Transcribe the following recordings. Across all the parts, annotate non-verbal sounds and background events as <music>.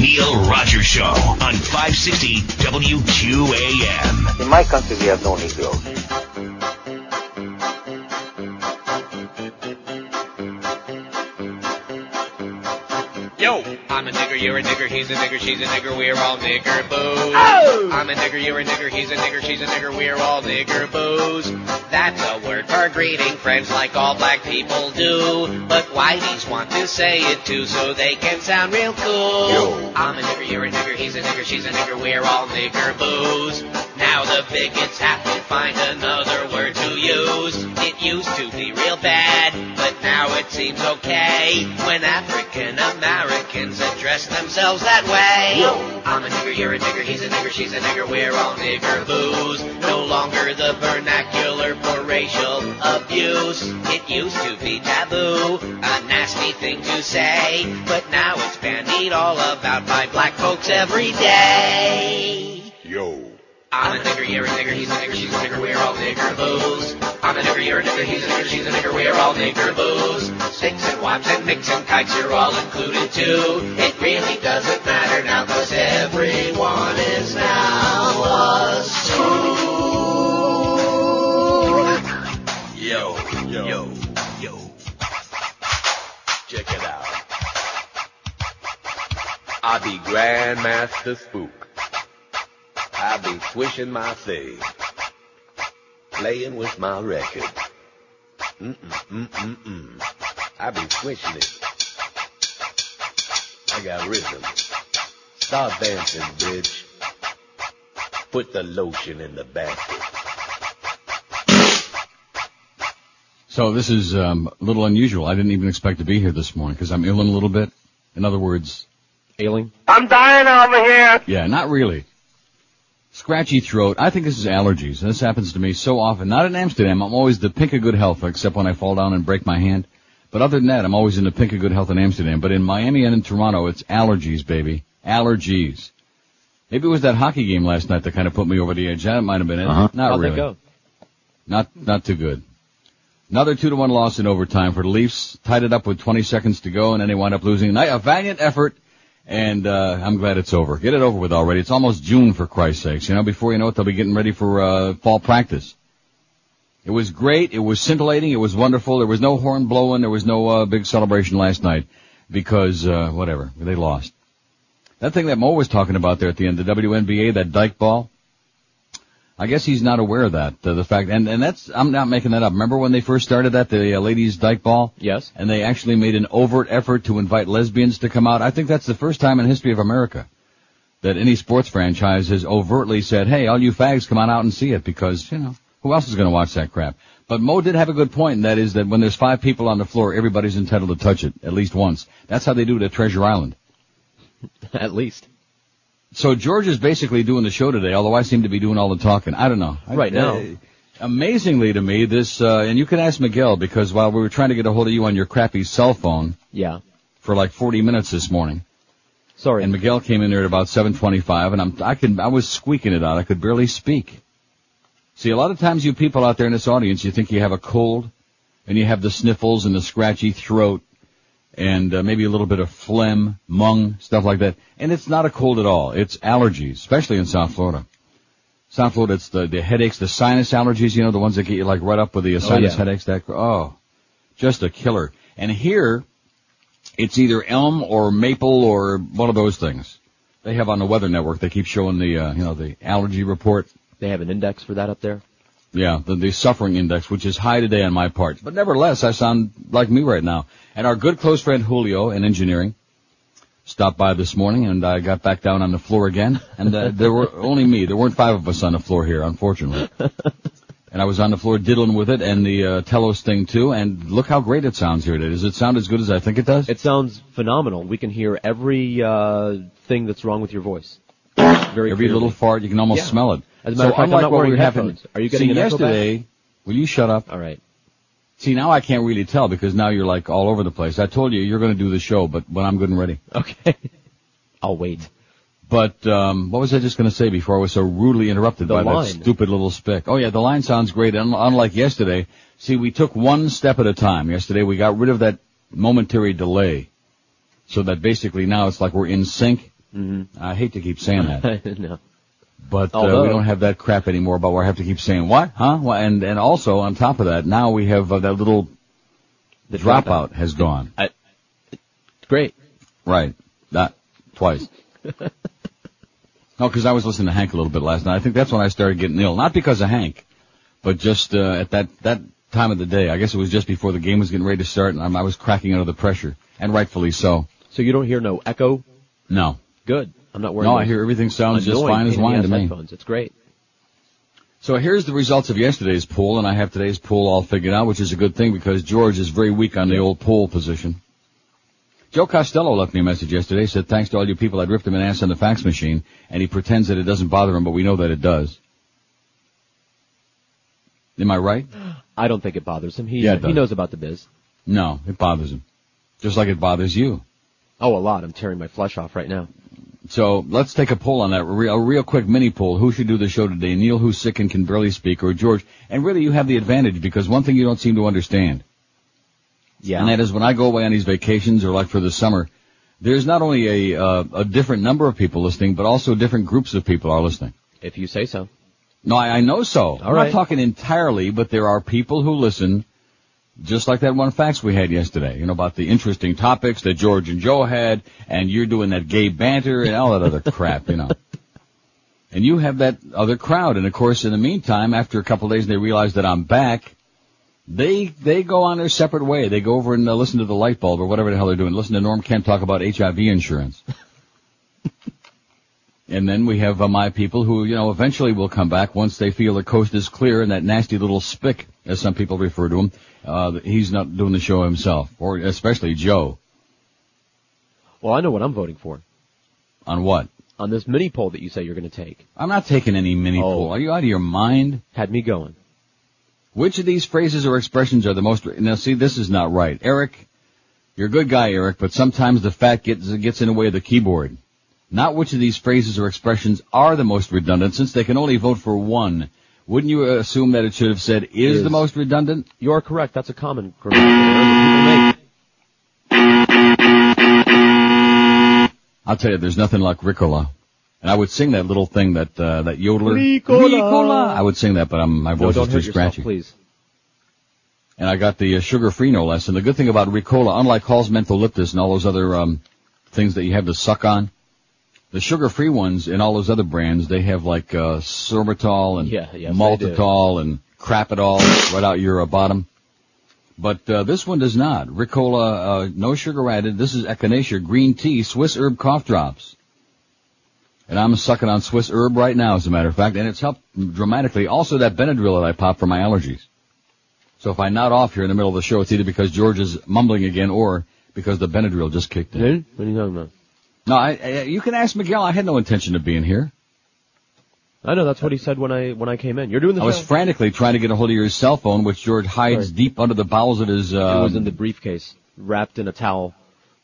Neil Rogers Show on 560 WQAM. In my country, we have no Negroes. I'm a nigger, you're a nigger, he's a nigger, she's a nigger, we're all nigger booze. Oh! I'm a nigger, you're a nigger, he's a nigger, she's a nigger, we're all nigger booze. That's a word for greeting friends like all black people do. But whiteys want to say it too so they can sound real cool. Yo. I'm a nigger, you're a nigger, he's a nigger, she's a nigger, we're all nigger booze. Now the bigots have to find another word to use. It used to be real bad, now it seems okay when African Americans address themselves that way. I'm a nigger, you're a nigger, he's a nigger, she's a nigger, we're all nigger booze. No longer the vernacular for racial abuse. It used to be taboo, a nasty thing to say, but now it's bandied all about by black folks every day. Yo. I'm a nigger, you're a nigger, he's a nigger, she's a nigger, we're all nigger booze. I'm a nigger, you're a nigger, he's a nigger, she's a nigger, we're all nigger booze. Sticks and wops and mix and kites, you're all included too. It really doesn't matter now, cause everyone is now us. Yo, yo, yo, yo. Check it out. I be Grandmaster Spook. I be swishing my thing. Playing with my record. Mm-mm-mm-mm-mm. I be swishing it. I got rhythm. Start dancing, bitch. Put the lotion in the basket. So this is um, a little unusual. I didn't even expect to be here this morning because I'm ill in a little bit. In other words, Ailing? I'm dying over here. yeah, not really. Scratchy throat. I think this is allergies. This happens to me so often. Not in Amsterdam. I'm always the pink of good health, except when I fall down and break my hand. But other than that, I'm always in the pink of good health in Amsterdam. But in Miami and in Toronto, it's allergies, baby. Allergies. Maybe it was that hockey game last night that kind of put me over the edge. That might have been it. Uh-huh. Not How'd really. that go? Not not too good. Another two to one loss in overtime for the Leafs. Tied it up with 20 seconds to go, and then they wound up losing. A valiant effort, and uh, I'm glad it's over. Get it over with already. It's almost June for Christ's sakes. You know, before you know it, they'll be getting ready for uh, fall practice. It was great. It was scintillating. It was wonderful. There was no horn blowing. There was no uh, big celebration last night because uh, whatever they lost. That thing that Mo was talking about there at the end, the WNBA, that Dyke ball. I guess he's not aware of that. Uh, the fact, and and that's I'm not making that up. Remember when they first started that, the uh, ladies Dyke ball? Yes. And they actually made an overt effort to invite lesbians to come out. I think that's the first time in history of America that any sports franchise has overtly said, "Hey, all you fags, come on out and see it," because you know who else is going to watch that crap. But Mo did have a good point, and that is that when there's five people on the floor, everybody's entitled to touch it at least once. That's how they do it at Treasure Island. <laughs> At least. So George is basically doing the show today, although I seem to be doing all the talking. I don't know. Right I- now. uh, amazingly to me, this, uh, and you can ask Miguel because while we were trying to get a hold of you on your crappy cell phone Yeah. for like 40 minutes this morning, Sorry. and Miguel came in there at about 7:25, and I'm I could I was squeaking it out. I could barely speak. See, a lot of times you people out there in this audience, you think you have a cold, and you have the sniffles and the scratchy throat, and uh, maybe a little bit of phlegm, mung, stuff like that. And it's not a cold at all. It's allergies, especially in South Florida. South Florida, it's the, the headaches, the sinus allergies, you know, the ones that get you like right up with the uh, sinus yeah. headaches. That oh, just a killer. And here, it's either elm or maple or one of those things. They have on the Weather Network. They keep showing the uh, you know the allergy report. They have an index for that up there. Yeah, the, the suffering index, which is high today on my part. But nevertheless, I sound like me right now. And our good close friend Julio in engineering stopped by this morning, and I got back down on the floor again. And uh, <laughs> there were only me. There weren't five of us on the floor here, unfortunately. <laughs> and I was on the floor diddling with it and the uh, Telos thing too. And look how great it sounds here today. Does it sound as good as I think it does? It sounds phenomenal. We can hear every uh, thing that's wrong with your voice. Very Every clearly. little fart, you can almost Yeah. smell it. As a matter so of fact, I'm not what wearing we were having, headphones. Are you getting see, echo back? will you shut up? All right. See, now I can't really tell because now you're like all over the place. I told you you're going to do the show, but when I'm good and ready. Okay. <laughs> I'll wait. But um, what was I just going to say before I was so rudely interrupted The by line. that stupid little spick? Oh yeah, the line sounds great. Un- unlike yesterday, see, we took one step at a time. Yesterday, we got rid of that momentary delay, so that basically now it's like we're in sync. Mm-hmm. I hate to keep saying that, <laughs> no. But uh, we don't have that crap anymore. But we have to keep saying what, huh? And and also on top of that, now we have uh, that little The dropout has gone. Great. Right. That twice. <laughs> no, because I was listening to Hank a little bit last night. I think that's when I started getting ill. Not because of Hank, but just uh, at that that time of the day. I guess it was just before the game was getting ready to start, and I'm, I was cracking under the pressure, and rightfully so. So you don't hear no echo? No, Good. I'm not worried. no, I hear everything sounds just fine as wine to me. Headphones. It's great. So here's the results of yesterday's poll, and I have today's poll all figured out, which is a good thing because George is very weak on the old poll position. Joe Costello left me a message yesterday, said thanks to all you people that ripped him an ass on the fax machine, and he pretends that it doesn't bother him, but we know that it does. Am I right? I don't think it bothers him. He Yeah, he knows about the biz. No, it bothers him. Just like it bothers you. Oh, a lot. I'm tearing my flesh off right now. So let's take a poll on that. A real, a real quick mini poll. Who should do the show today? Neil, who's sick and can barely speak, or George? And really, you have the advantage because one thing you don't seem to understand. Yeah. And that is when I go away on these vacations or like for the summer, there's not only a, uh, a different number of people listening, but also different groups of people are listening. if you say so. No, I, I know so. I'm right. not talking entirely, but there are people who listen, just like that one fax we had yesterday, you know, about the interesting topics that George and Joe had, and you're doing that gay banter and all that other <laughs> crap, you know. And you have that other crowd, and of course, in the meantime, after a couple of days, they realize that I'm back. They they go on their separate way. They go over and uh, listen to the light bulb or whatever the hell they're doing. Listen to Norm Kent talk about HIV insurance. <laughs> And then we have uh, my people who, you know, eventually will come back once they feel the coast is clear and that nasty little spick, as some people refer to him, uh, he's not doing the show himself, or especially Joe. Well, I know what I'm voting for On what? on this mini poll that you say you're going to take. I'm not taking any mini Oh. poll. Are you out of your mind? Had me going. Which of these phrases or expressions are the most, now see, this is not right. Eric, you're a good guy, Eric, but sometimes the fat gets, gets in the way of the keyboard. Not which of these phrases or expressions are the most redundant, since they can only vote for one. Wouldn't you assume that it should have said is, Is. the most redundant? You're correct. That's a common grammatical error that I'll tell you, there's nothing like Ricola. And I would sing that little thing that, uh, that yodeler. Ricola. I would sing that, but I'm, my voice No, is too yourself, scratchy. please. And I got the uh, sugar-free no less. And the good thing about Ricola, unlike Hall's Mentholyptus and all those other, um, things that you have to suck on, the sugar-free ones in all those other brands, they have like, uh, sorbitol and Yeah, yes, maltitol and crapitol right out your uh, bottom. But, uh, this one does not. Ricola, uh, no sugar added. This is Echinacea green tea, Swiss herb cough drops. And I'm sucking on Swiss herb right now, as a matter of fact, and it's helped dramatically. Also that Benadryl that I pop for my allergies. So if I nod off here in the middle of the show, it's either because George is mumbling again or because the Benadryl just kicked in. What are you talking about? No, I, I, you can ask Miguel. I had no intention of being here. I know that's what he said when I when I came in. You're doing the I was show. frantically trying to get a hold of your cell phone, which George hides Sorry. deep under the bowels of his. Uh, it was in the briefcase, wrapped in a towel.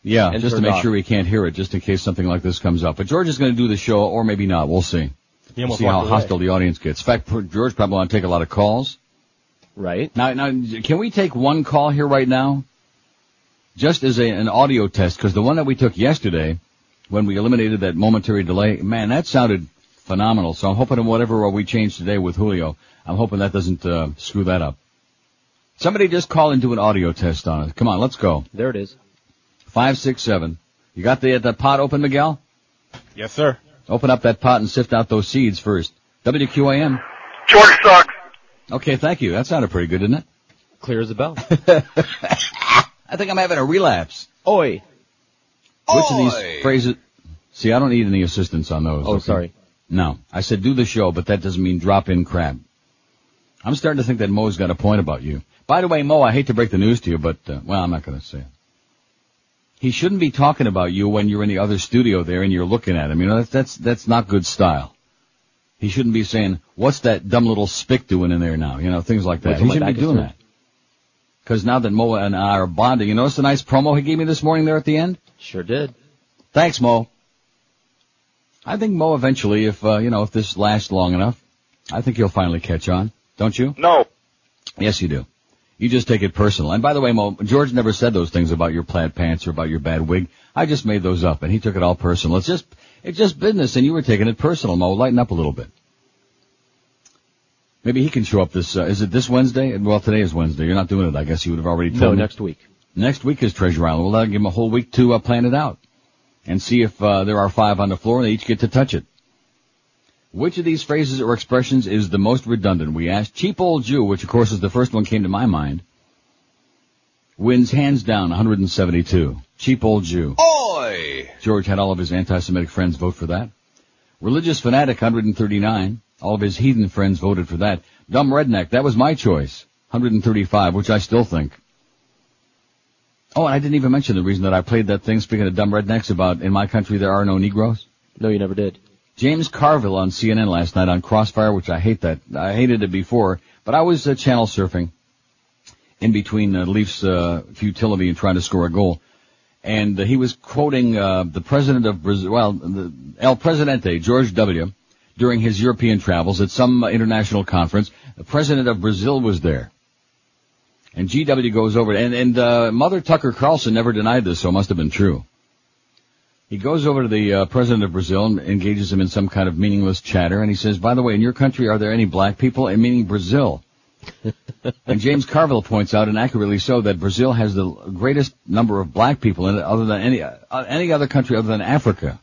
yeah, and just to make off. sure we can't hear it, just in case something like this comes up. But George is going to do the show, or maybe not. We'll see. We'll see how away. hostile the audience gets. In fact, George probably want to take a lot of calls. Right. Now, now, can we take one call here right now? Just as a, an audio test, because the one that we took yesterday, when we eliminated that momentary delay, man, that sounded phenomenal. So I'm hoping whatever we change today with Julio, I'm hoping that doesn't uh, screw that up. Somebody just call and do an audio test on it. Come on, let's go. There it is. Five, six, seven. You got the, the pot open, Miguel? Yes, sir. Open up that pot and sift out those seeds first. WQAM. George sucks. Okay, thank you. That sounded pretty good, didn't it? Clear as a bell. <laughs> I think I'm having a relapse. Oi. Which of these phrases? See, I don't need any assistance on those. Oh, okay? sorry. No, I said do the show, but that doesn't mean drop in crab. I'm starting to think that Mo's got a point about you. By the way, Mo, I hate to break the news to you, but uh, well, I'm not going to say it. He shouldn't be talking about you when you're in the other studio there and you're looking at him. You know, that's that's that's not good style. He shouldn't be saying, "What's that dumb little spick doing in there now?" You know, things like that. till He shouldn't be doing that. Because now that Mo and I are bonding, you notice the nice promo he gave me this morning there at the end. Sure did. Thanks, Mo. I think Mo eventually, if uh, you know, if this lasts long enough, I think he'll finally catch on. Don't you? No. Yes, you do. You just take it personal. And by the way, Mo, George never said those things about your plaid pants or about your bad wig. I just made those up, and he took it all personal. It's just It's just business, and you were taking it personal, Mo. Lighten up a little bit. Maybe he can show up this, uh, is it this Wednesday? Well, today is Wednesday. You're not doing it. I guess you would have already told No, me. next week. Next week is Treasure Island. We'll uh, give them a whole week to uh, plan it out and see if uh, there are five on the floor and they each get to touch it. Which of these phrases or expressions is the most redundant? We asked. Cheap old Jew, which of course is the first one came to my mind, wins hands down 172. Cheap old Jew. Oi! George had all of his anti-Semitic friends vote for that. Religious fanatic 139. All of his heathen friends voted for that. Dumb redneck, that was my choice. 135, which I still think. Oh, and I didn't even mention the reason that I played that thing, speaking of dumb rednecks, about in my country there are no Negroes. No, you never did. James Carville on CNN last night on Crossfire, which I hate that. I hated it before, but I was uh, channel surfing in between uh, Leafs' uh, futility and trying to score a goal. And uh, he was quoting uh, the president of Brazil, well, the El Presidente, George W., during his European travels at some international conference. The president of Brazil was there. And GW goes over, and, and uh, Mother Tucker Carlson never denied this, so it must have been true. He goes over to the uh, president of Brazil and engages him in some kind of meaningless chatter, and he says, by the way, in your country, are there any black people? And meaning Brazil. <laughs> and James Carville points out, and accurately so, that Brazil has the greatest number of black people in it other than any, uh, any other country other than Africa.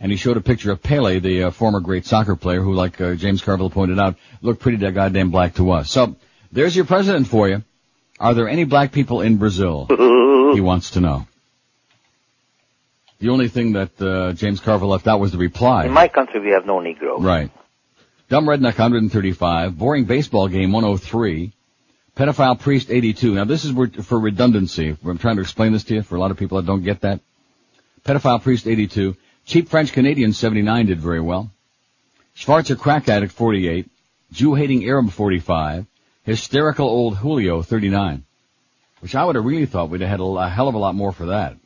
And he showed a picture of Pele, the uh, former great soccer player, who, like uh, James Carville pointed out, looked pretty goddamn black to us. So, there's your president for you. Are there any black people in Brazil? <laughs> he wants to know. The only thing that uh, James Carville left out was the reply. In my country, we have no Negroes. Right. Dumb Redneck 135, Boring Baseball Game 103, Pedophile Priest 82. Now this is for redundancy. I'm trying to explain this to you for a lot of people that don't get that. Pedophile Priest 82, Cheap French Canadian 79 did very well. Schwarzer Crack Addict 48, Jew Hating Arab 45, Hysterical Old Julio 39. Which I would have really thought we'd have had a, a hell of a lot more for that.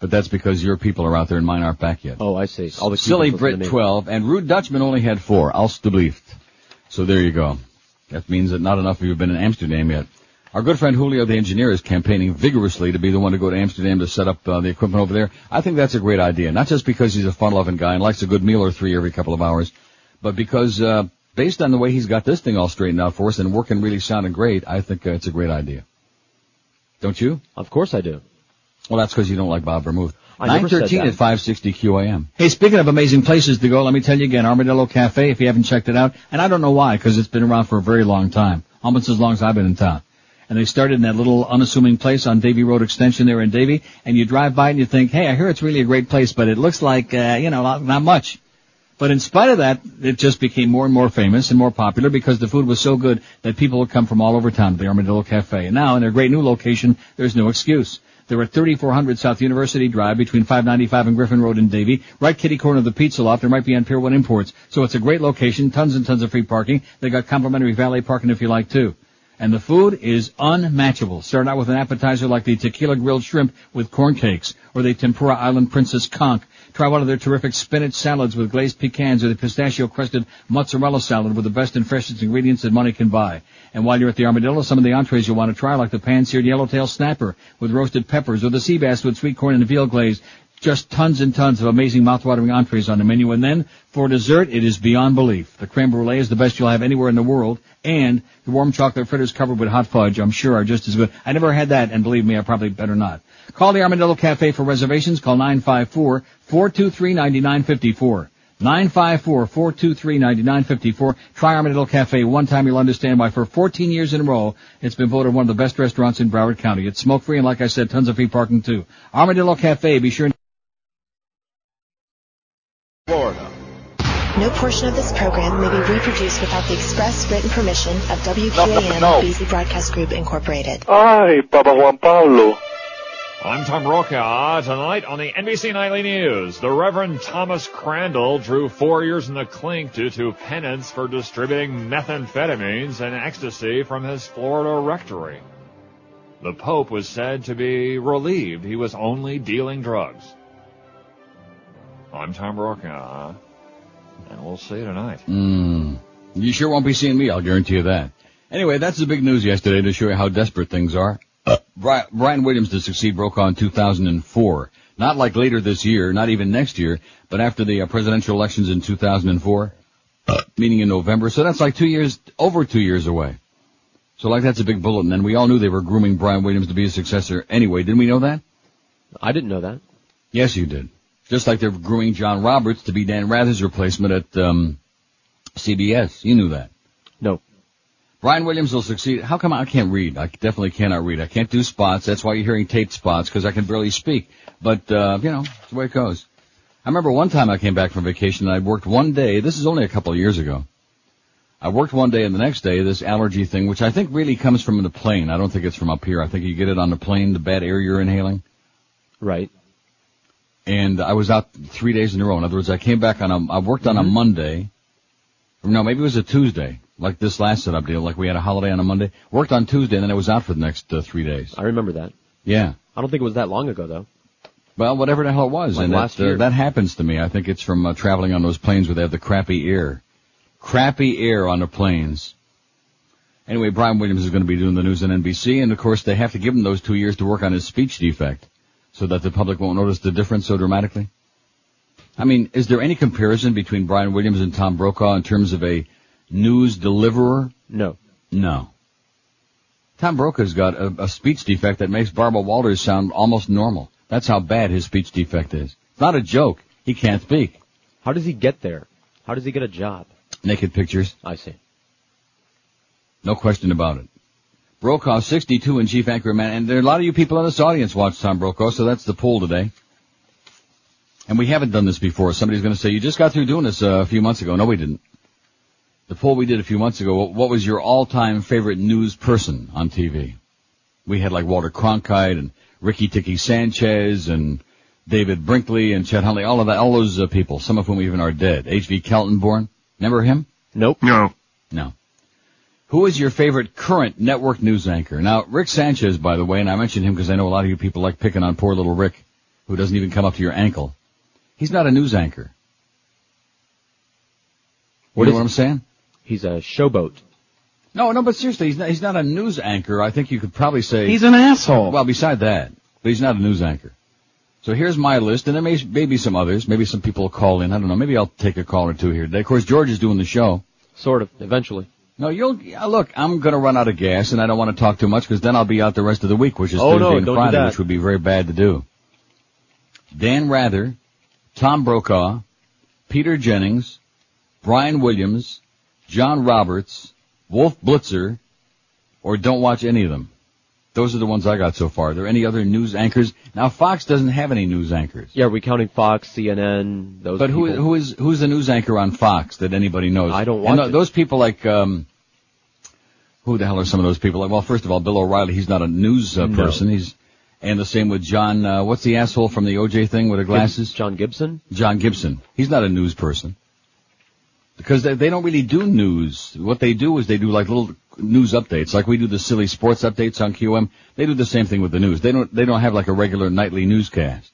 But that's because your people are out there and mine aren't back yet. Oh, I see. All the Silly Cubans listen to Brit 12, and Rude Dutchman only had four. Alstublieft. So there you go. That means that not enough of you have been in Amsterdam yet. Our good friend Julio the engineer is campaigning vigorously to be the one to go to Amsterdam to set up uh, the equipment over there. I think that's a great idea. Not just because he's a fun-loving guy and likes a good meal or three every couple of hours, but because uh, based on the way he's got this thing all straightened out for us and working really sounding great, I think uh, it's a great idea. Don't you? Of course I do. Well, that's because you don't like Bob Vermouth. I 913 at 560 QAM. Hey, speaking of amazing places to go, let me tell you again, Armadillo Cafe, if you haven't checked it out, and I don't know why, because it's been around for a very long time, almost as long as I've been in town. And they started in that little unassuming place on Davie Road Extension there in Davie, and you drive by and you think, hey, I hear it's really a great place, but it looks like, uh, you know, not, not much. But in spite of that, it just became more and more famous and more popular because the food was so good that people would come from all over town to the Armadillo Cafe. And now, in their great new location, there's no excuse. They're at 3400 South University Drive between 595 and Griffin Road in Davie, right kitty corner of the Pizza Loft. There might be on Pier 1 Imports. So it's a great location, tons and tons of free parking. They got complimentary valet parking if you like too. And the food is unmatchable. Start out with an appetizer like the tequila grilled shrimp with corn cakes, or the tempura island princess conch. Try one of their terrific spinach salads with glazed pecans, or the pistachio crusted mozzarella salad with the best and freshest ingredients that money can buy. And while you're at the Armadillo, some of the entrees you'll want to try, like the pan-seared yellowtail snapper with roasted peppers, or the sea bass with sweet corn and veal glaze. Just tons and tons of amazing mouth-watering entrees on the menu. And then, for dessert, it is beyond belief. The creme brulee is the best you'll have anywhere in the world, and the warm chocolate fritters covered with hot fudge, I'm sure, are just as good. I never had that, and believe me, I probably better not. Call the Armadillo Cafe for reservations. Call 954-423-9954. 954-423-9954. Try Armadillo Cafe one time. You'll understand why for 14 years in a row, it's been voted one of the best restaurants in Broward County. It's smoke free and like I said, tons of free parking too. Armadillo Cafe, be sure Florida. No portion of this program may be reproduced without the express written permission of WQAM No, no. Beasley Broadcast Group Incorporated. Ay, Papa Juan Pablo. I'm Tom Roca. Tonight on the NBC Nightly News, the Reverend Thomas Crandall drew four years in the clink due to penance for distributing methamphetamines and ecstasy from his Florida rectory. The Pope was said to be relieved he was only dealing drugs. I'm Tom Roca, and we'll see you tonight. Mm. You sure won't be seeing me, I'll guarantee you that. Anyway, that's the big news yesterday to show you how desperate things are. Bri- Brian Williams to succeed Brokaw in 2004. Not like later this year, not even next year, but after the uh, presidential elections in 2004, meaning in November. So that's like two years, over two years away. So like that's a big bullet. And then we all knew they were grooming Brian Williams to be a successor anyway. Didn't we know that? I didn't know that. Yes, you did. Just like they're grooming John Roberts to be Dan Rather's replacement at um, CBS. You knew that. No. Brian Williams will succeed. How come I can't read? I definitely cannot read. I can't do spots. That's why you're hearing taped spots because I can barely speak. But uh, you know, it's the way it goes. I remember one time I came back from vacation and I worked one day. This is only a couple of years ago. I worked one day and the next day this allergy thing, which I think really comes from the plane. I don't think it's from up here. I think you get it on the plane, the bad air you're inhaling. Right. And I was out three days in a row. In other words, I came back on a, I worked on a Monday. No, maybe it was a Tuesday, like this last setup deal, like we had a holiday on a Monday. Worked on Tuesday and then it was out for the next uh, three days. I remember that. Yeah. I don't think it was that long ago though. Well, whatever the hell it was, Like and last that, uh, year. that happens to me. I think it's from uh, traveling on those planes where they have the crappy air, crappy air on the planes. Anyway, Brian Williams is going to be doing the news on NBC, and of course they have to give him those two years to work on his speech defect, so that the public won't notice the difference so dramatically. I mean, is there any comparison between Brian Williams and Tom Brokaw in terms of a news deliverer? No. No. Tom Brokaw's got a, a speech defect that makes Barbara Walters sound almost normal. That's how bad his speech defect is. It's not a joke. He can't speak. How does he get there? How does he get a job? Naked pictures. I see. No question about it. Brokaw, 62 and chief anchor man, and there are a lot of you people in this audience watch Tom Brokaw, so that's the poll today. And we haven't done this before. Somebody's going to say, you just got through doing this uh, a few months ago. No, we didn't. The poll we did a few months ago, what was your all-time favorite news person on TV? We had like Walter Cronkite and Ricky Tiki Sanchez and David Brinkley and Chet Huntley, all of that, all those uh, people, some of whom even are dead. H.V. Kaltenborn. Remember him? Nope. No. No. Who is your favorite current network news anchor? Now, Rick Sanchez, by the way, and I mentioned him because I know a lot of you people like picking on poor little Rick, who doesn't even come up to your ankle. He's not a news anchor. What you know what I'm saying? He's a showboat. No, no, but seriously, he's not, he's not a news anchor. I think you could probably say. He's an asshole. Well, beside that, but he's not a news anchor. So here's my list, and there may, may be some others. Maybe some people will call in. I don't know. Maybe I'll take a call or two here today. Of course, George is doing the show. Sort of, eventually. No, you'll yeah, look. I'm going to run out of gas, and I don't want to talk too much because then I'll be out the rest of the week, which is Oh, Thursday no, and Friday, which would be very bad to do. Dan Rather, Tom Brokaw, Peter Jennings, Brian Williams, John Roberts, Wolf Blitzer, or don't watch any of them. Those are the ones I got so far. Are there any other news anchors? Now Fox doesn't have any news anchors. Yeah, are we counting Fox, CNN, those But who people? who is who's the news anchor on Fox that anybody knows? I don't And watch it. those people like um, who the hell are some of those people? Like, well, first of all, Bill O'Reilly. He's not a news uh, No. person. He's and the same with John. Uh, what's the asshole from the OJ thing with the glasses? John Gibson? John Gibson. He's not a news person because they, they don't really do news. What they do is they do like little news updates, like we do the silly sports updates on QM. They do the same thing with the news. They don't they don't have like a regular nightly newscast.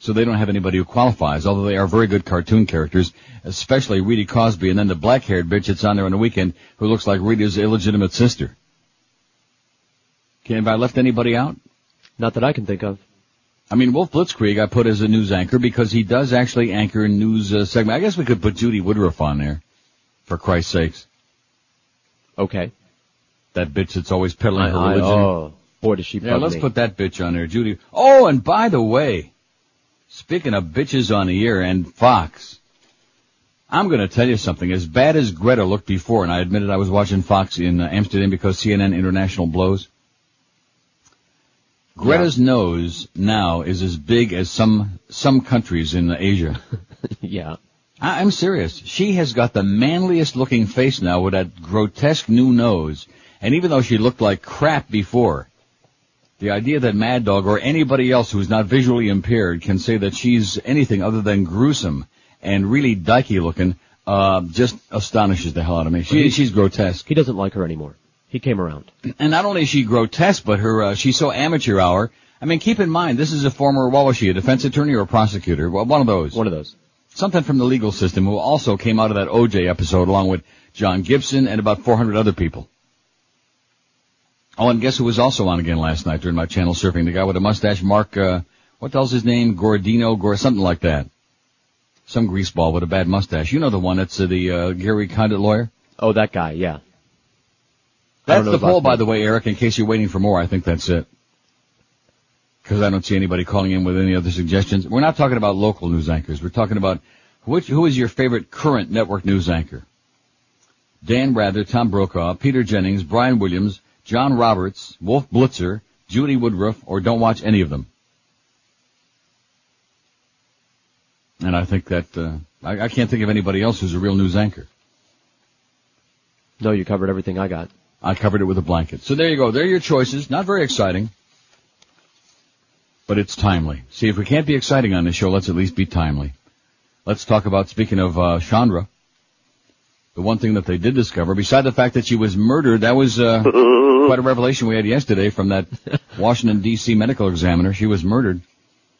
So they don't have anybody who qualifies, although they are very good cartoon characters, especially Rita Cosby and then the black-haired bitch that's on there on the weekend who looks like Rita's illegitimate sister. Can have I left anybody out? Not that I can think of. I mean, Wolf Blitzkrieg I put as a news anchor because he does actually anchor a news uh, segment. I guess we could put Judy Woodruff on there, for Christ's sakes. Okay. That bitch that's always peddling I, her I, religion. oh, boy, does she yeah, let's me. put that bitch on there, Judy. Oh, and by the way, speaking of bitches on the air and Fox, I'm going to tell you something. As bad as Greta looked before, and I admitted I was watching Fox in uh, Amsterdam because CNN International blows. Greta's nose now is as big as some some countries in Asia. <laughs> yeah. I- I'm serious. She has got the manliest looking face now with that grotesque new nose. And even though she looked like crap before, the idea that Mad Dog or anybody else who's not visually impaired can say that she's anything other than gruesome and really dykey looking, uh, just astonishes the hell out of me. She, she's grotesque. He doesn't like her anymore. He came around. <clears throat> And not only is she grotesque, but her, uh, she's so amateur hour. I mean, keep in mind, this is a former, what was she, a defense attorney or a prosecutor? Well, one of those. One of those. Something from the legal system who also came out of that OJ episode along with John Gibson and about 400 other people. Oh, and guess who was also on again last night during my channel surfing? The guy with a mustache, Mark, uh, what the hell's his name? Gordino, Gor, something like that. Some greaseball with a bad mustache. You know the one that's uh, the uh, Gary Condit lawyer? Oh, that guy, yeah. I That's the his last poll, by the way, Eric, in case you're waiting for more. I think that's it. Because I don't see anybody calling in with any other suggestions. We're not talking about local news anchors. We're talking about which, who is your favorite current network news anchor? Dan Rather, Tom Brokaw, Peter Jennings, Brian Williams, John Roberts, Wolf Blitzer, Judy Woodruff, or don't watch any of them. And I think that, uh, I, I can't think of anybody else who's a real news anchor. No, you covered everything I got. I covered it with a blanket. So there you go. There are your choices. Not very exciting. But it's timely. See, if we can't be exciting on this show, let's at least be timely. Let's talk about, speaking of, uh, Chandra, the one thing that they did discover, beside the fact that she was murdered, that was, uh, <laughs> quite a revelation we had yesterday from that Washington DC medical examiner. She was murdered.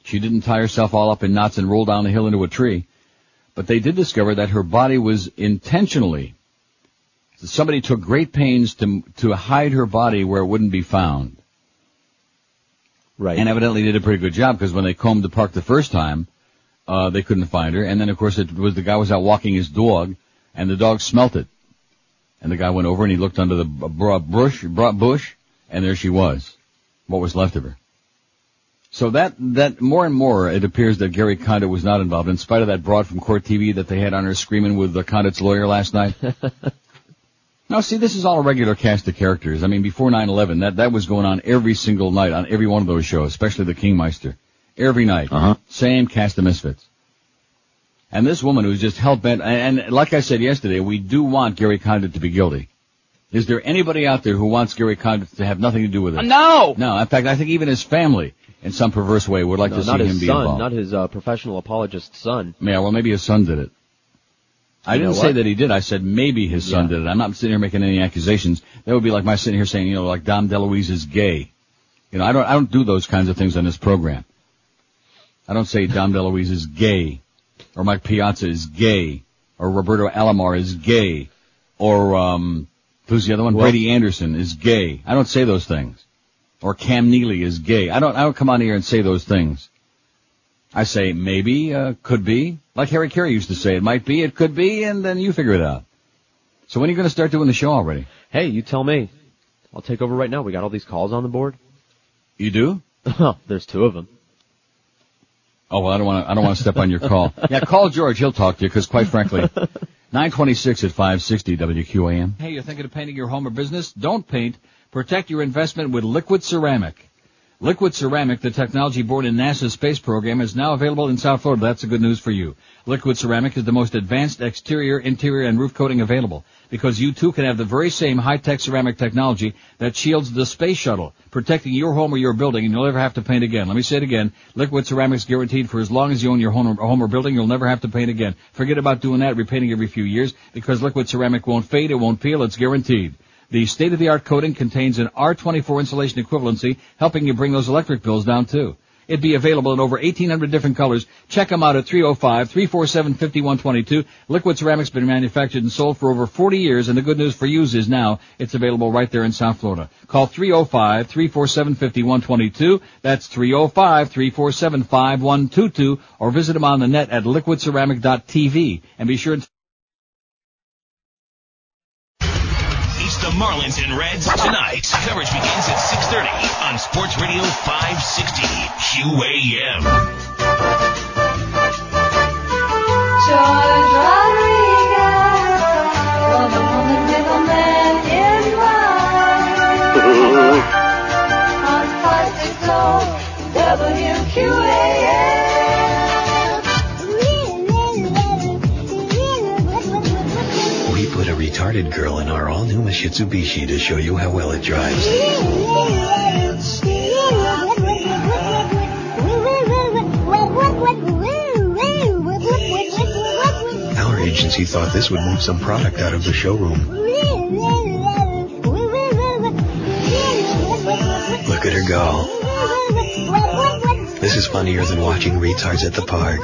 She didn't tie herself all up in knots and roll down the hill into a tree. But they did discover that her body was intentionally somebody took great pains to to hide her body where it wouldn't be found. Right. And evidently did a pretty good job because when they combed the park the first time, uh, they couldn't find her. And then of course it was the guy was out walking his dog and the dog smelt it. And the guy went over and he looked under the b- br- bush, bush, and there she was. What was left of her. So that, that more and more it appears that Gary Condit was not involved in spite of that broad from court TV that they had on her screaming with the Condit's lawyer last night. <laughs> Now, see, this is all a regular cast of characters. I mean, before 9/11, that that was going on every single night on every one of those shows, especially the Kingmeister. Every night, Uh-huh. same cast of misfits. And this woman who's just hell bent, and, and like I said yesterday, we do want Gary Condit to be guilty. Is there anybody out there who wants Gary Condit to have nothing to do with it? No! No, in fact, I think even his family, in some perverse way, would like No, to see him his be involved. not his uh, professional apologist son. Yeah, well, maybe his son did it. I You didn't say that he did. I said maybe his son Yeah. did it. I'm not sitting here making any accusations. That would be like my sitting here saying, you know, like Dom DeLuise is gay. You know, I don't, I don't do those kinds of things on this program. I don't say Dom DeLuise is gay, or Mike Piazza is gay, or Roberto Alomar is gay, or, um, who's the other one? Well- Brady Anderson is gay. I don't say those things. Or Cam Neely is gay. I don't, I don't come on here and say those things. I say maybe, uh, could be, like Harry Caray used to say, it might be, it could be, and then you figure it out. So when are you going to start doing the show already? Hey, you tell me. I'll take over right now. We got all these calls on the board. You do? Oh, <laughs> there's two of them. Oh well, I don't want to. I don't want to step on your call. <laughs> Yeah, call George. He'll talk to you because, quite frankly, 926 at 560 WQAM. Hey, you're thinking of painting your home or business? Don't paint. Protect your investment with Liquid Ceramic. Liquid Ceramic, the technology born in NASA's space program, is now available in South Florida. That's the good news for you. Liquid Ceramic is the most advanced exterior, interior, and roof coating available because you too can have the very same high-tech ceramic technology that shields the space shuttle, protecting your home or your building, and you'll never have to paint again. Let me say it again. Liquid Ceramic's guaranteed for as long as you own your home or, home or building, you'll never have to paint again. Forget about doing that, repainting every few years, because Liquid Ceramic won't fade, it won't peel, it's guaranteed. The state-of-the-art coating contains an R24 insulation equivalency, helping you bring those electric bills down too. It'd be available in over 1,800 different colors. Check them out at 305-347-5122. Liquid Ceramic's been manufactured and sold for over 40 years, and the good news for you is now it's available right there in South Florida. Call 305-347-5122. That's 305-347-5122, or visit them on the net at liquidceramic.tv. And be sure to Marlins and Reds tonight. Coverage begins at 6.30 on Sports Radio 560 QAM. George girl in our all-new Mitsubishi to show you how well it drives. Our agency thought this would move some product out of the showroom. Look at her go. This is funnier than watching retards at the park.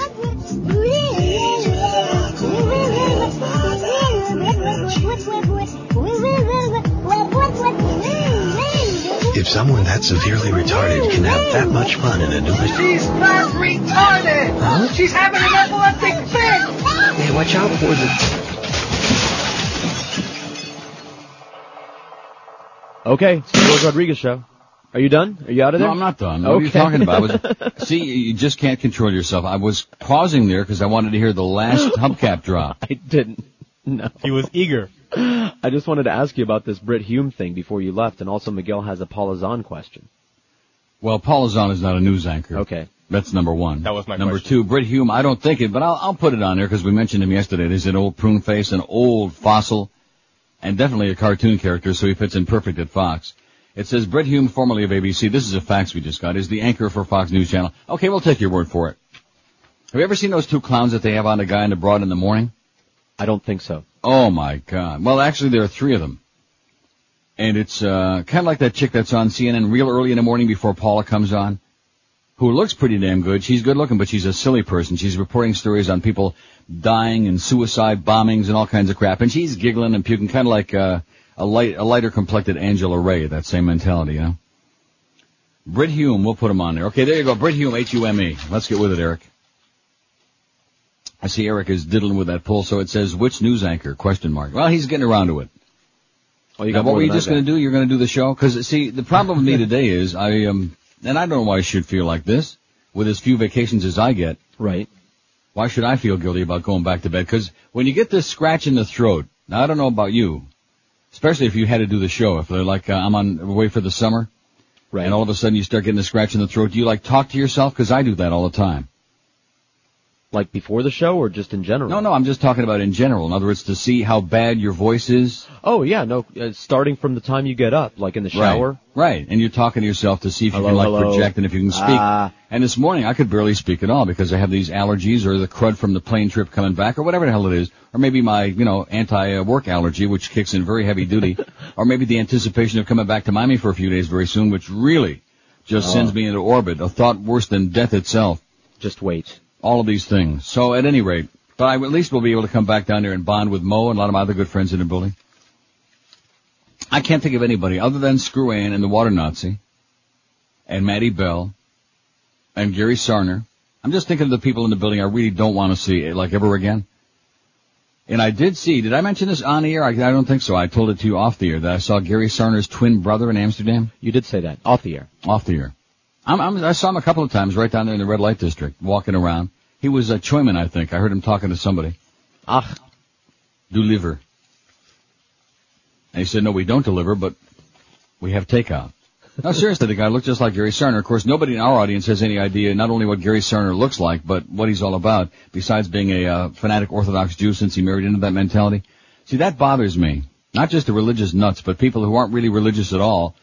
If someone that severely retarded can have that much fun in a new machine. She's not retarded. Huh? She's having an epileptic fit. Hey, watch out for the... Okay, it's the George Rodriguez show. Are you done? Are you out of there? No, I'm not done. What are you talking about? Was, <laughs> see, you just can't control yourself. I was pausing there because I wanted to hear the last <laughs> hubcap drop. I didn't. No. He was eager. I just wanted to ask you about this Brit Hume thing before you left, and also Miguel has a Paula Zahn question. Well, Paula Zahn is not a news anchor. Okay. That's number one. That was my Number question. two, Brit Hume, I don't think it, but I'll, I'll put it on there because we mentioned him yesterday. He's an old prune face, an old fossil, and definitely a cartoon character, so he fits in perfect at Fox. It says Brit Hume, formerly of ABC, this is a fax we just got, is the anchor for Fox News Channel. Okay, we'll take your word for it. Have you ever seen those two clowns that they have on a guy and a broad in the morning? I don't think so. Oh my god. Well, actually there are three of them. And it's, uh, kind of like that chick that's on CNN real early in the morning before Paula comes on, who looks pretty damn good. She's good looking, but she's a silly person. She's reporting stories on people dying and suicide bombings and all kinds of crap. And she's giggling and puking, kind of like, uh, a light, a lighter complected Angela Ray, that same mentality, know? Brit Hume, we'll put him on there. Okay, there you go. Brit Hume, H-U-M-E. Let's get with it, Eric. I see Eric is diddling with that poll, so it says which news anchor? Question mark. Well, he's getting around to it. Oh, you Now, got what were you just going to do? You're going to do the show? Because see, the problem with me <laughs> today is I um, and I don't know why I should feel like this with as few vacations as I get. Right. Why should I feel guilty about going back to bed? Because when you get this scratch in the throat, now I don't know about you, especially if you had to do the show. If they're like uh, I'm on away for the summer, Right. and all of a sudden you start getting a scratch in the throat, do you like talk to yourself? Because I do that all the time. Like before the show or just in general? No, no, I'm just talking about in general. In other words, to see how bad your voice is. Oh yeah, no. Uh, starting from the time you get up, like in the shower. Right. right. And you're talking to yourself to see if Hello, you can like hello. project and if you can speak. Ah. and this morning I could barely speak at all because I have these allergies or the crud from the plane trip coming back or whatever the hell it is. Or maybe my, you know, anti-work allergy which kicks in very heavy duty. <laughs> or maybe the anticipation of coming back to Miami for a few days very soon which really just Oh. sends me into orbit. A thought worse than death itself. Just wait. All of these things. So at any rate, but I at least we'll be able to come back down there and bond with Mo and a lot of my other good friends in the building. I can't think of anybody other than Screw Ann and the Water Nazi and Maddie Bell and Gary Sarner. I'm just thinking of the people in the building I really don't want to see like ever again. And I did see, did I mention this on the air? I, I don't think so. I told it to you off the air that I saw Gary Sarner's twin brother in Amsterdam. You did say that off the air. Off the air. I'm, I'm, I saw him a couple of times right down there in the red light district, walking around. He was a Choyman, I think. I heard him talking to somebody. Ach, Deliver. And he said, no, we don't deliver, but we have takeout. No, seriously, the guy looked just like Gary Cerner. Of course, nobody in our audience has any idea not only what Gary Cerner looks like, but what he's all about, besides being a uh, fanatic Orthodox Jew since he married into that mentality. See, that bothers me. Not just the religious nuts, but people who aren't really religious at all,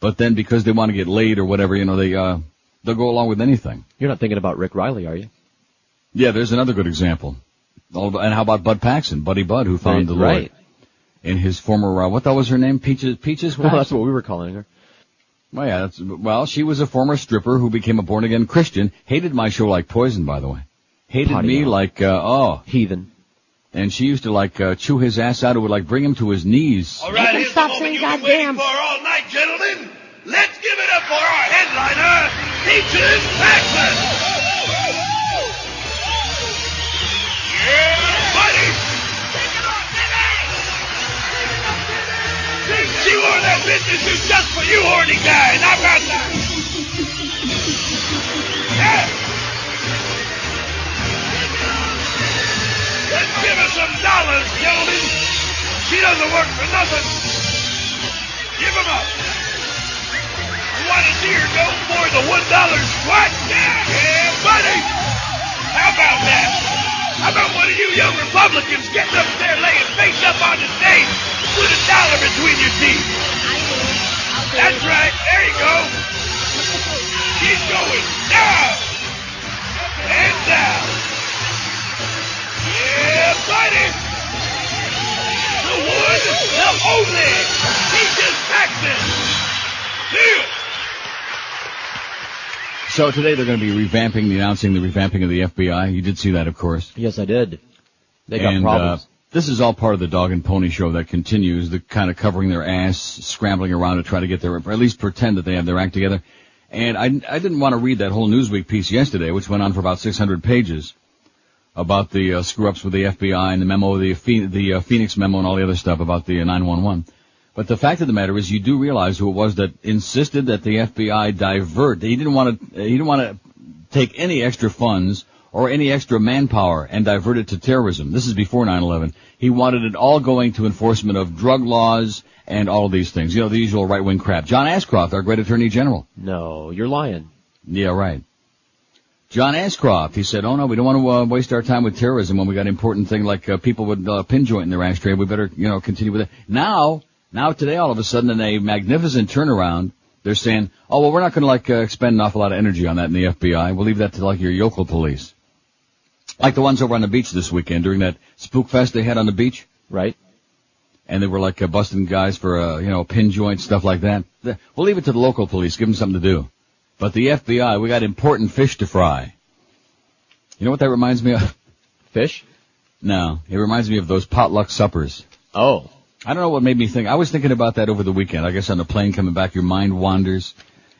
but then because they want to get laid or whatever, you know, they, uh, they'll go along with anything. you're not thinking about Rick Riley, are you? Yeah, there's another good example. And how about Bud Paxson, Buddy Bud, who found the Lord right. in his former, uh, what that was her name? Peaches, Peaches? Well, that's what we were calling her. Well, yeah, that's, well, she was a former stripper who became a born again Christian. Hated my show like poison, by the way. Hated Potty me mouth. like, uh, oh. Heathen. And she used to like, uh, chew his ass out. It would like bring him to his knees. All right, here's Stop the saying moment you've been waiting for all night, gentlemen. Let's give it up for our headliner, Peaches Paxson. Buddy. That business just for you, horny her some dollars, gentlemen. She doesn't work for nothing. Give them up. Want to see her go for the one dollar? Yeah, yeah, buddy. How about that? How about one of you young Republicans getting up there laying face up on the stage with a dollar between your teeth? That's right. There you go. She's going down and down. Yeah, buddy. The one, the only. So today they're going to be revamping the announcing the revamping of the FBI. You did see that, of course. Yes, I did. They got and, problems. Uh, This is all part of the dog and pony show that continues, the kind of covering their ass, scrambling around to try to get their, or at least pretend that they have their act together. And I, I didn't want to read that whole Newsweek piece yesterday, which went on for about 600 pages about the uh, screw-ups with the FBI and the memo, the, the uh, Phoenix memo and all the other stuff about the uh, 911. But the fact of the matter is, you do realize who it was that insisted that the FBI divert. He didn't want to. He didn't want to take any extra funds or any extra manpower and divert it to terrorism. This is before 9/11. He wanted it all going to enforcement of drug laws and all of these things. You know, the usual right-wing crap. John Ashcroft, our great Attorney General. No, you're lying. Yeah, right. John Ashcroft, he said, "Oh no, we don't want to uh, waste our time with terrorism when we got important thing like uh, people with uh, pin joint in their ashtray. We better, you know, continue with it." Now, now today, all of a sudden, in a magnificent turnaround, they're saying, "Oh well, we're not going to like uh, expend an awful lot of energy on that in the FBI. We'll leave that to like your yokel police, like the ones over on the beach this weekend during that spook fest they had on the beach, right?" And they were like uh, busting guys for, uh, you know, pin joint stuff like that. We'll leave it to the local police. Give them something to do. But the FBI, we got important fish to fry. You know what that reminds me of? Fish? No, it reminds me of those potluck suppers. Oh. I don't know what made me think. I was thinking about that over the weekend. I guess on the plane coming back, your mind wanders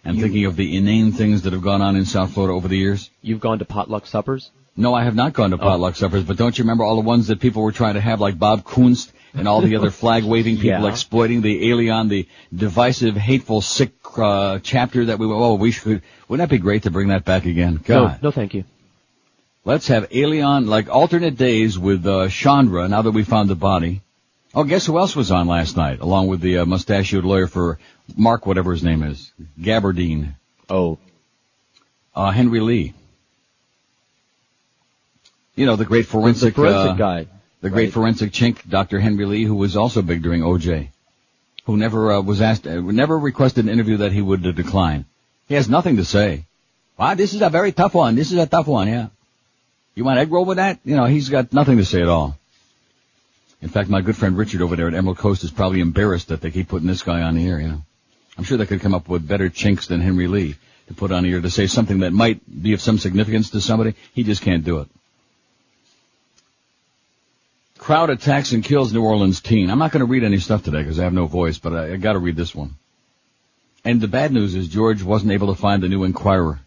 and thinking of the inane things that have gone on in South Florida over the years. You've gone to potluck suppers? No, I have not gone to potluck suppers, but don't you remember all the ones that people were trying to have, like Bob Kunst and all the other <laughs> flag-waving people Yeah. exploiting the alien, the divisive, hateful, sick uh, chapter that we? Oh, we should. Wouldn't that be great to bring that back again? God, No, no thank you. let's have alien like alternate days with uh, Chandra. Now that we found the body. Oh, guess who else was on last night, along with the uh, mustachioed lawyer for Mark, whatever his name is, Gabardine. Oh, uh, Henry Lee. You know, the great forensic, forensic uh, guy. the great forensic chink, Dr. Henry Lee, who was also big during OJ, who never uh, was asked, uh, never requested an interview that he would uh, decline. He has nothing to say. Wow, this is a very tough one. This is a tough one, yeah. You want egg roll with that? You know, he's got nothing to say at all. In fact, my good friend Richard over there at Emerald Coast is probably embarrassed that they keep putting this guy on the air, you know. I'm sure they could come up with better chinks than Henry Lee to put on here to say something that might be of some significance to somebody. He just can't do it. Crowd attacks and kills New Orleans teen. I'm not going to read any stuff today because I have no voice, but I, I got to read this one. And the bad news is George wasn't able to find the new Inquirer.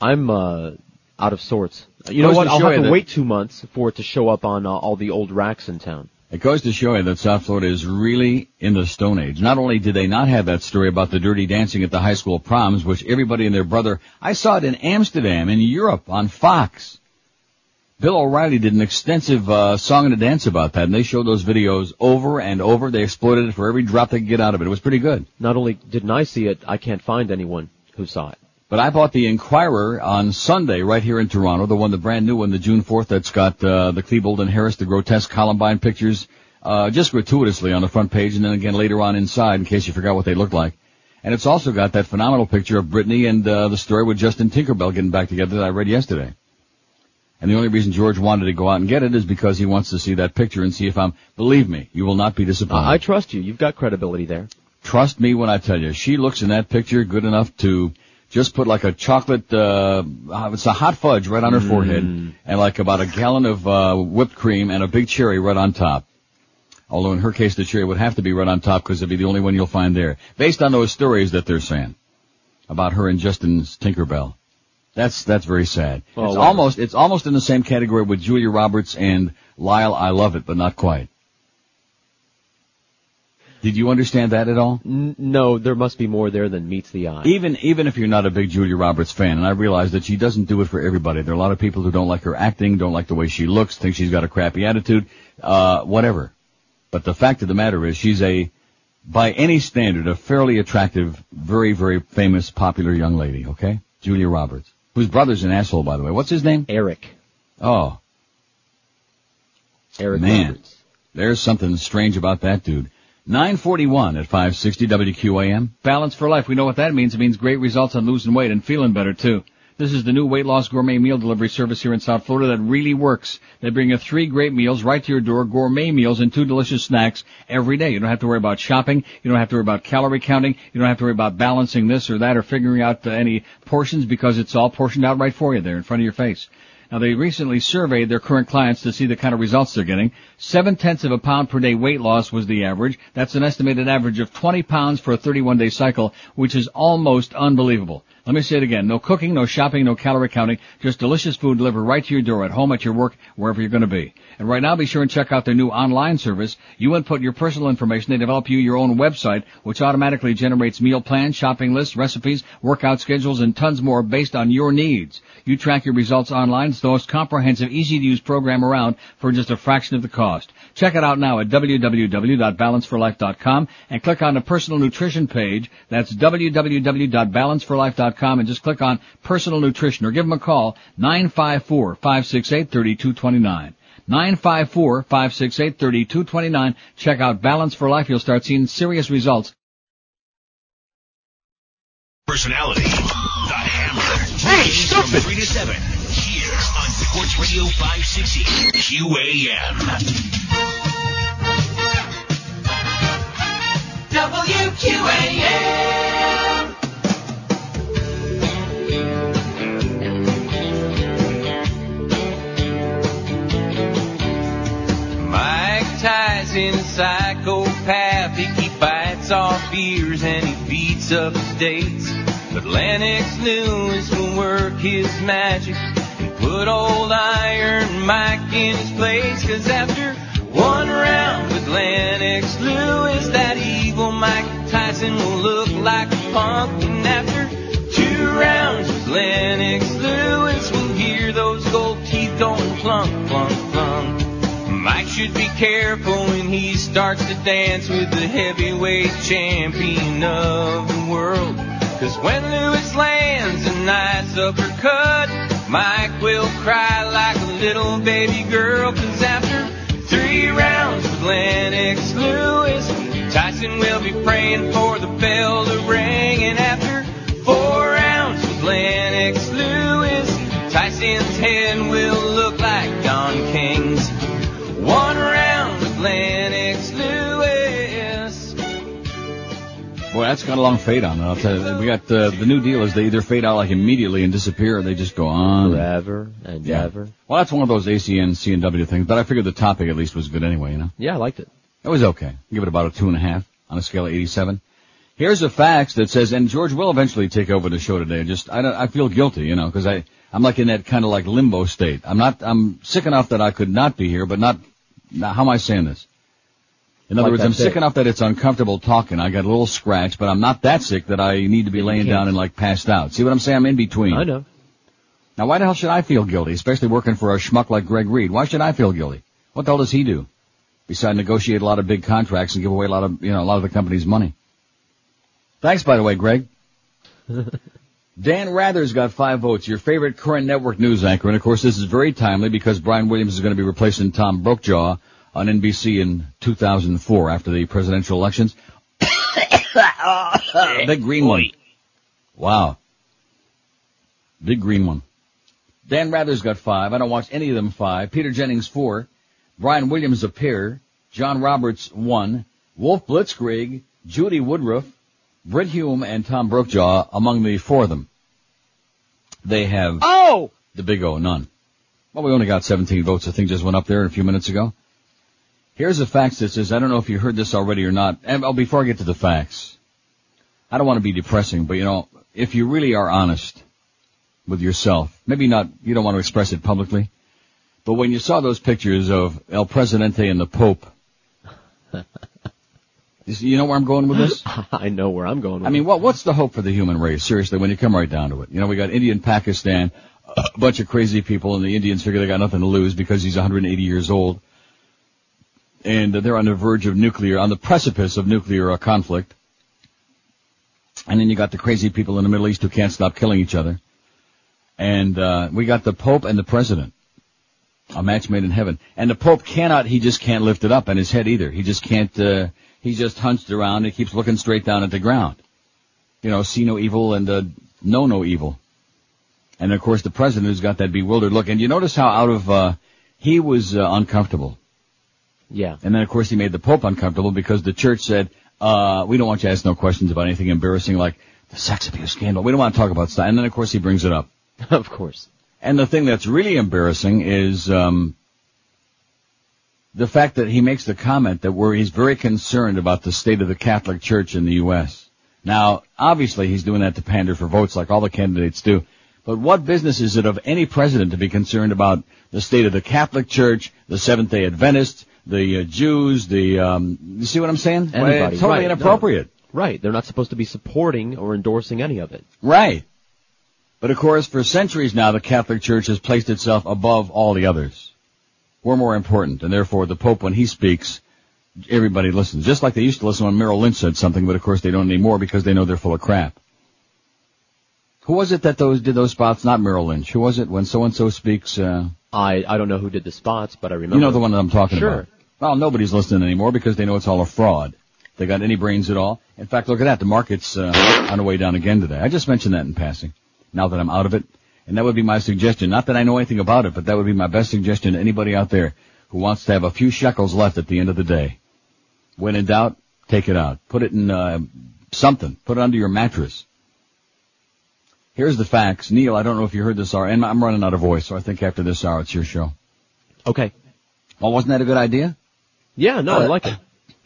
I'm uh, out of sorts. You know what? I'll have to that- wait two months for it to show up on uh, all the old racks in town. It goes to show you that South Florida is really in the Stone Age. Not only did they not have that story about the dirty dancing at the high school proms, which everybody and their brother, I saw it in Amsterdam, in Europe, on Fox. Bill O'Reilly did an extensive uh, song and a dance about that, and they showed those videos over and over. They exploited it for every drop they could get out of it. It was pretty good. Not only didn't I see it, I can't find anyone who saw it. But I bought the Inquirer on Sunday right here in Toronto, the one, the brand new one, the June 4th, that's got uh, the Klebold and Harris, the grotesque Columbine pictures, uh, just gratuitously on the front page, and then again later on inside, in case you forgot what they looked like. And it's also got that phenomenal picture of Britney and uh, the story with Justin Tinkerbell getting back together that I read yesterday. And the only reason George wanted to go out and get it is because he wants to see that picture and see if I'm, believe me, you will not be disappointed. I trust you. You've got credibility there. Trust me when I tell you, she looks in that picture good enough to just put like a chocolate, uh, uh, it's a hot fudge right on her forehead and like about a gallon of, uh, whipped cream and a big cherry right on top. Although in her case the cherry would have to be right on top because it'd be the only one you'll find there. Based on those stories that they're saying about her and Justin's Tinkerbell. That's, that's very sad. Oh, it's almost, it's almost in the same category with Julia Roberts and Lyle I Love It, but not quite. Did you understand that at all? N- no, there must be more there than meets the eye. Even even if you're not a big Julia Roberts fan, and I realize that she doesn't do it for everybody. There are a lot of people who don't like her acting, don't like the way she looks, think she's got a crappy attitude, uh, whatever. But the fact of the matter is, she's a, by any standard, a fairly attractive, very very famous, popular young lady. Okay, Julia Roberts, whose brother's an asshole, by the way. What's his name? Eric. Oh, Eric man, Roberts. there's something strange about that dude. 941 at 560 WQAM. Balance for life. We know what that means. It means great results on losing weight and feeling better too. This is the new weight loss gourmet meal delivery service here in South Florida that really works. They bring you three great meals right to your door, gourmet meals and two delicious snacks every day. You don't have to worry about shopping. You don't have to worry about calorie counting. You don't have to worry about balancing this or that or figuring out uh, any portions because it's all portioned out right for you there in front of your face. Now they recently surveyed their current clients to see the kind of results they're getting. Seven tenths of a pound per day weight loss was the average. That's an estimated average of 20 pounds for a 31 day cycle, which is almost unbelievable. Let me say it again. No cooking, no shopping, no calorie counting, just delicious food delivered right to your door at home, at your work, wherever you're going to be. And right now, be sure and check out their new online service. You input your personal information. They develop you your own website, which automatically generates meal plans, shopping lists, recipes, workout schedules, and tons more based on your needs. You track your results online. It's the most comprehensive, easy to use program around for just a fraction of the cost. Check it out now at www.balanceforlife.com and click on the personal nutrition page. That's www.balanceforlife.com and just click on personal nutrition or give them a call 954-568-3229. 954-568-3229. Check out Balance for Life. You'll start seeing serious results. Personality. The Hammer. Hey, stop from 3 to 7. Here on Sports Radio 560 QAM. WQAM. Up states. But Lennox Lewis will work his magic and put old Iron Mike in his place. Cause after one round with Lennox Lewis, that evil Mike Tyson will look like a punk. And after two rounds with Lennox Lewis, we'll hear those gold teeth going clunk, clunk, clunk. Mike should be careful he starts to dance with the heavyweight champion of the world. Cause when Lewis lands a nice uppercut, Mike will cry like a little baby girl. Cause after three rounds with Lennox Lewis, Tyson will be praying for the bell to ring. And after four rounds with Lennox Lewis, Tyson's head will look like Don King's. Boy, that's got a long fade on it. I'll tell you. We got uh, the new deal is they either fade out like immediately and disappear, or they just go on forever and Yeah. ever. Well, that's one of those ACN, CNW things, but I figured the topic at least was good anyway, you know? Yeah, I liked it. It was okay. Give it about a two and a half on a scale of 87. Here's a fax that says, and George will eventually take over the show today. Just, I don't, I feel guilty, you know, cause I, I'm like in that kind of like limbo state. I'm not, I'm sick enough that I could not be here, but not, now how am I saying this? In other Like words, I'm sick bit. enough that it's uncomfortable talking. I got a little scratch, but I'm not that sick that I need to be laying down and like passed out. See what I'm saying? I'm in between. I know. Now, why the hell should I feel guilty, especially working for a schmuck like Greg Reed? Why should I feel guilty? What the hell does he do? Besides negotiate a lot of big contracts and give away a lot of, you know, a lot of the company's money. Thanks, by the way, Greg. <laughs> Dan Rather's got five votes, your favorite current network news anchor. And of course, this is very timely because Brian Williams is going to be replacing Tom Brookjaw on NBC in 2004 after the presidential elections. <coughs> Big green one. Wow. Big green one. Dan Rather's got five. I don't watch any of them five. Peter Jennings four. Brian Williams a pair. John Roberts one. Wolf Blitzkrieg, Judy Woodruff, Brit Hume, and Tom Brookjaw among the four of them. They have Oh! the big O, none. Well, we only got 17 votes. The thing just went up there a few minutes ago. Here's a fax that says, I don't know if you heard this already or not. And oh, before I get to the facts, I don't want to be depressing, but you know, if you really are honest with yourself, maybe not, you don't want to express it publicly, but when you saw those pictures of El Presidente and the Pope, <laughs> you know where I'm going with this? <laughs> I know where I'm going with I mean, what what's the hope for the human race? Seriously, when you come right down to it, you know, we got India and Pakistan, a bunch of crazy people, and the Indians figure they got nothing to lose because he's 180 years old, and they're on the verge of nuclear, on the precipice of nuclear uh, conflict. And then you got the crazy people in the Middle East who can't stop killing each other, and uh, we got the Pope and the President. A match made in heaven. And the Pope cannot, he just can't lift it up in his head either. He just can't, uh, he's just hunched around and keeps looking straight down at the ground. You know, see no evil and, uh, know no evil. And of course the president has got that bewildered look. And you notice how out of, uh, he was, uh, uncomfortable. Yeah. And then of course he made the Pope uncomfortable because the church said, uh, we don't want you to ask no questions about anything embarrassing like the sex abuse scandal. We don't want to talk about stuff. And then of course he brings it up. <laughs> of course. And the thing that's really embarrassing is um, the fact that he makes the comment that where he's very concerned about the state of the Catholic Church in the U.S. Now, obviously, he's doing that to pander for votes, like all the candidates do. But what business is it of any president to be concerned about the state of the Catholic Church, the Seventh Day Adventists, the uh, Jews, the um, you see what I'm saying? Anybody. Well, totally right, inappropriate. No. Right. They're not supposed to be supporting or endorsing any of it. Right. But of course, for centuries now, the Catholic Church has placed itself above all the others. We're more important, and therefore the Pope, when he speaks, everybody listens. Just like they used to listen when Merrill Lynch said something, but of course they don't anymore because they know they're full of crap. Who was it that those did those spots? Not Merrill Lynch. Who was it when so and so speaks? Uh, I I don't know who did the spots, but I remember. you know the one that I'm talking about. Sure. about. Well, nobody's listening anymore because they know it's all a fraud. They got any brains at all. In fact, look at that. The market's uh, on the way down again today. I just mentioned that in passing. Now that I'm out of it, and that would be my suggestion. Not that I know anything about it, but that would be my best suggestion to anybody out there who wants to have a few shekels left at the end of the day. When in doubt, take it out. Put it in uh, something. Put it under your mattress. Here's the facts. Neil, I don't know if you heard this hour, and I'm running out of voice, so I think after this hour it's your show. Okay. Well, wasn't that a good idea? Yeah, no, I like it.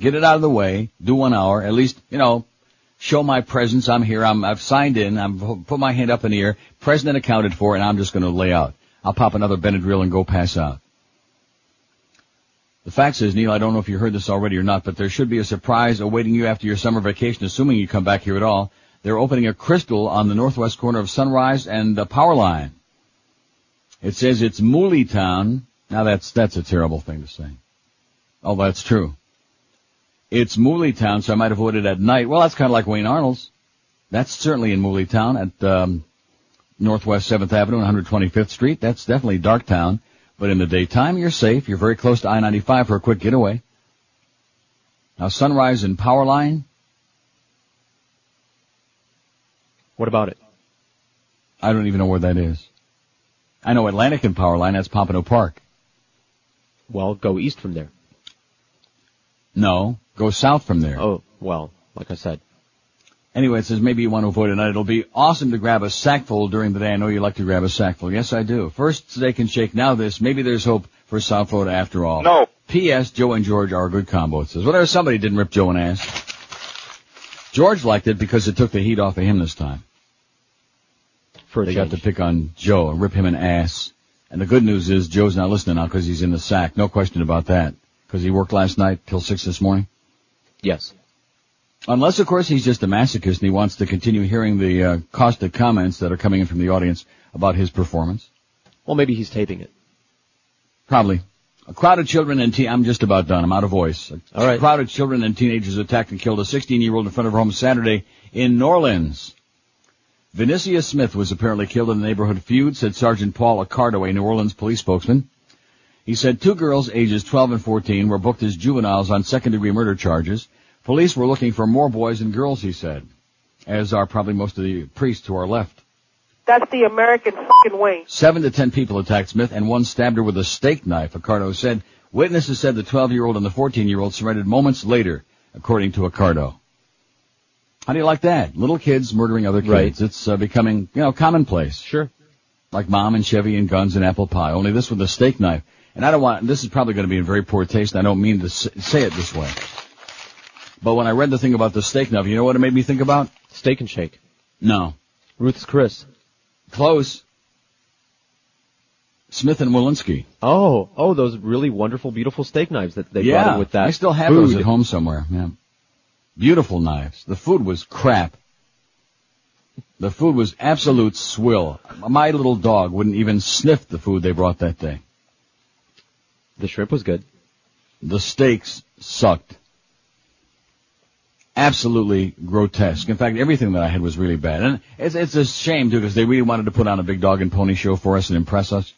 Get it out of the way. Do one hour. At least, you know, show my presence. I'm here. I'm, I've signed in. I'm put my hand up in the air. President accounted for, and I'm just going to lay out. I'll pop another Benadryl and go pass out. The fact is, Neil, I don't know if you heard this already or not, but there should be a surprise awaiting you after your summer vacation, assuming you come back here at all. They're opening a crystal on the northwest corner of Sunrise and the Power Line. It says it's Mooley Town. Now that's, that's a terrible thing to say. Oh, that's true. It's Mooley Town, so I might avoid it at night. Well, that's kind of like Wayne Arnold's. That's certainly in Mooley Town at, um, Northwest 7th Avenue and 125th Street. That's definitely dark town. But in the daytime, you're safe. You're very close to I-95 for a quick getaway. Now, Sunrise and Power Line. What about it? I don't even know where that is. I know Atlantic and Power Line. That's Pompano Park. Well, go east from there. No, go south from there. Oh, well, like I said. Anyway, it says maybe you want to avoid it night. It'll be awesome to grab a sackful during the day. I know you like to grab a sackful. Yes, I do. First, Steak can Shake. Now this. Maybe there's hope for South Florida after all. No. P.S. Joe and George are a good combo. It says, whatever, somebody didn't rip Joe an ass. George liked it because it took the heat off of him this time. For a They change. got to pick on Joe and rip him an ass. And the good news is Joe's not listening now because he's in the sack. No question about that. Because he worked last night till six this morning. Yes. Unless, of course, he's just a masochist and he wants to continue hearing the uh, caustic comments that are coming in from the audience about his performance. Well, maybe he's taping it. Probably. A crowd of children and teen- I'm just about done. I'm out of voice. A All right. crowd of children and teenagers attacked and killed a 16-year-old in front of her home Saturday in New Orleans. Vinicia Smith was apparently killed in the neighborhood feud, said Sergeant Paul Accardo, a New Orleans police spokesman. He said two girls ages 12 and 14 were booked as juveniles on second-degree murder charges. Police were looking for more boys and girls, he said, as are probably most of the priests who are left. That's the American fucking way. Seven to ten people attacked Smith and one stabbed her with a steak knife, Accardo said. Witnesses said the 12-year-old and the 14-year-old surrendered moments later, according to Accardo. How do you like that? Little kids murdering other kids. Right. It's uh, becoming, you know, commonplace. Sure. Like mom and Chevy and guns and apple pie. Only this with a steak knife. And I don't want, this is probably going to be in very poor taste, and I don't mean to say it this way. But when I read the thing about the steak knife, you know what it made me think about? Steak and Shake. No. Ruth's Chris. Close. Smith and Wollensky. Oh, oh, those really wonderful, beautiful steak knives that they yeah, brought in with that. I still have food. those at home somewhere. Yeah. Beautiful knives. The food was crap. The food was absolute swill. My little dog wouldn't even sniff the food they brought that day. The shrimp was good. The steaks sucked. Absolutely grotesque. In fact, everything that I had was really bad. And it's, it's a shame too, because they really wanted to put on a big dog and pony show for us and impress us.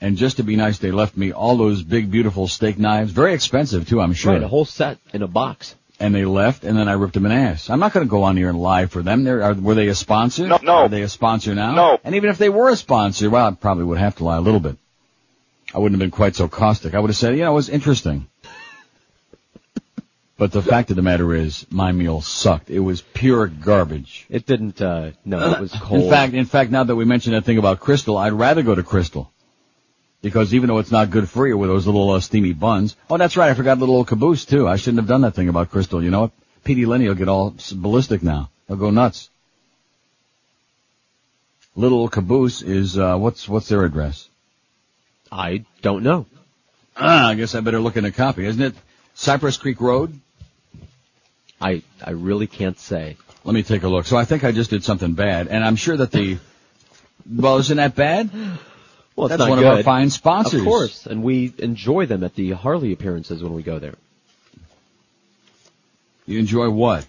And just to be nice, they left me all those big, beautiful steak knives. Very expensive too, I'm sure. Right, a whole set in a box. And they left, and then I ripped them an ass. I'm not going to go on here and lie for them. They're, are, were they a sponsor? No, no. Are they a sponsor now? No. And even if they were a sponsor, well, I probably would have to lie a little bit. I wouldn't have been quite so caustic. I would have said, you know, it was interesting. <laughs> But the fact of the matter is, my meal sucked. It was pure garbage. It didn't. uh No, it was cold. In fact, in fact, now that we mentioned that thing about Crystal, I'd rather go to Crystal. Because even though it's not good for you with those little uh, steamy buns. Oh, that's right. I forgot little old caboose too. I shouldn't have done that thing about Crystal. You know what? Petey Lenny will get all ballistic now. He'll go nuts. Little caboose is uh what's what's their address? I don't know. Ah, I guess I better look in a copy. Isn't it Cypress Creek Road? I I really can't say. Let me take a look. So I think I just did something bad, and I'm sure that the well, isn't that bad? <gasps> <laughs> Well, it's That's not one good. of our fine sponsors. Of course, and we enjoy them at the Harley appearances when we go there. You enjoy what?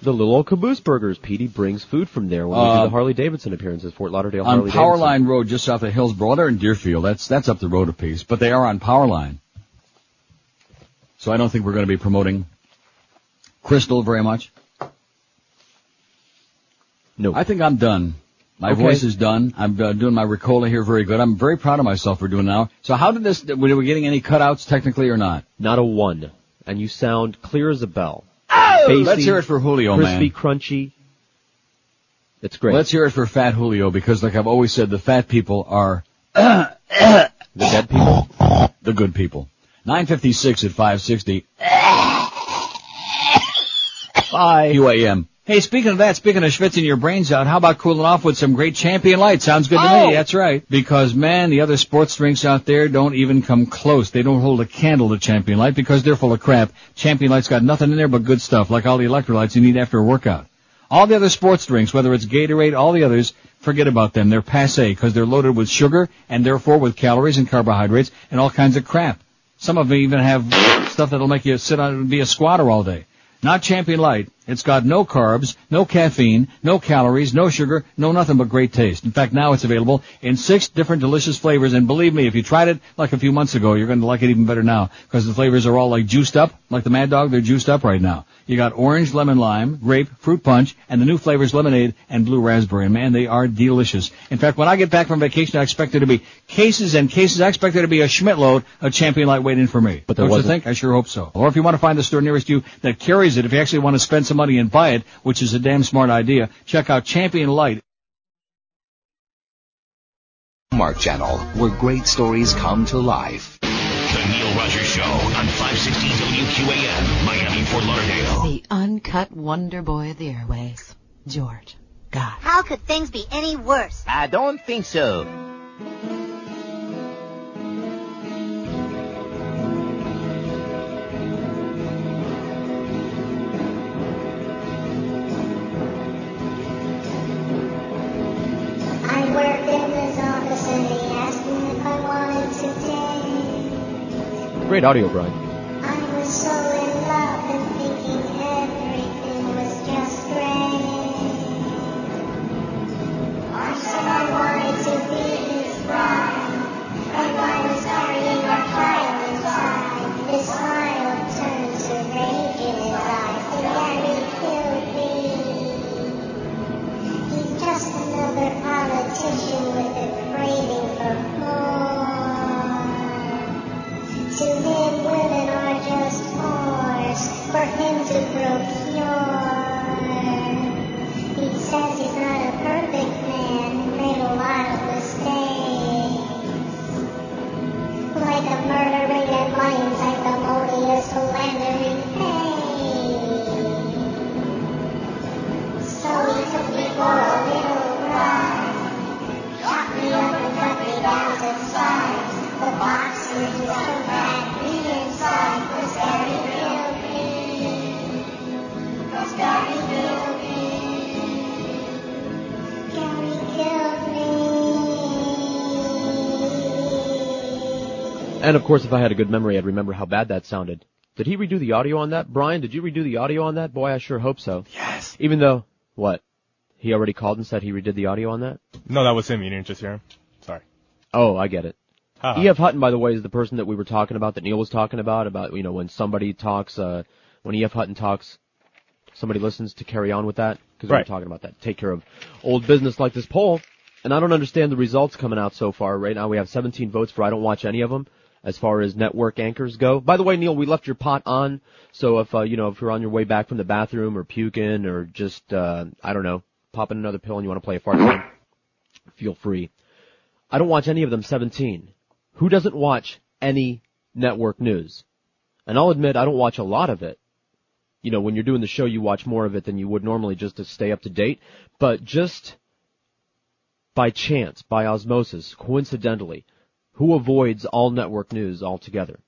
The little old caboose burgers. Petey brings food from there when we Uh, do the Harley Davidson appearances, Fort Lauderdale on Harley Powerline Road, just south of Hillsborough. They're in Deerfield. That's that's up the road a piece, but they are on Powerline. So I don't think we're going to be promoting Crystal very much. No, I think I'm done. My Okay. voice is done. I'm uh, doing my Ricola here very good. I'm very proud of myself for doing now. So how did this? Were we getting any cutouts technically or not? Not a one, and you sound clear as a bell. Oh, Bassy, let's hear it for Julio, crispy, man. crunchy. It's great. Let's hear it for Fat Julio because, like I've always said, the fat people are the dead people. the good people. 956 at 560. Bye. UAM. Hey, speaking of that, speaking of schwitzing your brains out, how about cooling off with some great Champion Lyte? Sounds good to Oh. me. That's right. Because man, the other sports drinks out there don't even come close. They don't hold a candle to Champion Lyte because they're full of crap. Champion Lyte's got nothing in there but good stuff, like all the electrolytes you need after a workout. All the other sports drinks, whether it's Gatorade, all the others, forget about them. They're passe because they're loaded with sugar and therefore with calories and carbohydrates and all kinds of crap. Some of them even have stuff that'll make you sit on and be a squatter all day. Not Champion Lyte. It's got no carbs, no caffeine, no calories, no sugar, no nothing but great taste. In fact, now it's available in six different delicious flavors. And believe me, if you tried it like a few months ago, you're going to like it even better now because the flavors are all like juiced up, like the Mad Dog. They're juiced up right now. You got orange, lemon, lime, grape, fruit punch, and the new flavors lemonade and blue raspberry. And man, they are delicious. In fact, when I get back from vacation, I expect there to be cases and cases. I expect there to be a Schmidt load of Champion Lyte waiting for me. But there Don't wasn't. think? I sure hope so. Or if you want to find the store nearest you that carries it, if you actually want to spend some money and buy it, which is a damn smart idea, check out Champion Lyte. Mark Channel, where great stories come to life. The Neil Rogers Show on 560 WQAM, Miami, Fort Lauderdale. The uncut wonder boy of the airways, George. God. How could things be any worse? I don't think so. Great audio, Brian. And of course, if I had a good memory, I'd remember how bad that sounded. Did he redo the audio on that? Brian, did you redo the audio on that? Boy, I sure hope so. Yes. Even though, what? He already called and said he redid the audio on that? No, that was him. You didn't just hear him. Sorry. Oh, I get it. Ha. E.F. Hutton, by the way, is the person that we were talking about, that Neil was talking about, about, you know, when somebody talks, uh, when E.F. Hutton talks, somebody listens to carry on with that, because we were talking about that. Take care of old business like this poll. And I don't understand the results coming out so far. Right now we have 17 votes for I don't watch any of them. As far as network anchors go. By the way, Neil, we left your pot on, so if uh, you know if you're on your way back from the bathroom or puking or just uh, I don't know, popping another pill and you want to play a fart game, feel free. I don't watch any of them 17. Who doesn't watch any network news? And I'll admit I don't watch a lot of it. You know, when you're doing the show, you watch more of it than you would normally just to stay up to date. But just by chance, by osmosis, coincidentally, who avoids all network news altogether?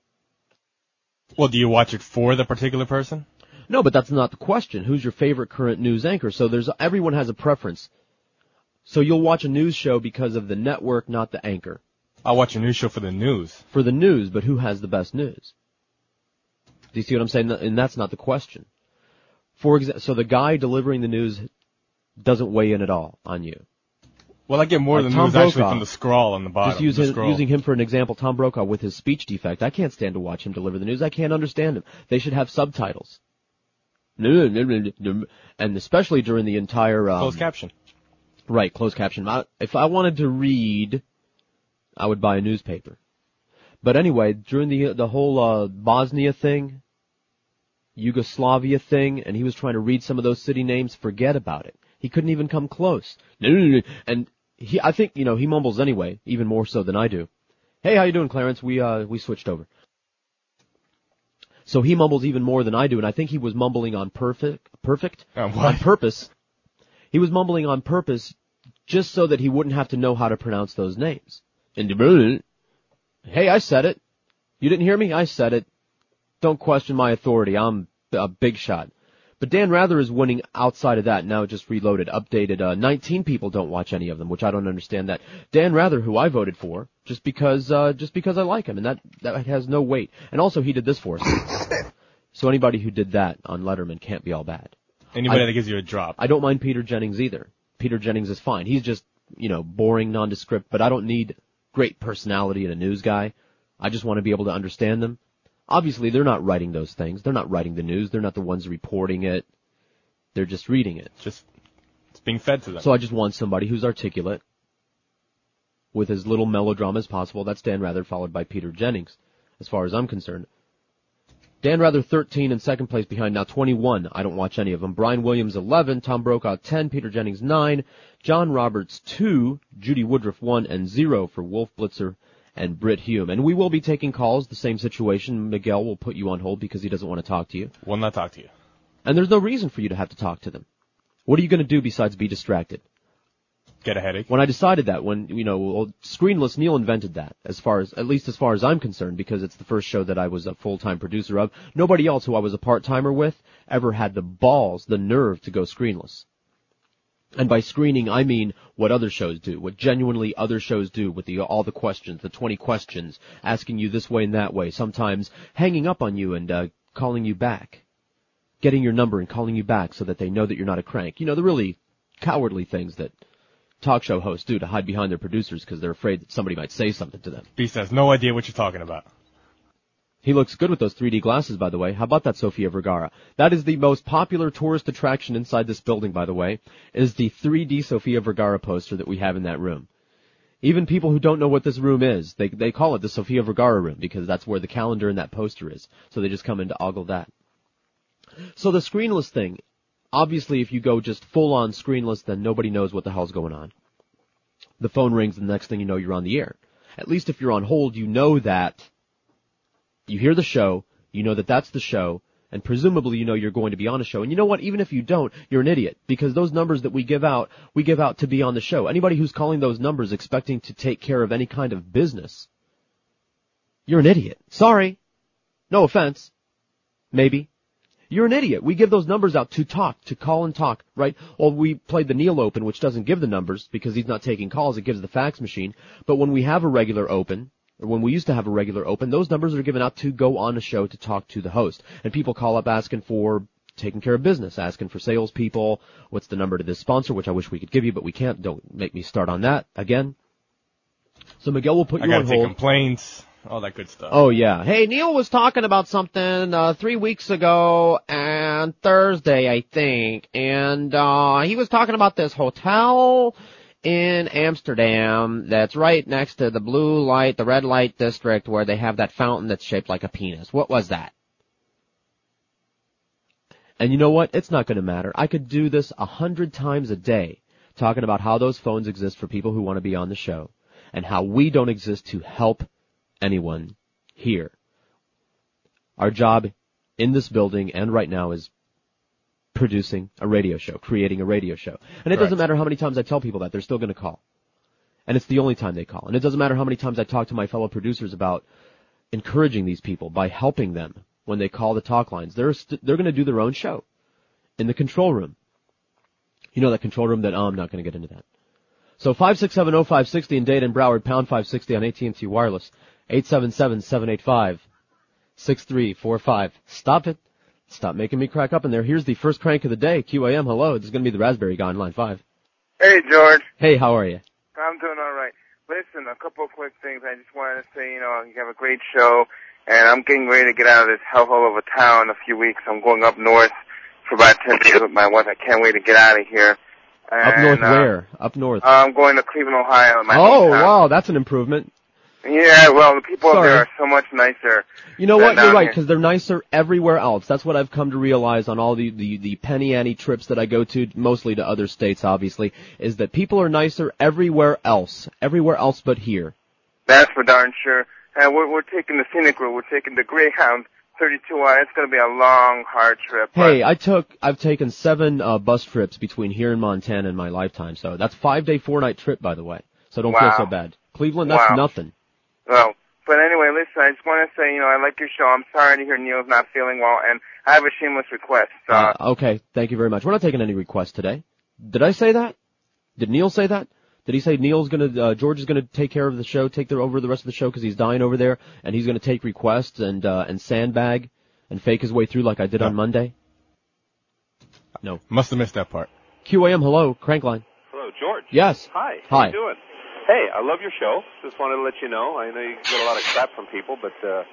Well, do you watch it for the particular person? No, but that's not the question. Who's your favorite current news anchor? So there's everyone has a preference. So you'll watch a news show because of the network, not the anchor. I'll watch a news show for the news. For the news, but who has the best news? Do you see what I'm saying? And that's not the question. For example, so the guy delivering the news doesn't weigh in at all on you. Well, I get more Like than Tom news actually Brokaw. from the scroll on the bottom. Just use him- using him for an example, Tom Brokaw with his speech defect. I can't stand to watch him deliver the news. I can't understand him. They should have subtitles. And especially during the entire um, Closed caption. Right, closed caption. I- If I wanted to read, I would buy a newspaper. But anyway, during the the whole uh, Bosnia thing, Yugoslavia thing, and he was trying to read some of those city names, forget about it. He couldn't even come close. And he, I think, you know, he mumbles anyway, even more so than I do. Hey, how you doing, Clarence? We uh we switched over. So he mumbles even more than I do, and I think he was mumbling on perfect, perfect, On what? on purpose. He was mumbling on purpose just so that he wouldn't have to know how to pronounce those names. And hey, I said it. You didn't hear me? I said it. Don't question my authority. I'm a big shot. But Dan Rather is winning outside of that. Now just reloaded, updated. Uh, 19 people don't watch any of them, which I don't understand that. Dan Rather, who I voted for, just because, uh, just because I like him, and that, that has no weight. And also he did this for us. <laughs> so anybody who did that on Letterman can't be all bad. Anybody I- that gives you a drop. I don't mind Peter Jennings either. Peter Jennings is fine. He's just, you know, boring, nondescript, but I don't need great personality in a news guy. I just want to be able to understand them. Obviously, they're not writing those things. They're not writing the news. They're not the ones reporting it. They're just reading it. Just, it's being fed to them. So I just want somebody who's articulate with as little melodrama as possible. That's Dan Rather, followed by Peter Jennings, as far as I'm concerned. Dan Rather 13 in second place behind now 21. I don't watch any of them. Brian Williams 11, Tom Brokaw 10, Peter Jennings 9, John Roberts 2, Judy Woodruff 1 and 0 for Wolf Blitzer and Brit Hume. And we will be taking calls, the same situation. Miguel will put you on hold because he doesn't want to talk to you. Will not talk to you. And there's no reason for you to have to talk to them. What are you going to do besides be distracted? Get a headache. When I decided that, when, you know, Screenless, Neil invented that, as far as, at least as far as I'm concerned, because it's the first show that I was a full-time producer of. Nobody else who I was a part-timer with ever had the balls, the nerve to go screenless. And by screening, I mean what other shows do, what genuinely other shows do with the, all the questions, the 20 questions, asking you this way and that way, sometimes hanging up on you and, uh, calling you back. Getting your number and calling you back so that they know that you're not a crank. You know, the really cowardly things that talk show hosts do to hide behind their producers because they're afraid that somebody might say something to them. Beast has no idea what you're talking about. He looks good with those 3D glasses, by the way. How about that, Sofia Vergara? That is the most popular tourist attraction inside this building, by the way, is the 3D Sofia Vergara poster that we have in that room. Even people who don't know what this room is, they, they call it the Sofia Vergara room because that's where the calendar and that poster is. So they just come in to ogle that. So the screenless thing, obviously if you go just full on screenless, then nobody knows what the hell's going on. The phone rings and the next thing you know you're on the air. At least if you're on hold, you know that you hear the show, you know that that's the show, and presumably you know you're going to be on a show. And you know what? Even if you don't, you're an idiot because those numbers that we give out, we give out to be on the show. Anybody who's calling those numbers expecting to take care of any kind of business, you're an idiot. Sorry. No offense. Maybe. You're an idiot. We give those numbers out to talk, to call and talk, right? Well, we played the Neil Open, which doesn't give the numbers because he's not taking calls. It gives the fax machine. But when we have a regular open, when we used to have a regular open, those numbers are given out to go on a show to talk to the host. And people call up asking for taking care of business, asking for salespeople. What's the number to this sponsor, which I wish we could give you, but we can't. Don't make me start on that again. So Miguel will put you I gotta on take hold. complaints, all that good stuff. Oh yeah. Hey, Neil was talking about something uh, three weeks ago and Thursday, I think, and uh, he was talking about this hotel in Amsterdam that's right next to the blue light, the red light district where they have that fountain that's shaped like a penis. What was that? And you know what? It's not to matter. I could do this a hundred times a day talking about how those phones exist for people who want to be on the show and how we don't exist to help anyone here. Our job in this building and right now is producing a radio show, creating a radio show. And it doesn't matter how many times I tell people that, they're still going to call. And it's the only time they call. And it doesn't matter how many times I talk to my fellow producers about encouraging these people by helping them when they call the talk lines. They're st- they're going to do their own show in the control room. You know that control room that oh, I'm not going to get into that. So 5670560 in Dayton, Broward, pound 560 on AT&T Wireless, 877-785-6345. Stop it. Stop making me crack up in there. Here's the first crank of the day. QAM, hello. This is going to be the Raspberry guy on line 5. Hey, George. Hey, how are you? I'm doing all right. Listen, a couple of quick things. I just wanted to say, you know, you have a great show, and I'm getting ready to get out of this hellhole of a town in a few weeks. I'm going up north for about 10 days with my wife. I can't wait to get out of here. Up And, north uh, where? Up north. I'm going to Cleveland, Ohio. My oh, wow, that's an improvement. Yeah, well, the people Sorry. there are so much nicer. You know what? You're right, because they're nicer everywhere else. That's what I've come to realize on all the, the, the penny ante trips that I go to, mostly to other states, obviously, is that people are nicer everywhere else. Everywhere else but here. That's for darn sure. And we're, we're taking the scenic route. We're taking the Greyhound 32 hour. It's going to be a long, hard trip. Hey, I took, I've taken seven, uh, bus trips between here and Montana in my lifetime, so that's five day, four night trip, by the way. So don't feel so bad. Cleveland, that's Wow. nothing. Well, but anyway, listen, I just want to say, you know, I like your show. I'm sorry to hear Neil's not feeling well, and I have a shameless request. Uh, Uh, okay, thank you very much. We're not taking any requests today. Did I say that? Did Neil say that? Did he say Neil's gonna, uh, George is gonna take care of the show, take the, over the rest of the show because he's dying over there, and he's gonna take requests and, uh, and sandbag and fake his way through like I did on Monday? No. Must have missed that part. QAM, hello, Crankline. Hello, George. Yes. Hi. How Hi. you doing? Hey, I love your show. Just wanted to let you know. I know you get a lot of crap from people, but uh,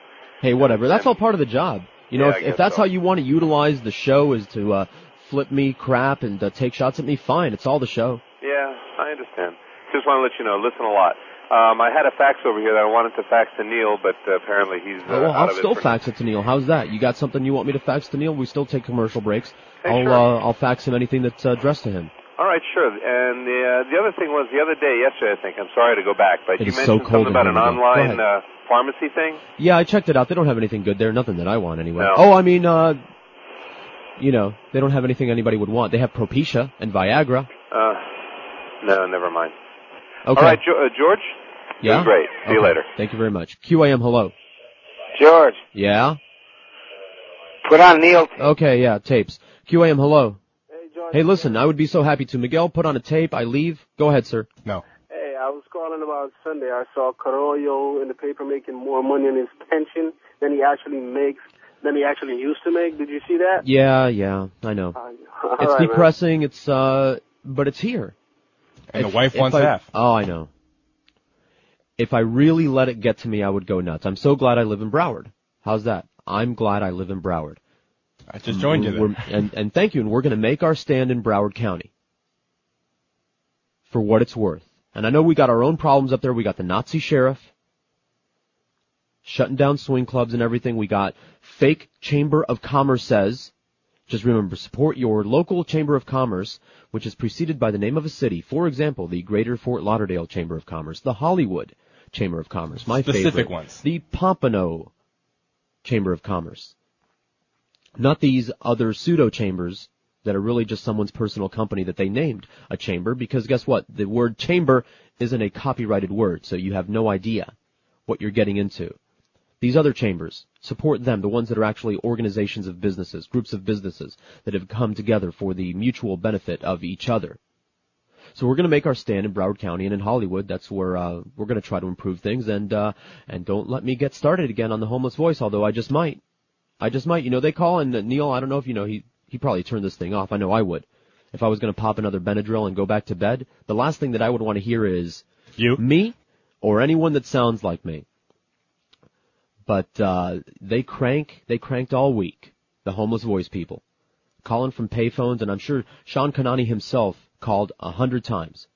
Hey, whatever. That's all part of the job. You know, Yeah, if, if that's so. how you want to utilize the show is to, uh, flip me crap and uh, take shots at me, fine. It's all the show. yeah, I understand. Just want to let you know. Listen a lot. Um, I had a fax over here that I wanted to fax to Neil, but uh, apparently he's uh, Oh, well, I'll still it. fax it to Neil. How's that? You got something you want me to fax to Neil? We still take commercial breaks. Hey, I'll sure. uh, I'll fax him anything that's uh, addressed to him. All right, sure. And the uh, the other thing was the other day, yesterday, I think. I'm sorry to go back, but It you is so mentioned cold something about an here online uh, pharmacy thing. Yeah, I checked it out. They don't have anything good there. Nothing that I want anyway. No. Oh, I mean, uh, you know, they don't have anything anybody would want. They have Propecia and Viagra. Uh, no, never mind. Okay. All right, jo- uh, George. Yeah. It great. See you later. Thank you very much. QAM, hello. George, Yeah. put on Neil. Okay, yeah, tapes. QAM, hello. Hey, listen, I would be so happy to. Miguel, put on a tape. I leave. Go ahead, sir. No. Hey, I was calling about Sunday. I saw Carollo in the paper making more money in his pension than he actually makes, than he actually used to make. Did you see that? Yeah, yeah, I know. All it's right, man. depressing. It's uh, but it's here. And the wife wants I, half. Oh, I know. If I really let it get to me, I would go nuts. I'm so glad I live in Broward. How's that? I'm glad I live in Broward. I just joined you um, We're- there. And, and thank you. And we're going to make our stand in Broward County for what it's worth. And I know we got our own problems up there. We got the Nazi sheriff shutting down swing clubs and everything. We got fake Chamber of Commerce says. Just remember, support your local Chamber of Commerce, which is preceded by the name of a city. For example, the Greater Fort Lauderdale Chamber of Commerce, the Hollywood Chamber of Commerce, my Specific favorite, ones. the Pompano Chamber of Commerce. Not these other pseudo chambers that are really just someone's personal company that they named a chamber because guess what? The word chamber isn't a copyrighted word, so you have no idea what you're getting into. These other chambers, support them, the ones that are actually organizations of businesses, groups of businesses that have come together for the mutual benefit of each other. So we're going to make our stand in Broward County and in Hollywood. That's where uh, we're going to try to improve things. And uh, and don't let me get started again on the homeless voice, although I just might. I just might. You know, they call and Neil. I don't know if you know. He he probably turned this thing off. I know I would. If I was going to pop another Benadryl and go back to bed, the last thing that I would want to hear is you, me, or anyone that sounds like me. But uh, they crank. They cranked all week. The homeless voice people, calling from payphones, and I'm sure Sean Cononie himself called a hundred times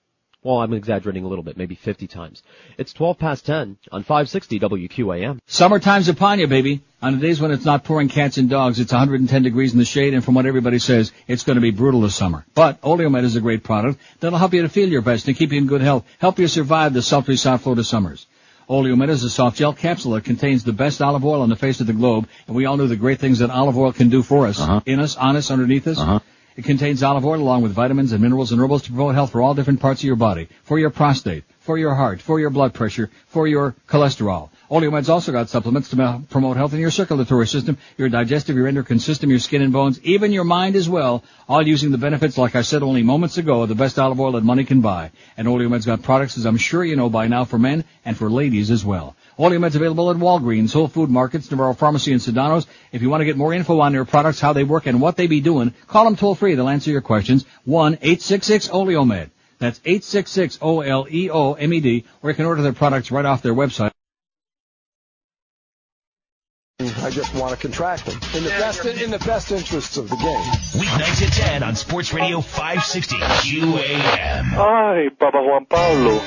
Well, I'm exaggerating a little bit, maybe 50 times. It's 12 past 10 on 560 WQAM. Summertime's upon you, baby. On the days when it's not pouring cats and dogs, it's 110 degrees in the shade, and from what everybody says, it's going to be brutal this summer. But Oleomed is a great product that'll help you to feel your best and keep you in good health, help you survive the sultry South Florida summers. Oleomed is a soft gel capsule that contains the best olive oil on the face of the globe, and we all know the great things that olive oil can do for us, uh-huh. in us, on us, underneath us. Uh-huh. It contains olive oil along with vitamins and minerals and herbals to promote health for all different parts of your body, for your prostate, for your heart, for your blood pressure, for your cholesterol. Oleomed's also got supplements to promote health in your circulatory system, your digestive, your endocrine system, your skin and bones, even your mind as well, all using the benefits, like I said only moments ago, of the best olive oil that money can buy. And Oleomed's got products, as I'm sure you know by now, for men and for ladies as well. Oleomed's available at Walgreens, Whole Food Markets, Navarro Pharmacy, and Sedanos. If you want to get more info on their products, how they work, and what they be doing, call them toll free. They'll answer your questions. 1-866-OLEOMED. That's 866-O-L-E-O-M-E-D, or you can order their products right off their website. I just want to contract them in the best in the best interests of the game. Weeknights at 10 on Sports Radio 560 QAM. Ay, Papa Juan Pablo.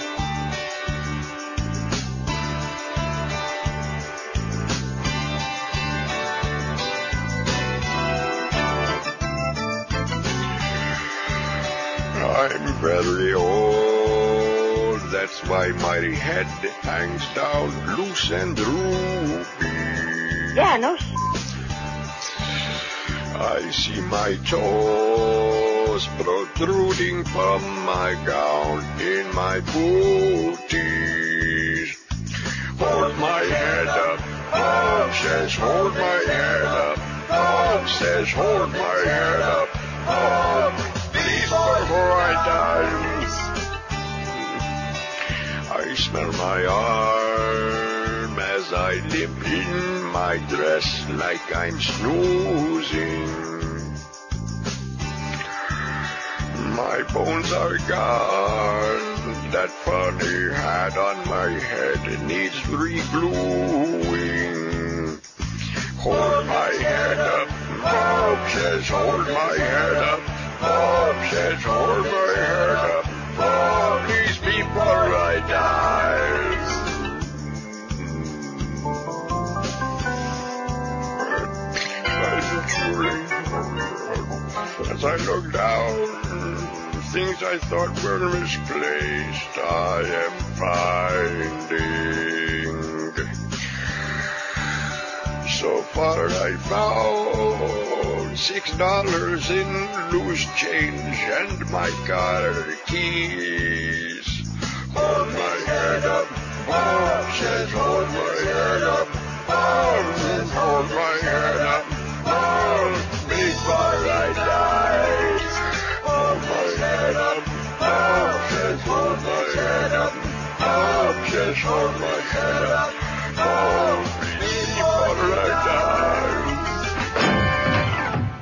I'm very old, that's why my head hangs down loose and droopy. Yeah, no. I see my toes protruding from my gown in my booties. Hold my head up, Bob says hold my head up. Bob says hold my head up. Bob, please before I die. I smell my arm as I limp in my dress like I'm snoozing. My bones are gone. That funny hat on my head needs re-gluing. Hold my head up. Bob says hold my head up. Bob says hold my head up. Bob, please before I die. As I look down, things I thought were misplaced, I am finding. So far I found six dollars in loose change and my car keys. Hold my head up, Bob says hold my head up. Says hold my head up. Before I die.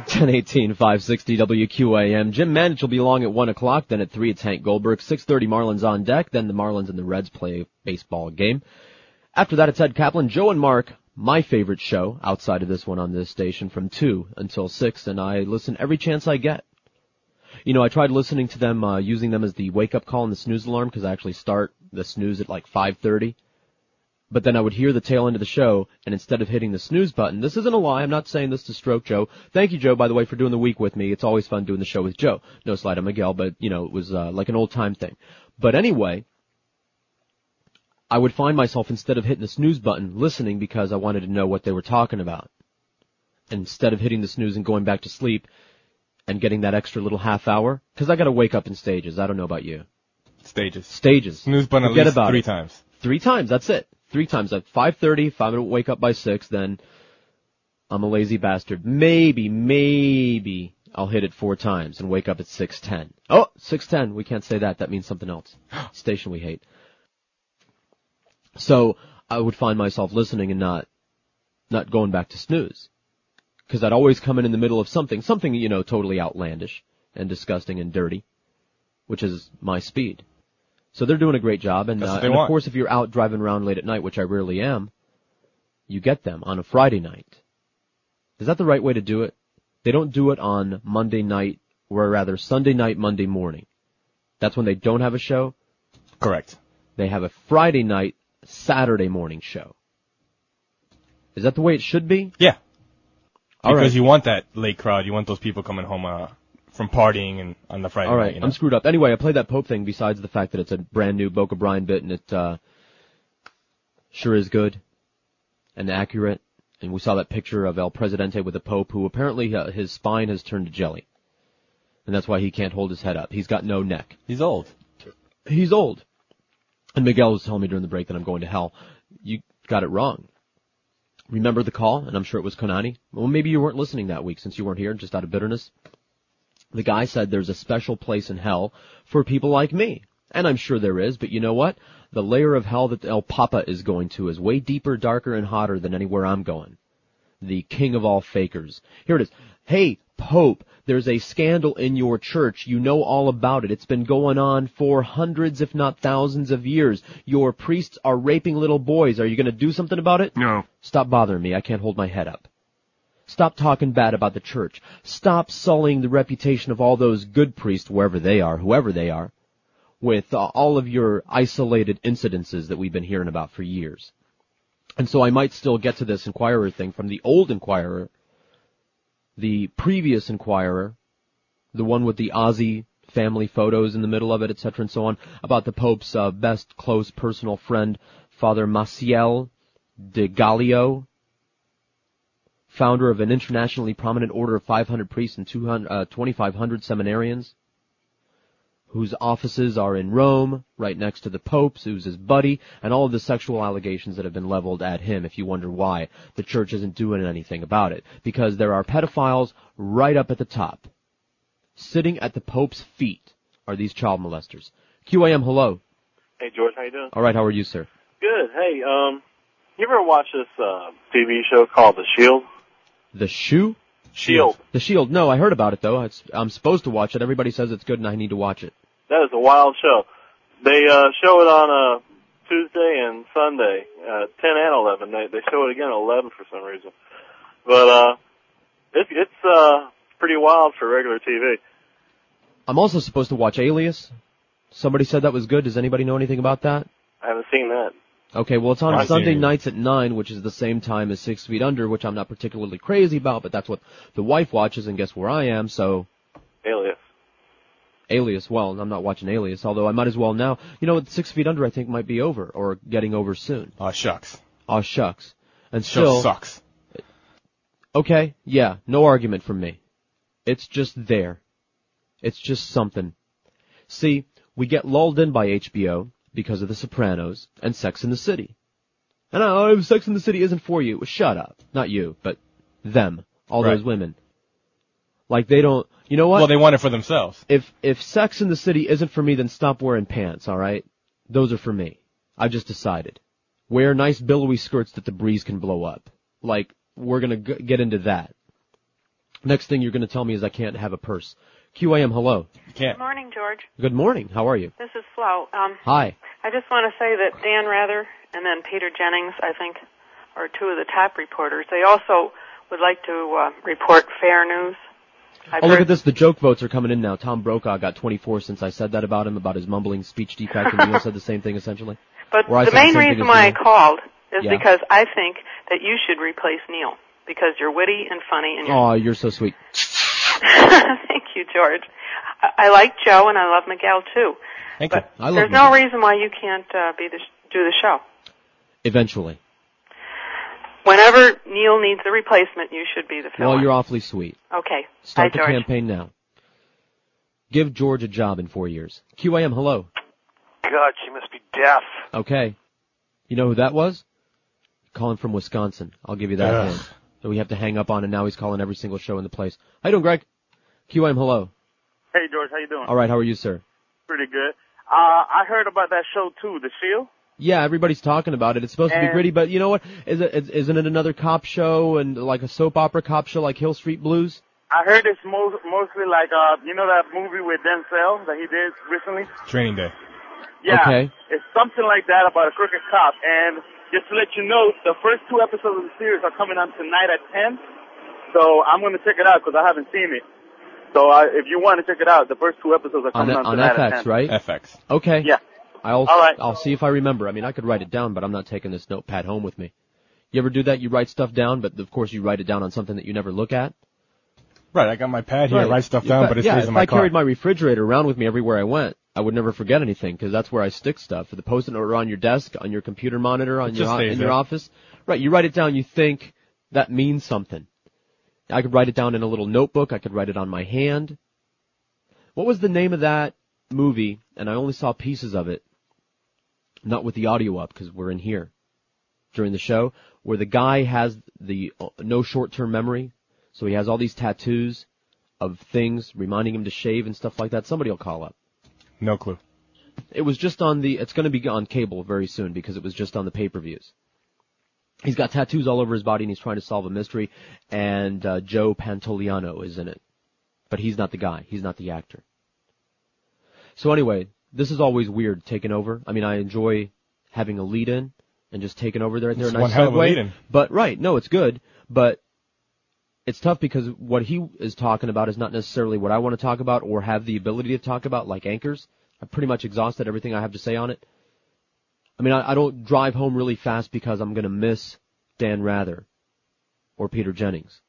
1018 560 WQAM. Jim Mandich will be along at 1 o'clock, then at 3 it's Hank Goldberg. 6.30 Marlins on deck, then the Marlins and the Reds play a baseball game. After that it's Ed Kaplan, Joe and Mark, my favorite show outside of this one on this station from 2 until 6, and I listen every chance I get. You know, I tried listening to them, uh, using them as the wake up call and the snooze alarm because I actually start the snooze at like 5.30. But then I would hear the tail end of the show, and instead of hitting the snooze button, this isn't a lie, I'm not saying this to stroke Joe. Thank you, Joe, by the way, for doing the week with me. It's always fun doing the show with Joe. No slide on Miguel, but, you know, it was, uh, like an old time thing. But anyway, I would find myself, instead of hitting the snooze button, listening because I wanted to know what they were talking about. Instead of hitting the snooze and going back to sleep, and getting that extra little half hour, because I gotta wake up in stages, I don't know about you. Stages. Stages. Snooze button Forget about three it. times. Three times, that's it. Three times. At 5.30, if I'm gonna wake up by 6, then I'm a lazy bastard. Maybe, maybe I'll hit it four times and wake up at 6.10. Oh, 6.10, we can't say that. That means something else. <gasps> Station we hate. So, I would find myself listening and not, not going back to snooze. Cause I'd always come in in the middle of something, something, you know, totally outlandish and disgusting and dirty, which is my speed. So they're doing a great job, and, uh, and of want. course, if you're out driving around late at night, which I rarely am, you get them on a Friday night. Is that the right way to do it? They don't do it on Monday night, or rather Sunday night, Monday morning. That's when they don't have a show. Correct. They have a Friday night, Saturday morning show. Is that the way it should be? Yeah. All because right. you want that late crowd. You want those people coming home uh, from partying and on the Friday All right, night. You know? I'm screwed up. Anyway, I played that Pope thing besides the fact that it's a brand new Boca Brian bit and it uh, sure is good and accurate. And we saw that picture of El Presidente with the Pope, who apparently uh, his spine has turned to jelly, and that's why he can't hold his head up. He's got no neck. He's old. He's old. And Miguel was telling me during the break that I'm going to hell. You got it wrong. Remember the call? And I'm sure it was Cononie. Well, maybe you weren't listening that week since you weren't here, just out of bitterness. The guy said there's a special place in hell for people like me. And I'm sure there is, but you know what? The layer of hell that El Papa is going to is way deeper, darker, and hotter than anywhere I'm going. The king of all fakers. Here it is. Hey, Pope, there's a scandal in your church. You know all about it. It's been going on for hundreds, if not thousands of years. Your priests are raping little boys. Are you going to do something about it? No. Stop bothering me. I can't hold my head up. Stop talking bad about the church. Stop sullying the reputation of all those good priests, wherever they are, whoever they are, with uh, all of your isolated incidences that we've been hearing about for years. And so I might still get to this Inquirer thing from the old Inquirer, the previous Inquirer, the one with the Aussie family photos in the middle of it, etc., and so on, about the Pope's uh, best close personal friend, Father Maciel de Gallio, founder of an internationally prominent order of 500 priests and 200, uh, 2,500 seminarians, whose offices are in Rome, right next to the Pope's, who's his buddy, and all of the sexual allegations that have been leveled at him, if you wonder why the church isn't doing anything about it. Because there are pedophiles right up at the top. Sitting at the Pope's feet are these child molesters. QAM, hello. Hey George, how you doing? Alright, how are you, sir? Good. Hey, um, you ever watch this uh, TV show called The Shield? The shoe? Shield. The Shield. No, I heard about it though. It's, I'm supposed to watch it. Everybody says it's good and I need to watch it. That is a wild show. They uh, show it on uh, Tuesday and Sunday, uh, 10 and 11. They, they show it again at 11 for some reason. But uh, it's it's uh, pretty wild for regular TV. I'm also supposed to watch Alias. Somebody said that was good. Does anybody know anything about that? I haven't seen that. Okay, well it's on I've Sunday it. nights at 9, which is the same time as Six Feet Under, which I'm not particularly crazy about, but that's what the wife watches, and guess where I am, so Alias. Alias, well, I'm not watching Alias, although I might as well now. You know what, Six Feet Under I think might be over, or getting over soon. Aw, shucks. Aw shucks. And Show still, sucks. Okay, yeah, no argument from me. It's just there. It's just something. See, we get lulled in by HBO because of The Sopranos and Sex in the City. And uh, oh, if Sex in the City isn't for you, well, shut up. Not you, but them. All Right. those women. Like they don't, you know what? Well, they want it for themselves. if, if Sex in the City isn't for me, then stop wearing pants, alright? Those are for me. I've just decided. Wear nice billowy skirts that the breeze can blow up. Like, we're gonna g- get into that. Next thing you're gonna tell me is I can't have a purse. QAM, hello. You can't. Good morning, George. Good morning. How are you? This is Flo. Um, Hi. I just want to say that Dan Rather and then Peter Jennings, I think, are two of the top reporters. They also would like to uh, report fair news. I've oh, look at this. The joke votes are coming in now. Tom Brokaw got 24 since I said that about him, about his mumbling speech defect, and Neil <laughs> said the same thing essentially. But the said the main reason why I called is Yeah. because I think that you should replace Neil because you're witty and funny and you're Oh, you're so sweet. <laughs> <laughs> Thank you, George. I, I like Joe and I love Miguel too. Thank but you. I love there's no reason why you can't uh, be the sh- do the show. Eventually. Whenever Neil needs a replacement, you should be the fill. Well, you're awfully sweet. Okay. Start Bye, the George. campaign now. Give George a job in four years. QAM, hello. God, she must be deaf. Okay. You know who that was? Calling from Wisconsin. I'll give you that Ugh. hint. So we have to hang up on and now he's calling every single show in the place. How you doing, Greg? QAM, hello. Hey George, how you doing? Alright, how are you, sir? Pretty good. Uh, I heard about that show too, The Shield. Yeah, everybody's talking about it. It's supposed to be gritty, but you know what? Is it, is- isn't it another cop show and like a soap opera cop show like Hill Street Blues? I heard it's most, mostly like, uh, you know that movie with Denzel that he did recently? Training day. Yeah. Okay. It's something like that about a crooked cop. And just to let you know, the first two episodes of the series are coming on tonight at 10. So I'm going to check it out because I haven't seen it. So uh, if you want to check it out, the first two episodes are On, coming on, on tonight at FX, right? FX. Okay. Yeah. I'll All right. I'll see if I remember. I mean, I could write it down, but I'm not taking this notepad home with me. You ever do that? You write stuff down, but of course you write it down on something that you never look at. Right, I got my pad here, Right. write stuff down, I- but it yeah, stays if in my I car. carried my refrigerator around with me everywhere I went, I would never forget anything because that's where I stick stuff. The post-it note on your desk, on your computer monitor, on It your just stays in your office. Right, you write it down. You think that means something. I could write it down in a little notebook. I could write it on my hand. What was the name of that movie? And I only saw pieces of it, not with the audio up because we're in here during the show, where the guy has the uh, no short-term memory, so he has all these tattoos of things reminding him to shave and stuff like that. Somebody will call up. No clue. It was just on the. It's going to be on cable very soon because it was just on the pay-per-views. He's got tattoos all over his body and he's trying to solve a mystery. And uh, Joe Pantoliano is in it, but he's not the guy. He's not the actor. So anyway, this is always weird taking over. I mean, I enjoy having a lead-in and just taking over there. A nice one hell of a lead-in. But right, no, it's good. But it's tough because what he is talking about is not necessarily what I want to talk about or have the ability to talk about, like anchors. I've pretty much exhausted everything I have to say on it. I mean, I, I don't drive home really fast because I'm going to miss Dan Rather or Peter Jennings.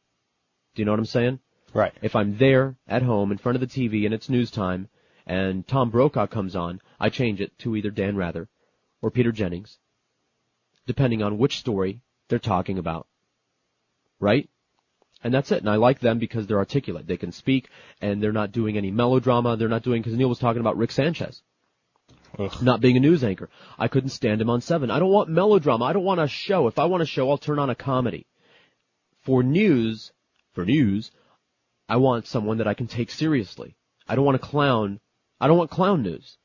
Do you know what I'm saying? Right. If I'm there at home in front of the TV and it's news time and Tom Brokaw comes on, I change it to either Dan Rather or Peter Jennings, depending on which story they're talking about. Right? And that's it. And I like them because they're articulate. They can speak and they're not doing any melodrama. They're not doing, because Neil was talking about Rick Sanchez. Not being a news anchor. I couldn't stand him on seven. I don't want melodrama. I don't want a show. If I want a show, I'll turn on a comedy. For news, for news, I want someone that I can take seriously. I don't want a clown. I don't want clown news.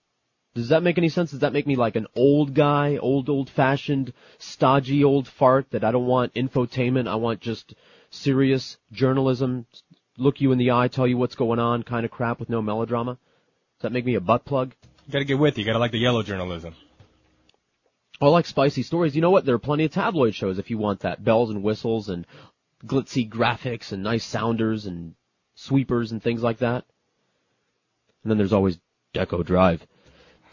Does that make any sense? Does that make me like an old guy, old, old fashioned, stodgy old fart that I don't want infotainment? I want just serious journalism, look you in the eye, tell you what's going on kind of crap with no melodrama? Does that make me a butt plug? You gotta get with it. You gotta like the yellow journalism. I like spicy stories. You know what? There are plenty of tabloid shows if you want that. Bells and whistles and glitzy graphics and nice sounders and sweepers and things like that. And then there's always Deco Drive.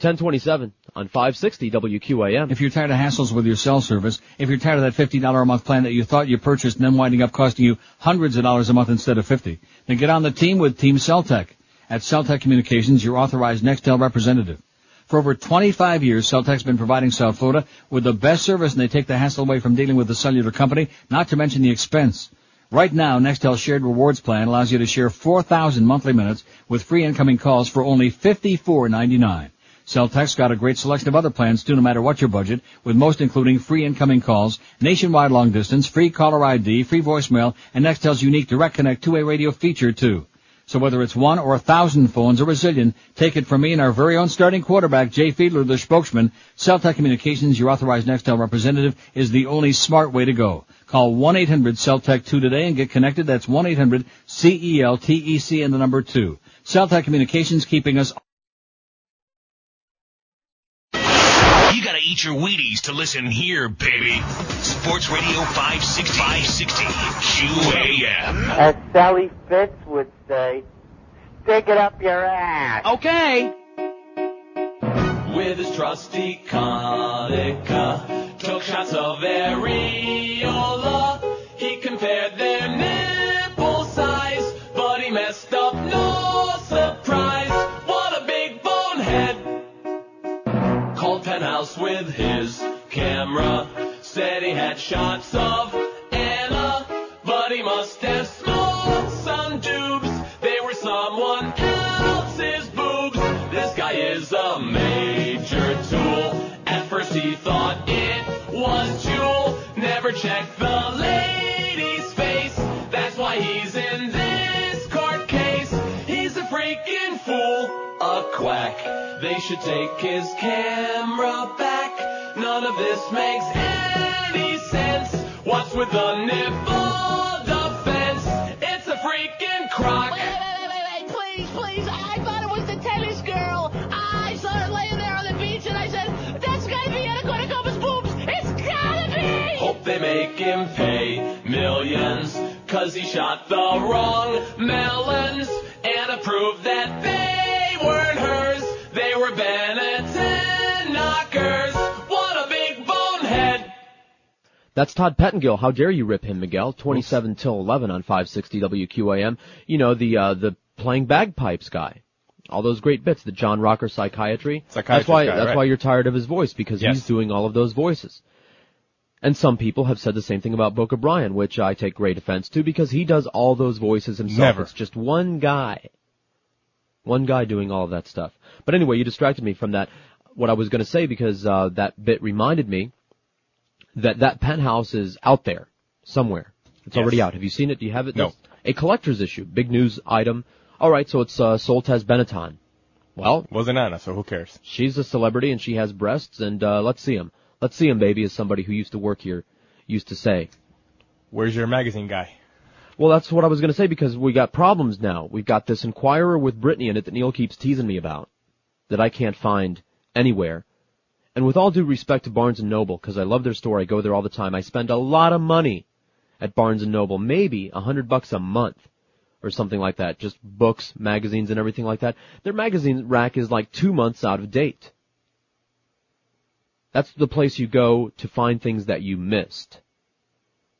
1027 on 560 WQAM. If you're tired of hassles with your cell service, if you're tired of that $50 a month plan that you thought you purchased and then winding up costing you hundreds of dollars a month instead of 50, then get on the team with Team Celtech. At Celtech Communications, your authorized Nextel representative. For over 25 years, Celtech's been providing South Florida with the best service and they take the hassle away from dealing with the cellular company, not to mention the expense. Right now, Nextel's shared rewards plan allows you to share 4,000 monthly minutes with free incoming calls for only $54.99. Celtech's got a great selection of other plans too, no matter what your budget, with most including free incoming calls, nationwide long distance, free caller ID, free voicemail, and Nextel's unique Direct Connect two-way radio feature too. So whether it's one or a thousand phones or a zillion, take it from me and our very own starting quarterback, Jay Fiedler, the spokesman, Celtech Communications, your authorized Nextel representative, is the only smart way to go. Call 1-800-CELTEC-2 today and get connected. That's 1-800-C-E-L-T-E-C and the number 2. Celtech Communications keeping us eat your Wheaties to listen here, baby. Sports Radio 560, 560 QAM. As Sally Fitz would say, stick it up your ass. Okay. With his trusty Konica, took shots of areola. He compared their nipple With his camera, said he had shots of Anna, but he must have smoked some dubs. They were someone else's boobs. This guy is a major tool. At first he thought it was Jewel. Never checked the lady's face. That's why he's They should take his camera back. None of this makes any sense. What's with the nipple defense? It's a freaking crock. Wait, wait, wait, wait, wait, please, please. I thought it was the tennis girl. I saw her laying there on the beach and I said, that's gotta be Anna Kournikovas' boobs. It's gotta be! Hope they make him pay millions. Cause he shot the wrong melons. And approved that they weren't hers. They were Bennett's knockers. What a big bonehead. That's Todd Pettengill. How dare you rip him, Miguel? 27 Oops. till 11 on 560 WQAM. You know, the, uh, the playing bagpipes guy. All those great bits, the John Rocker psychiatry. That's why, guy, that's right. why you're tired of his voice because yes. he's doing all of those voices. And some people have said the same thing about Boca Brian, which I take great offense to because he does all those voices himself. Never. It's just one guy. One guy doing all of that stuff. But anyway, you distracted me from that, what I was gonna say because, uh, that bit reminded me that that penthouse is out there somewhere. It's Yes. already out. Have you seen it? Do you have it? No. That's A collector's issue. Big news item. Alright, so it's, uh, Soltesz Benetton. Well, Wasn't Anna, so who cares? she's a celebrity and she has breasts and, uh, let's see them. Let's see them, baby, as somebody who used to work here used to say. Where's your magazine guy? Well, that's what I was going to say because we got problems now. We've got this Inquirer with Brittany in it that Neil keeps teasing me about that I can't find anywhere. And with all due respect to Barnes and Noble, because I love their store, I go there all the time. I spend a lot of money at Barnes and Noble, maybe a hundred bucks a month or something like that. Just books, magazines, and everything like that. Their magazine rack is like two months out of date. That's the place you go to find things that you missed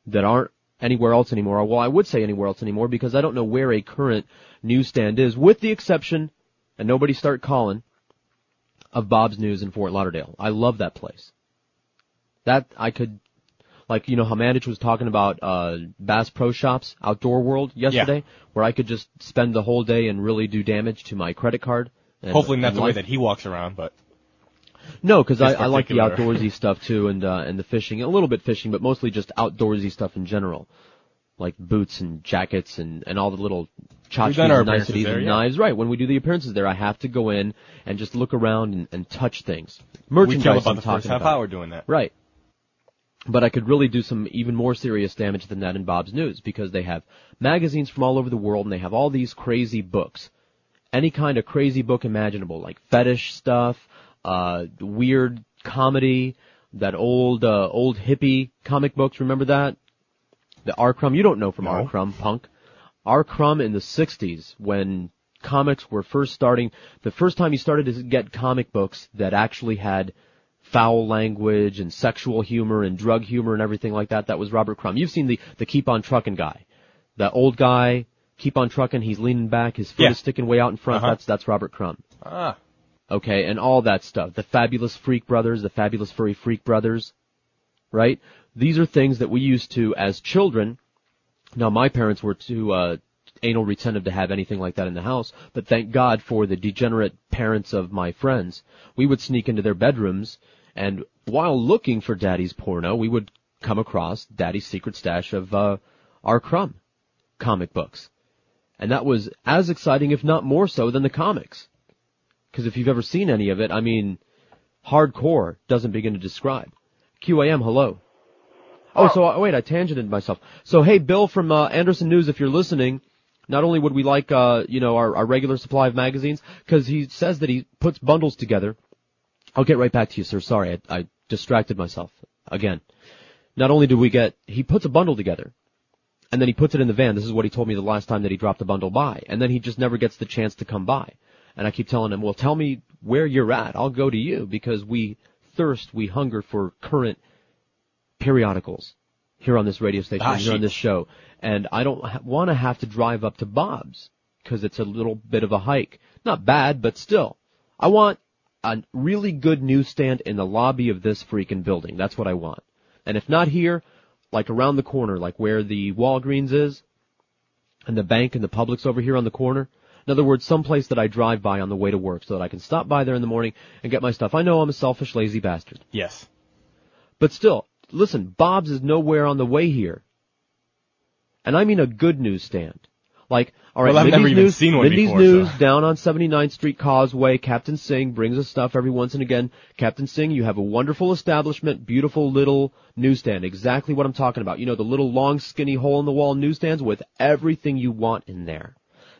that aren't anywhere else anymore. Well, I would say anywhere else anymore because I don't know where a current newsstand is, with the exception, and nobody start calling, of Bob's News in Fort Lauderdale. I love that place. That I could, like, you know how Mandich was talking about, uh, Bass Pro Shops, Outdoor World yesterday, where I could just spend the whole day and really do damage to my credit card. And, Hopefully not the way that he walks around, but No, because I, I like the outdoorsy stuff too, and uh, and the fishing, a little bit fishing, but mostly just outdoorsy stuff in general, like boots and jackets and and all the little tchotchkes and niceties there, and yeah. knives. Right, when we do the appearances there, I have to go in and just look around and, and touch things. we Merchandise. kill about I'm the first half about. hour doing that. Right. But I could really do some even more serious damage than that in Bob's News because they have magazines from all over the world and they have all these crazy books. Any kind of crazy book imaginable, like fetish stuff, uh, weird comedy, that old, uh, old hippie comic books, remember that? The R. Crumb, you don't know from R. Crumb, punk. R. Crumb in the 60s when comics were first starting, the first time you started to get comic books that actually had foul language and sexual humor and drug humor and everything like that, that was Robert Crumb. You've seen the, the Keep on Truckin' guy. The old guy, keep on Truckin', he's leaning back, his foot Yeah. is sticking way out in front, Uh-huh. that's, that's Robert Crumb. Ah. Okay, and all that stuff. The Fabulous Freak Brothers, the Fabulous Furry Freak Brothers, right? These are things that we used to, as children, now my parents were too, uh, anal retentive to have anything like that in the house, but thank God for the degenerate parents of my friends. We would sneak into their bedrooms, and while looking for daddy's porno, we would come across daddy's secret stash of, uh, R. Crumb comic books. And that was as exciting, if not more so, than the comics. Because if you've ever seen any of it, I mean, hardcore doesn't begin to describe. QAM, hello. Oh, so uh, wait, I tangented myself. So hey, Bill from uh, Anderson News, if you're listening, not only would we like, uh, you know, our, our regular supply of magazines, because he says that he puts bundles together. I'll get right back to you, sir. Sorry, I, I distracted myself again. Not only do we get, he puts a bundle together, and then he puts it in the van. This is what he told me the last time that he dropped a bundle by, and then he just never gets the chance to come by. And I keep telling him, well, tell me where you're at. I'll go to you because we thirst, we hunger for current periodicals here on this radio station, Ah, here on this show. And I don't ha- want to have to drive up to Bob's because it's a little bit of a hike. Not bad, but still. I want a really good newsstand in the lobby of this freaking building. That's what I want. And if not here, like around the corner, like where the Walgreens is, and the bank and the Publix over here on the corner. In other words, some place that I drive by on the way to work so that I can stop by there in the morning and get my stuff. I know I'm a selfish, lazy bastard. Yes. But still, listen, Bob's is nowhere on the way here. And I mean a good newsstand. Like, alright, Well, Mindy's News, Mindy's before, News so. down on 79th Street Causeway, Captain Singh brings us stuff every once and again. Captain Singh, you have a wonderful establishment, beautiful little newsstand, exactly what I'm talking about. You know, the little long skinny hole in the wall newsstands with everything you want in there.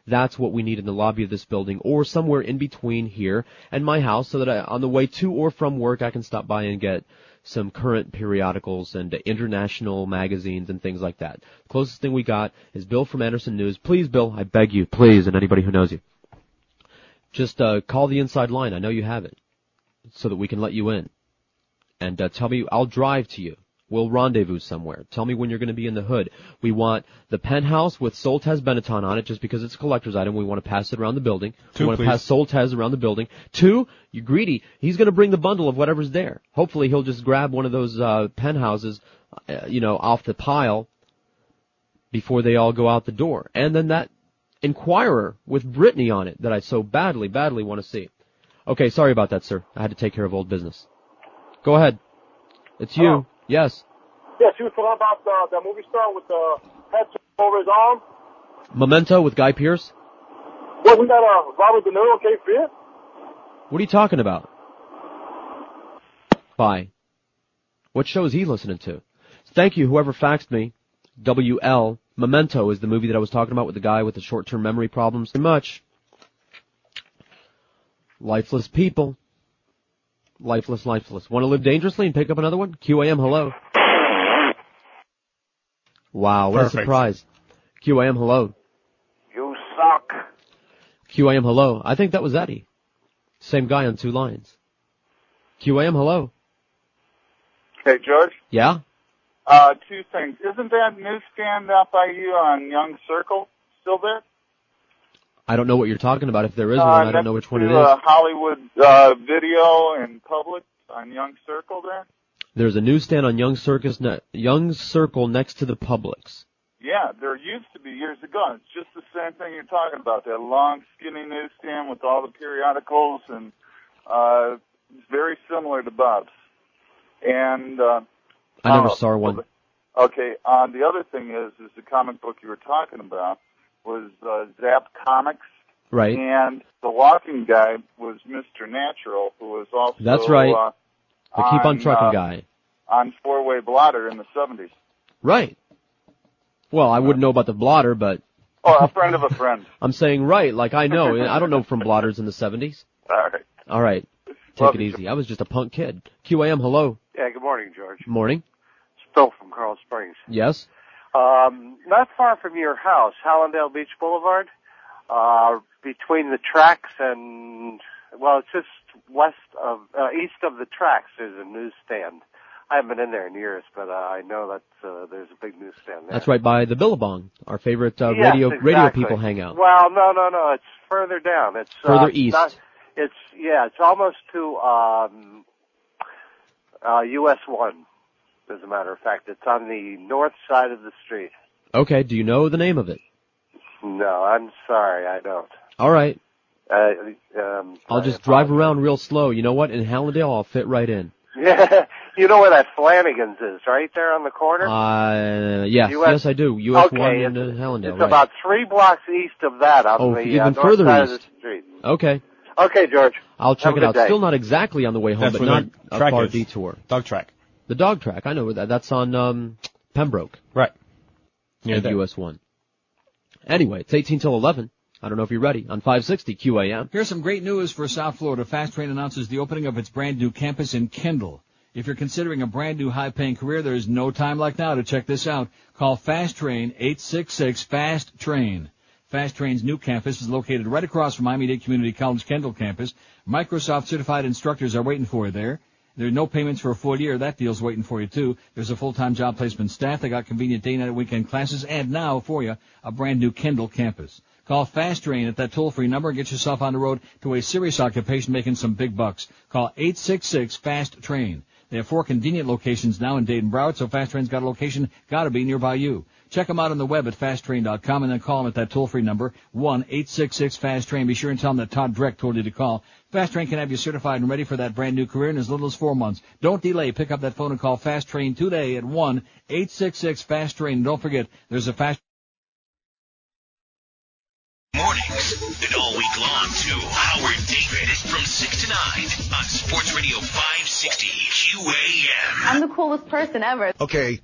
That's what we need in the lobby of this building or somewhere in between here and my house so that I, on the way to or from work I can stop by and get some current periodicals and international magazines and things like that. Closest thing we got is Bill from Anderson News. Please, Bill, I beg you, please, and anybody who knows you. Just, uh, call the inside line. I know you have it. So that we can let you in. And, uh, tell me, I'll drive to you. We'll rendezvous somewhere. Tell me when you're going to be in the hood. We want the penthouse with Soltesz Benetton on it just because it's a collector's item. We want to pass it around the building. Two, we want please. to pass Soltez around the building. Two, you're greedy. He's going to bring the bundle of whatever's there. Hopefully he'll just grab one of those, uh, penthouses, uh, you know, off the pile before they all go out the door. And then that Inquirer with Brittany on it that I so badly, badly want to see. Okay, sorry about that, sir. I had to take care of old business. Go ahead. It's you. Hello. Yes. Yes, you were talking about the, that movie star with the head over his arm. Memento with Guy Pearce? Wasn't that uh, Robert De Niro, Cape Fear? What are you talking about? Bye. What show is he listening to? Thank you, whoever faxed me. WL. Memento is the movie that I was talking about with the guy with the short-term memory problems. Very much. Lifeless people. Lifeless, lifeless. Want to live dangerously and pick up another one? QAM, hello. Wow, what a surprise. QAM, hello. You suck. QAM, hello. I think that was Eddie. Same guy on two lines. QAM, hello. Hey, George. Yeah? Uh, two things. Isn't that newsstand out by you on Young Circle still there? I don't know what you're talking about. If there is uh, one, I don't know which one it is. Uh, Hollywood uh, Video and Public on Young Circle there. There's a newsstand on Young Circus, ne- Young Circle next to the Publix. Yeah, there used to be years ago. It's just the same thing you're talking about. That long, skinny newsstand with all the periodicals, and uh, it's very similar to Bob's. And uh, I never Oh, saw one. Okay. Uh, the other thing is, is the comic book you were talking about was uh, Zap Comics, Right. and the walking guy was Mr. Natural, who was also That's right. Uh, The Keep on on, Trucking uh, guy. on Four Way Blotter in the '70s. Right. Well, I wouldn't know about the blotter, but <laughs> Oh, a friend of a friend. <laughs> I'm saying right, like I know. I don't know from blotters in the 70s. <laughs> All right. All right. Take Love it you. easy. I was just a punk kid. QAM, hello. Yeah, good morning, George. Morning. It's Phil from Coral Springs. Yes. Um, not far from your house, Hallandale Beach Boulevard, uh, between the tracks and, well, it's just west of, uh, east of the tracks, there's a newsstand. I haven't been in there in years, but uh, I know that uh, there's a big newsstand there. That's right by the Billabong. Our favorite uh, Yes, radio radio people hang out. Well, no, no, no. It's further down. It's Further uh, east. Not, it's yeah. It's almost to um, uh, US One. As a matter of fact, it's on the north side of the street. Okay. Do you know the name of it? No, I'm sorry, I don't. All right. Uh, um, I'll just drive around real slow. You know what? In Hallandale, I'll fit right in. yeah, <laughs> you know where that Flanagan's is, right there on the corner. Uh, yes, US yes, I do. US okay, one in it's, uh, Hallandale. it's right. about three blocks east of that on Oh, the even uh, further east. the street. Okay. Okay, George. I'll check Have it out. day. Still not exactly on the way home, That's but not a far is. detour. Dog track. The dog track. I know that. That's on um Pembroke. Right. Near Near the there. US one. Anyway, it's 18 till 11. I don't know if you're ready. On 560 QAM. Here's some great news for South Florida. Fast Train announces the opening of its brand new campus in Kendall. If you're considering a brand new high paying career, there is no time like now to check this out. Call Fast Train 866 Fast Train. Fast Train's new campus is located right across from Miami-Dade Community College Kendall campus. Microsoft certified instructors are waiting for you there. There are no payments for a full year. That deal's waiting for you too. There's a full-time job placement staff. They got convenient day, night, and weekend classes. And now for you, a brand new Kendall campus. Call Fast Train at that toll-free number and get yourself on the road to a serious occupation making some big bucks. Call 866-FAST-TRAIN. They have four convenient locations now in Dayton Broward, so Fast Train's got a location gotta be nearby you. Check them out on the web at fasttrain.com and then call them at that toll-free number, 1-866-FAST-TRAIN. Be sure and tell them that Todd Dreck told you to call. Fast Train can have you certified and ready for that brand new career in as little as four months. Don't delay. Pick up that phone and call Fast Train today at 1-866-FAST-TRAIN. Don't forget, there's a Fast Mornings and all week long to Howard David from 6 to 9 on Sports Radio 560 QAM. I'm the coolest person ever. Okay.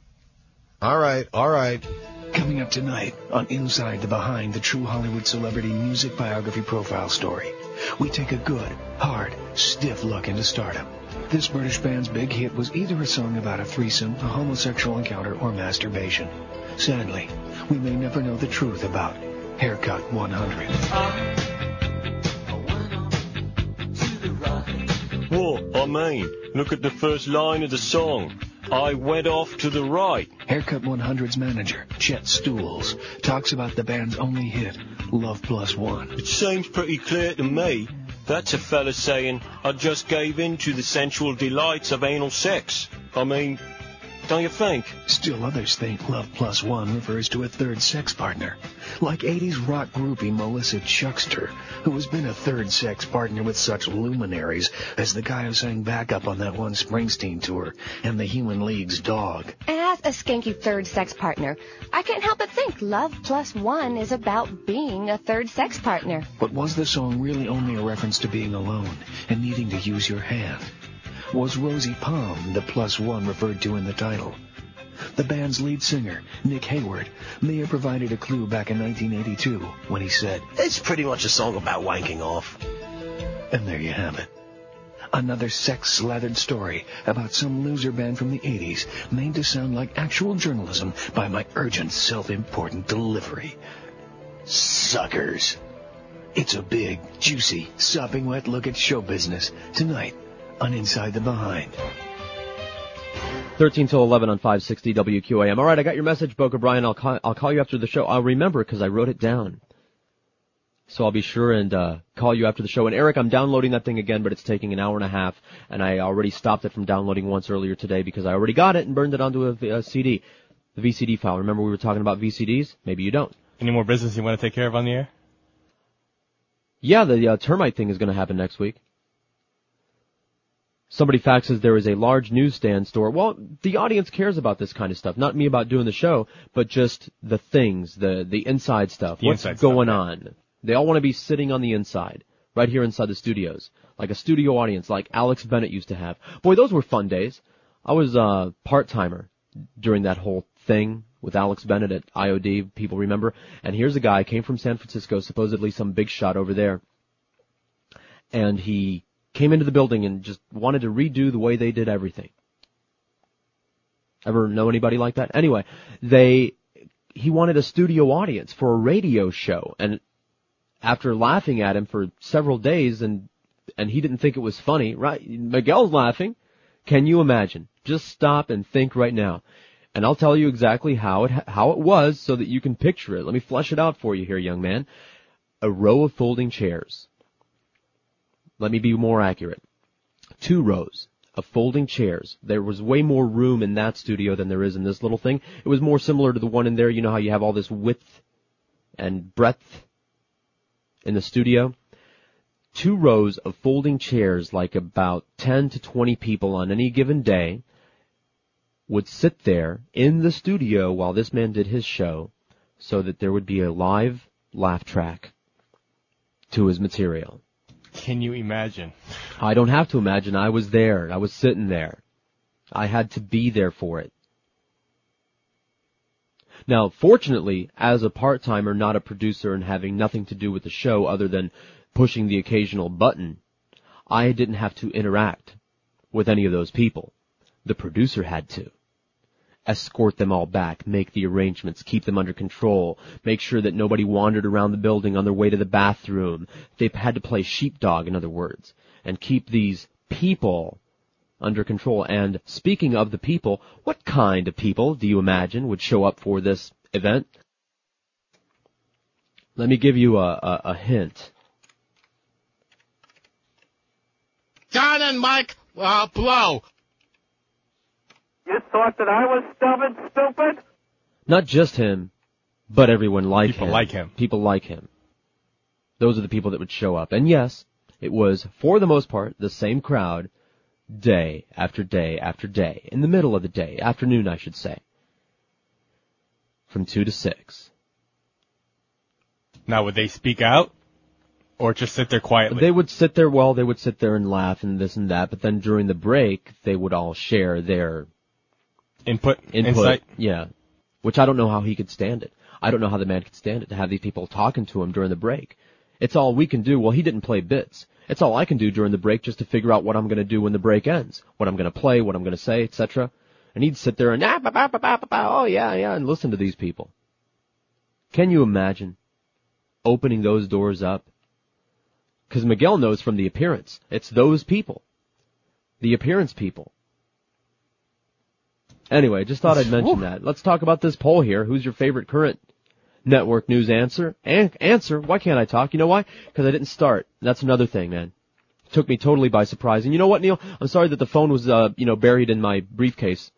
All right, all right. Coming up tonight on Inside the Behind the True Hollywood Celebrity Music Biography Profile Story, we take a good, hard, stiff look into stardom. This British band's big hit was either a song about a threesome, a homosexual encounter, or masturbation. Sadly, we may never know the truth about Haircut 100. Oh, Oh, I mean, look at the first line of the song. I went off to the right. Haircut 100's manager, Chet Stools, talks about the band's only hit, Love Plus One. It seems pretty clear to me. That's a fella saying, I just gave in to the sensual delights of anal sex. I mean, don't you think? Still others think Love Plus One refers to a third sex partner, like 80s rock groupie Melissa Chuckster, who has been a third sex partner with such luminaries as the guy who sang backup on that one Springsteen tour and the Human League's dog. As a skanky third sex partner, I can't help but think Love Plus One is about being a third sex partner. But was the song really only a reference to being alone and needing to use your hand? Was Rosie Palm the plus one referred to in the title? The band's lead singer, Nick Hayward, may have provided a clue back in 1982 when he said, It's pretty much a song about wanking off. And there you have it. Another sex-slathered story about some loser band from the 80s made to sound like actual journalism by my urgent, self-important delivery. Suckers. It's a big, juicy, sopping wet look at show business tonight on Inside the Behind. 13 till 11 on 560 WQAM. All right, I got your message, Boca Brian. I'll call, I'll call you after the show. I'll remember because I wrote it down. So I'll be sure and uh, call you after the show. And Eric, I'm downloading that thing again, but it's taking an hour and a half, and I already stopped it from downloading once earlier today because I already got it and burned it onto a, a CD, the VCD file. Remember we were talking about VCDs? Maybe you don't. Any more business you want to take care of on the air? Yeah, the uh, termite thing is going to happen next week. Somebody faxes there is a large newsstand store. Well, the audience cares about this kind of stuff. Not me about doing the show, but just the things, the the inside stuff. The What's inside going stuff, on? They all want to be sitting on the inside, right here inside the studios, like a studio audience, like Alex Bennett used to have. Boy, those were fun days. I was uh, a part timer during that whole thing with Alex Bennett at IOD. People remember. And here's a guy came from San Francisco, supposedly some big shot over there, and he came into the building and just wanted to redo the way they did everything. Ever know anybody like that? Anyway, they, he wanted a studio audience for a radio show and after laughing at him for several days and, and he didn't think it was funny, right? Miguel's laughing. Can you imagine? Just stop and think right now. And I'll tell you exactly how it, how it was so that you can picture it. Let me flesh it out for you here, young man. A row of folding chairs let me be more accurate. Two rows of folding chairs. There was way more room in that studio than there is in this little thing. It was more similar to the one in there. You know how you have all this width and breadth in the studio? Two rows of folding chairs, like about 10 to 20 people on any given day, would sit there in the studio while this man did his show so that there would be a live laugh track to his material. Can you imagine? I don't have to imagine. I was there. I was sitting there. I had to be there for it. Now, fortunately, as a part-timer, not a producer and having nothing to do with the show other than pushing the occasional button, I didn't have to interact with any of those people. The producer had to. Escort them all back, make the arrangements, keep them under control, make sure that nobody wandered around the building on their way to the bathroom. They had to play sheepdog, in other words, and keep these people under control. And speaking of the people, what kind of people do you imagine would show up for this event? Let me give you a, a, a hint. John and Mike uh, Blow. You thought that I was stubborn, stupid? Not just him, but everyone like People him. like him. People like him. Those are the people that would show up. And yes, it was, for the most part, the same crowd, day after day after day, in the middle of the day, afternoon I should say. From 2 to 6. Now, would they speak out? Or just sit there quietly? They would sit there, well, they would sit there and laugh and this and that, but then during the break, they would all share their Input? input. Insight? Yeah. Which I don't know how he could stand it. I don't know how the man could stand it to have these people talking to him during the break. It's all we can do. Well, he didn't play bits. It's all I can do during the break just to figure out what I'm going to do when the break ends, what I'm going to play, what I'm going to say, etc. And he'd sit there and ah, ba, ba, ba, ba, ba, ba, oh yeah, yeah, and listen to these people. Can you imagine opening those doors up? Because Miguel knows from the appearance, it's those people, the appearance people. Anyway, just thought I'd mention that. Let's talk about this poll here. Who's your favorite current network news answer? An- answer. Why can't I talk? You know why? Because I didn't start. That's another thing, man. It Took me totally by surprise. And you know what, Neil? I'm sorry that the phone was, uh, you know, buried in my briefcase.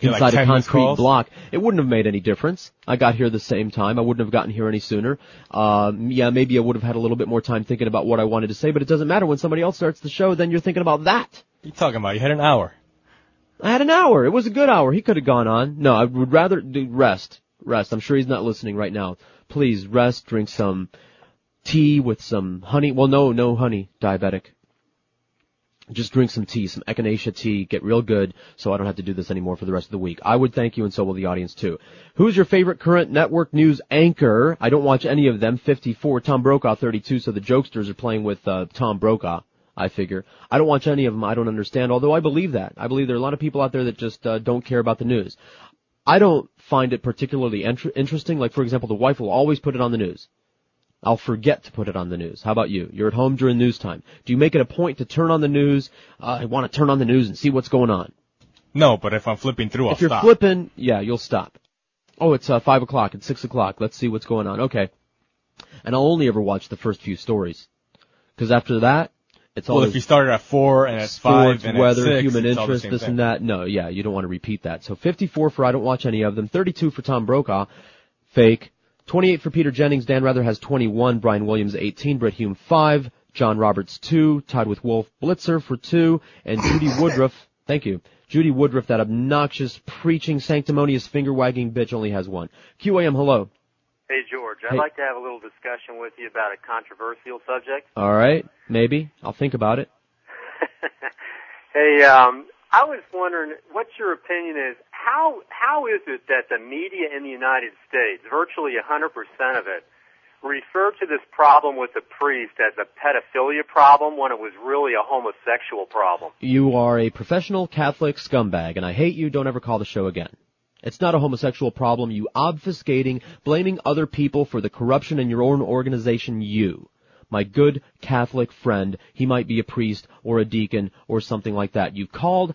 Yeah, like Inside 10 a concrete block. It wouldn't have made any difference. I got here the same time. I wouldn't have gotten here any sooner. Um, yeah, maybe I would have had a little bit more time thinking about what I wanted to say, but it doesn't matter when somebody else starts the show, then you're thinking about that. What are you talking about? You had an hour. I had an hour. It was a good hour. He could have gone on. No, I would rather do rest. Rest. I'm sure he's not listening right now. Please rest, drink some tea with some honey. Well, no, no honey, diabetic. Just drink some tea, some echinacea tea, get real good so I don't have to do this anymore for the rest of the week. I would thank you and so will the audience too. Who's your favorite current network news anchor? I don't watch any of them. 54, Tom Brokaw 32, so the jokesters are playing with uh, Tom Brokaw. I figure. I don't watch any of them. I don't understand. Although I believe that. I believe there are a lot of people out there that just uh, don't care about the news. I don't find it particularly int- interesting. Like for example, the wife will always put it on the news. I'll forget to put it on the news. How about you? You're at home during news time. Do you make it a point to turn on the news? Uh, I want to turn on the news and see what's going on. No, but if I'm flipping through, I'll if you're stop. flipping, yeah, you'll stop. Oh, it's uh, five o'clock. It's six o'clock. Let's see what's going on. Okay. And I'll only ever watch the first few stories. Because after that, it's well, always if you started at four and at five sports, and weather, at six, human it's all the interest, same this thing. and that. No, yeah, you don't want to repeat that. So 54 for I don't watch any of them. 32 for Tom Brokaw, fake. 28 for Peter Jennings. Dan Rather has 21. Brian Williams 18. Brit Hume 5. John Roberts 2. Tied with Wolf Blitzer for 2. And Judy <laughs> Woodruff, thank you. Judy Woodruff, that obnoxious, preaching, sanctimonious, finger-wagging bitch only has 1. QAM, hello. Hey, George. I'd Hey. like to have a little discussion with you about a controversial subject. Alright, maybe. I'll think about it. <laughs> Hey, um, I was wondering what your opinion is. How how is it that the media in the United States, virtually 100% of it, refer to this problem with the priest as a pedophilia problem when it was really a homosexual problem? You are a professional Catholic scumbag, and I hate you. Don't ever call the show again. It's not a homosexual problem. You obfuscating, blaming other people for the corruption in your own organization. You, my good Catholic friend, he might be a priest or a deacon or something like that. You've called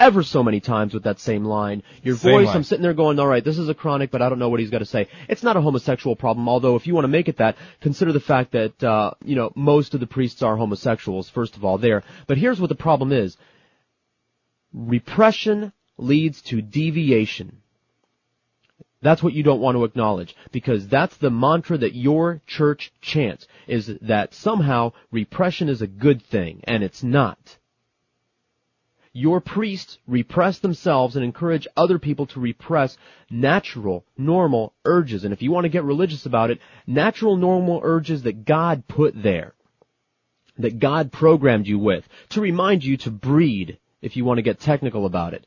ever so many times with that same line. Your Same voice, line. I'm sitting there going, all right, this is a chronic, but I don't know what he's got to say. It's not a homosexual problem, although if you want to make it that, consider the fact that, uh, you know, most of the priests are homosexuals, first of all, there. But here's what the problem is. Repression leads to deviation. That's what you don't want to acknowledge because that's the mantra that your church chants is that somehow repression is a good thing and it's not. Your priests repress themselves and encourage other people to repress natural, normal urges. And if you want to get religious about it, natural, normal urges that God put there. That God programmed you with. To remind you to breed, if you want to get technical about it.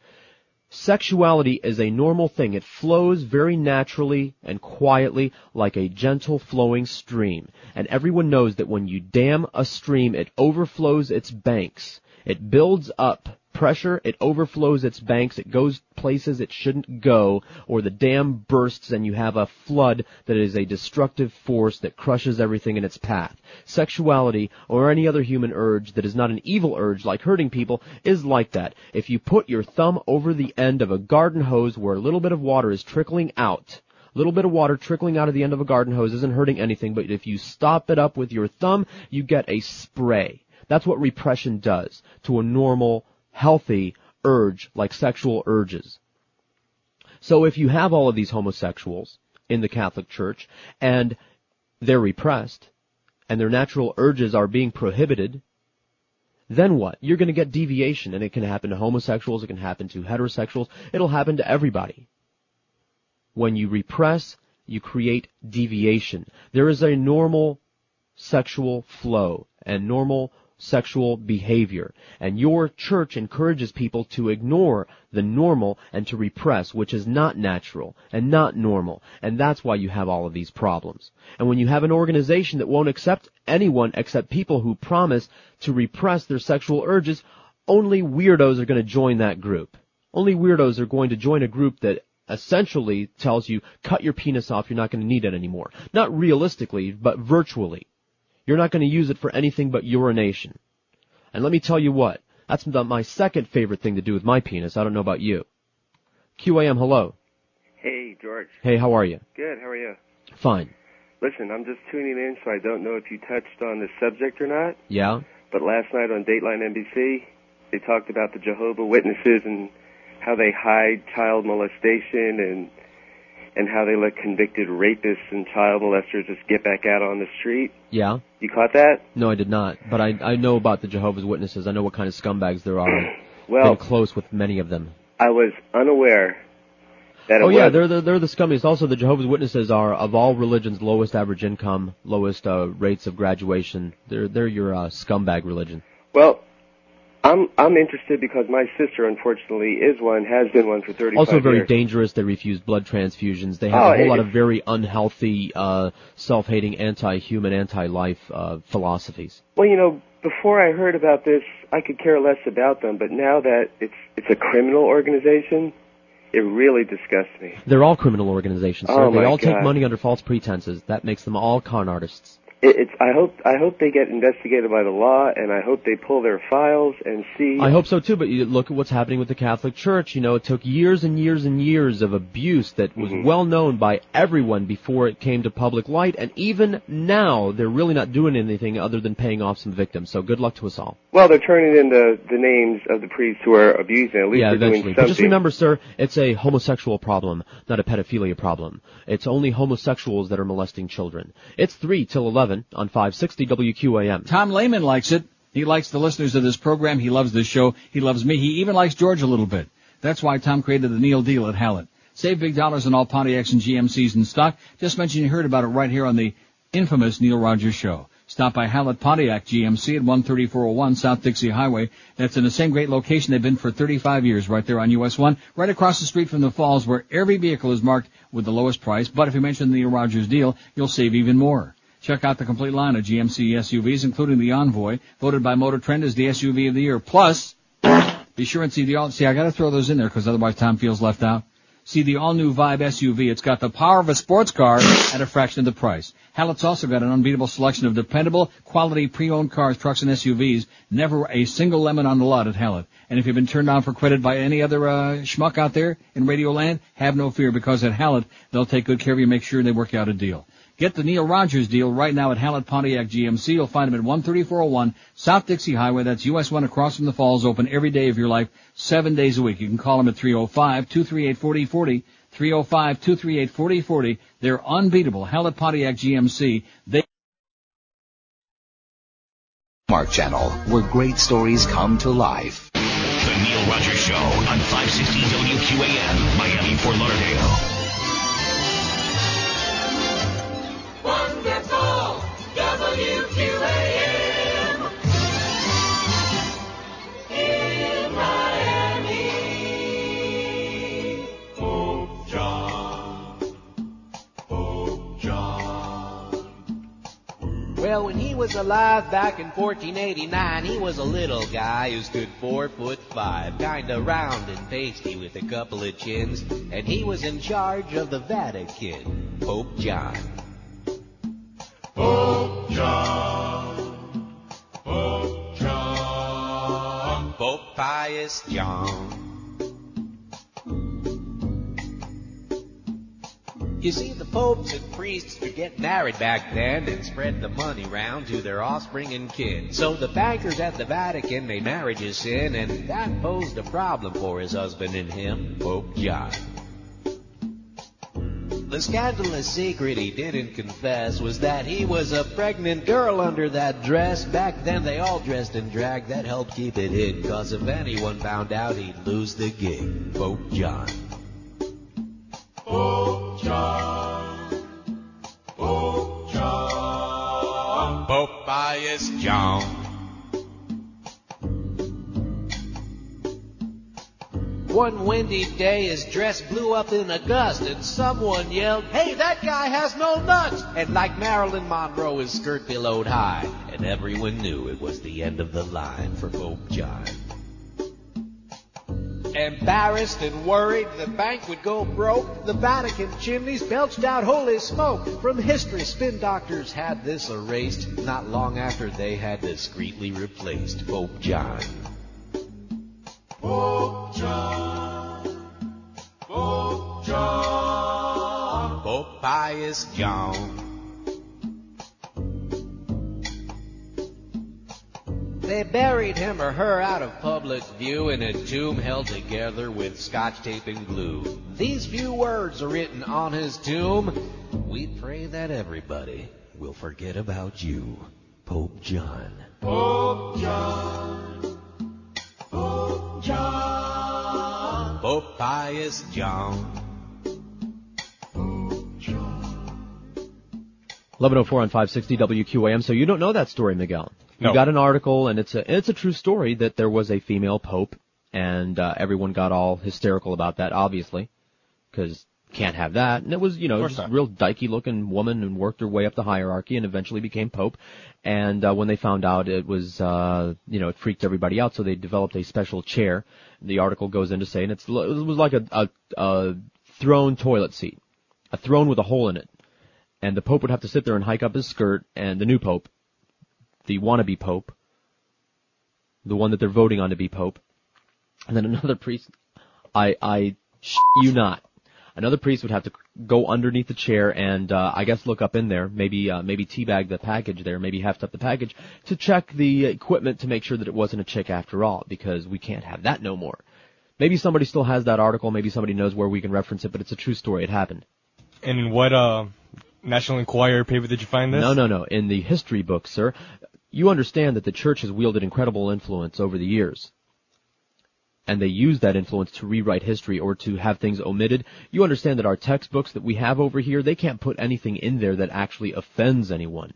Sexuality is a normal thing. It flows very naturally and quietly like a gentle flowing stream. And everyone knows that when you dam a stream, it overflows its banks. It builds up pressure, it overflows its banks, it goes places it shouldn't go, or the dam bursts and you have a flood that is a destructive force that crushes everything in its path. Sexuality, or any other human urge that is not an evil urge like hurting people, is like that. If you put your thumb over the end of a garden hose where a little bit of water is trickling out, a little bit of water trickling out of the end of a garden hose isn't hurting anything, but if you stop it up with your thumb, you get a spray. That's what repression does to a normal, healthy urge like sexual urges. So if you have all of these homosexuals in the Catholic Church and they're repressed and their natural urges are being prohibited, then what? You're going to get deviation and it can happen to homosexuals, it can happen to heterosexuals, it'll happen to everybody. When you repress, you create deviation. There is a normal sexual flow and normal sexual behavior. And your church encourages people to ignore the normal and to repress, which is not natural and not normal. And that's why you have all of these problems. And when you have an organization that won't accept anyone except people who promise to repress their sexual urges, only weirdos are going to join that group. Only weirdos are going to join a group that essentially tells you, cut your penis off, you're not going to need it anymore. Not realistically, but virtually. You're not going to use it for anything but urination. And let me tell you what, that's the- my second favorite thing to do with my penis. I don't know about you. QAM, hello. Hey, George. Hey, how are you? Good. How are you? Fine. Listen, I'm just tuning in, so I don't know if you touched on this subject or not. Yeah? But last night on Dateline NBC, they talked about the Jehovah Witnesses and how they hide child molestation and and how they let convicted rapists and child molesters just get back out on the street. Yeah? You caught that? No, I did not. But I I know about the Jehovah's Witnesses. I know what kind of scumbags there are. <clears throat> Well- Been close with many of them. I was unaware that it Oh yeah, was they're the, they're the scummiest. Also, the Jehovah's Witnesses are of all religions lowest average income, lowest uh, rates of graduation. They're they're your uh, scumbag religion. Well, I'm I'm interested because my sister, unfortunately, is one, has been one for 35 Also very years. dangerous. They refuse blood transfusions. They have Oh, a whole it- lot of very unhealthy, uh, self-hating, anti-human, anti-life uh, philosophies. Well, you know, before I heard about this, I could care less about them, but now that it's it's a criminal organization, it really disgusts me. They're all criminal organizations, sir. Oh, they all take money under false pretenses. That makes them all con artists. It, it's I hope I hope they get investigated by the law, and I hope they pull their files and see. I hope so too, but you look at what's happening with the Catholic Church. You know, it took years and years and years of abuse that was Mm-hmm. well known by everyone before it came to public light, and even now they're really not doing anything other than paying off some victims. So good luck to us all. Well, they're turning in the the names of the priests who are abusing. At least yeah, eventually. But just remember, sir, it's a homosexual problem, not a pedophilia problem. It's only homosexuals that are molesting children. It's 3 till 11 on 560 WQAM. Tom Lehman likes it. He likes the listeners of this program. He loves this show. He loves me. He even likes George a little bit. That's why Tom created the Neil deal at Hallett. Save big dollars on all Pontiacs and GMCs in stock. Just mention you heard about it right here on the infamous Neil Rogers Show. Stop by Hallett Pontiac GMC at 13401 South Dixie Highway. That's in the same great location they've been for 35 years, right there on US 1, right across the street from the falls where every vehicle is marked with the lowest price. But if you mention the Neil Rogers deal, you'll save even more. Check out the complete line of GMC SUVs, including the Envoy, voted by Motor Trend as the SUV of the year. Plus, be sure and see the all. See, I got to throw those in there because otherwise Tom feels left out. See the all-new Vibe SUV. It's got the power of a sports car at a fraction of the price. Hallett's also got an unbeatable selection of dependable, quality pre-owned cars, trucks, and SUVs. Never a single lemon on the lot at Hallett. And if you've been turned down for credit by any other uh, schmuck out there in Radio Land, have no fear because at Hallett they'll take good care of you, make sure they work out a deal. Get the Neil Rogers deal right now at Hallett Pontiac GMC. You'll find them at 13401 South Dixie Highway. That's US 1 across from the falls, open every day of your life, seven days a week. You can call them at 305-238-4040, 305-238-4040. They're unbeatable. Hallett Pontiac GMC. They Mark Channel, where great stories come to life. The Neil Rogers Show on 560 WQAM, Miami, Fort Lauderdale. WQAM in Miami. Pope John, Pope John. Well, when he was alive back in 1489, he was a little guy who stood four foot five, kinda round and pasty with a couple of chins, and he was in charge of the Vatican, Pope John. Pope John, Pope John. Pope Pius John. You see, the popes and priests could get married back then and spread the money round to their offspring and kin. So the bankers at the Vatican made marriage a sin, and that posed a problem for his husband and him, Pope John. The scandalous secret he didn't confess was that he was a pregnant girl under that dress. Back then they all dressed in drag, that helped keep it hid, cause if anyone found out he'd lose the gig. Pope John. Pope John, Pope John. Pius John. One windy day his dress blew up in a gust and someone yelled, Hey, that guy has no nuts! And like Marilyn Monroe, his skirt billowed high. And everyone knew it was the end of the line for Pope John. Embarrassed and worried the bank would go broke, the Vatican chimneys belched out holy smoke. From history, spin doctors had this erased, not long after they had discreetly replaced Pope John. Pope John, Pope John, Pope Pius John. They buried him or her out of public view in a tomb held together with scotch tape and glue. These few words are written on his tomb. We pray that everybody will forget about you, Pope John. Pope John. Pope John. Pope Pius John. 1104 on 560 WQAM. So you don't know that story, Miguel. No. You got an article, and it's a it's a true story that there was a female pope, and uh, everyone got all hysterical about that, obviously, because can't have that. And it was you know just a not. real dykey looking woman and worked her way up the hierarchy and eventually became pope. And uh, when they found out, it was uh, you know it freaked everybody out, so they developed a special chair. The article goes into saying it's it was like a, a, a throne toilet seat, a throne with a hole in it and the Pope would have to sit there and hike up his skirt, and the new Pope, the wannabe Pope, the one that they're voting on to be Pope, and then another priest, I, I, sh- you not, another priest would have to go underneath the chair and, uh, I guess look up in there, maybe, uh, maybe teabag the package there, maybe heft up the package to check the equipment to make sure that it wasn't a chick after all, because we can't have that no more. Maybe somebody still has that article, maybe somebody knows where we can reference it, but it's a true story, it happened. And in what uh, National Enquirer paper did you find this? No, no, no. In the history book, sir, you understand that the church has wielded incredible influence over the years. And they use that influence to rewrite history or to have things omitted. You understand that our textbooks that we have over here, they can't put anything in there that actually offends anyone.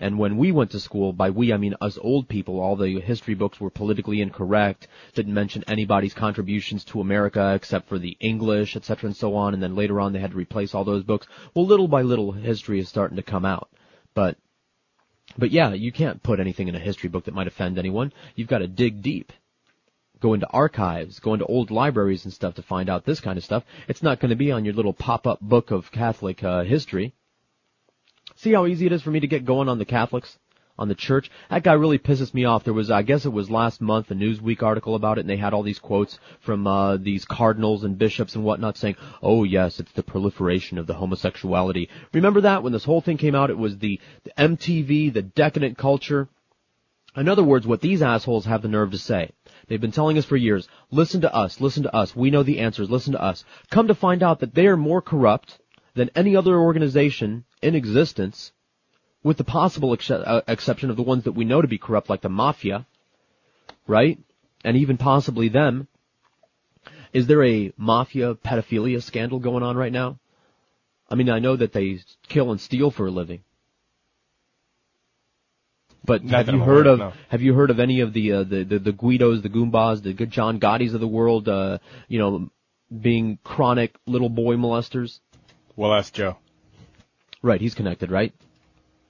And when we went to school, by we I mean us old people, all the history books were politically incorrect, didn't mention anybody's contributions to America except for the English, etc. and so on, and then later on they had to replace all those books. Well, little by little history is starting to come out. But, but yeah, you can't put anything in a history book that might offend anyone. You've got to dig deep. Go into archives, go into old libraries and stuff to find out this kind of stuff. It's not going to be on your little pop-up book of Catholic uh, history. See how easy it is for me to get going on the Catholics? On the church? That guy really pisses me off. There was, I guess it was last month, a Newsweek article about it, and they had all these quotes from, uh, these cardinals and bishops and whatnot saying, oh yes, it's the proliferation of the homosexuality. Remember that? When this whole thing came out, it was the, the MTV, the decadent culture. In other words, what these assholes have the nerve to say. They've been telling us for years, listen to us, listen to us, we know the answers, listen to us. Come to find out that they are more corrupt than any other organization in existence, with the possible ex- uh, exception of the ones that we know to be corrupt, like the mafia, right? And even possibly them. Is there a mafia pedophilia scandal going on right now? I mean, I know that they kill and steal for a living. But Not have you heard aware of of, no. have you heard of any of the uh, the, the the Guidos, the Goombas, the good John Gottis of the world, uh, you know, being chronic little boy molesters? Well, that's Joe. Right, he's connected, right?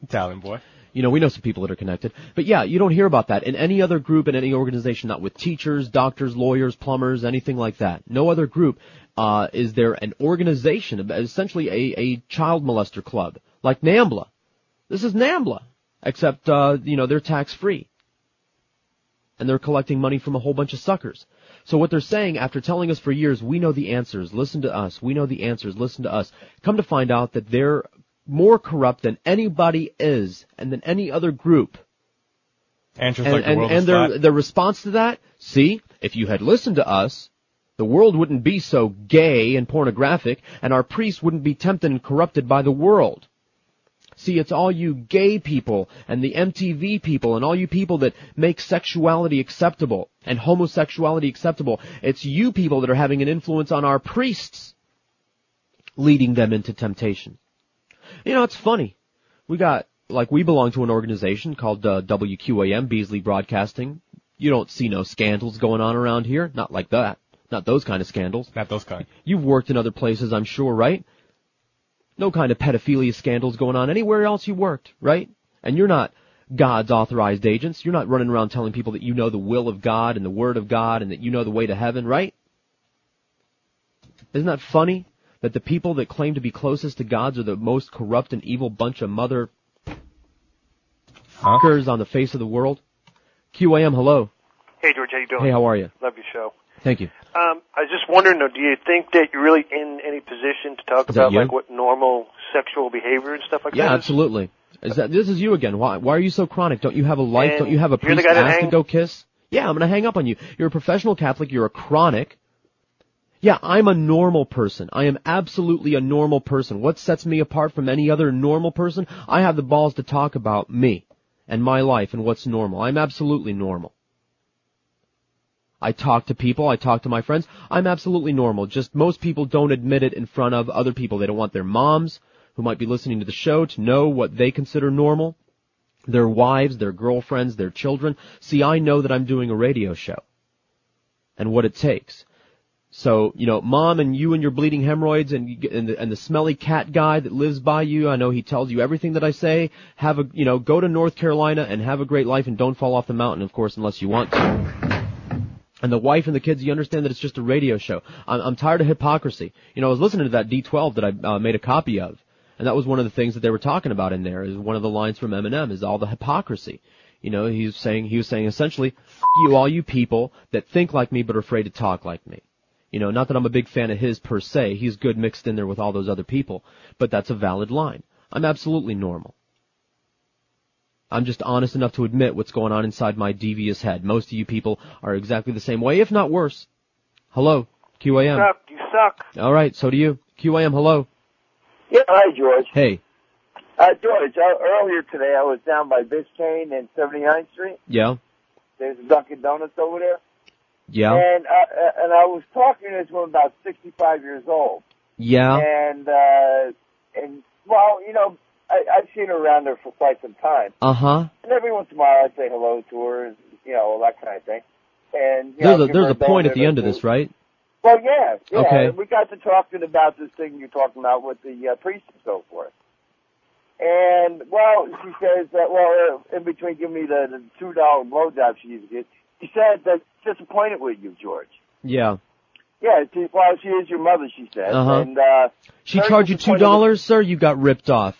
Italian boy. You know, we know some people that are connected. But yeah, you don't hear about that in any other group, in any organization, not with teachers, doctors, lawyers, plumbers, anything like that. No other group, uh, is there an organization, essentially a, a child molester club, like NAMBLA. This is NAMBLA. Except, uh, you know, they're tax free. And they're collecting money from a whole bunch of suckers. So what they're saying after telling us for years, we know the answers, listen to us, we know the answers, listen to us, come to find out that they're more corrupt than anybody is and than any other group. Answers And, like the and, world and their, their response to that, see, if you had listened to us, the world wouldn't be so gay and pornographic, and our priests wouldn't be tempted and corrupted by the world. See, it's all you gay people and the MTV people and all you people that make sexuality acceptable and homosexuality acceptable. It's you people that are having an influence on our priests, leading them into temptation. You know, it's funny. We got, like, we belong to an organization called uh, WQAM, Beasley Broadcasting. You don't see no scandals going on around here. Not like that. Not those kind of scandals. Not those kind. You've worked in other places, I'm sure, right? No kind of pedophilia scandals going on anywhere else you worked, right? And you're not God's authorized agents. You're not running around telling people that you know the will of God and the word of God and that you know the way to heaven, right? Isn't that funny? That the people that claim to be closest to God's are the most corrupt and evil bunch of mother fuckers on the face of the world? QAM, hello. Hey George, how you doing? Hey, how are you? Love your show. Thank you. Um, I was just wondering, though, do you think that you're really in any position to talk about you? like what normal sexual behavior and stuff like that? Yeah, absolutely. Is that this is you again? Why why are you so chronic? Don't you have a life? And Don't you have a priest to go kiss? Yeah, I'm gonna hang up on you. You're a professional Catholic. You're a chronic. Yeah, I'm a normal person. I am absolutely a normal person. What sets me apart from any other normal person? I have the balls to talk about me and my life and what's normal. I'm absolutely normal. I talk to people, I talk to my friends. I'm absolutely normal. Just most people don't admit it in front of other people. They don't want their moms, who might be listening to the show, to know what they consider normal. Their wives, their girlfriends, their children. See, I know that I'm doing a radio show. And what it takes. So, you know, mom and you and your bleeding hemorrhoids and, and, the, and the smelly cat guy that lives by you, I know he tells you everything that I say. Have a, you know, go to North Carolina and have a great life and don't fall off the mountain, of course, unless you want to. And the wife and the kids, you understand that it's just a radio show. I'm, I'm tired of hypocrisy. You know, I was listening to that D12 that I uh, made a copy of, and that was one of the things that they were talking about in there. Is one of the lines from Eminem is all the hypocrisy. You know, he was saying he was saying essentially, you all you people that think like me but are afraid to talk like me. You know, not that I'm a big fan of his per se. He's good mixed in there with all those other people, but that's a valid line. I'm absolutely normal. I'm just honest enough to admit what's going on inside my devious head. Most of you people are exactly the same way, if not worse. Hello, You QAM. suck. You suck. All right, so do you. QAM, hello. Yeah, hi, George. Hey. Uh, George, uh, earlier today I was down by Biscayne and 79th Street. Yeah. There's a Dunkin' Donuts over there. Yeah. And, uh, uh, and I was talking to this woman about 65 years old. Yeah. And, uh, and, well, you know, I, I've seen her around there for quite some time. Uh huh. And every once in a while I say hello to her, and, you know, all that kind of thing. And, you There's know, a there's a point at the end of this, right? Well, yeah, yeah. Okay. We got to talking about this thing you're talking about with the uh, priest and so forth. And well, she says that well, uh, in between giving me the, the two dollar blowjob she used to get, she said that disappointed with you, George. Yeah. Yeah, she, well, she is your mother, she said, Uh-huh. and uh, She charged you two dollars, sir. You got ripped off.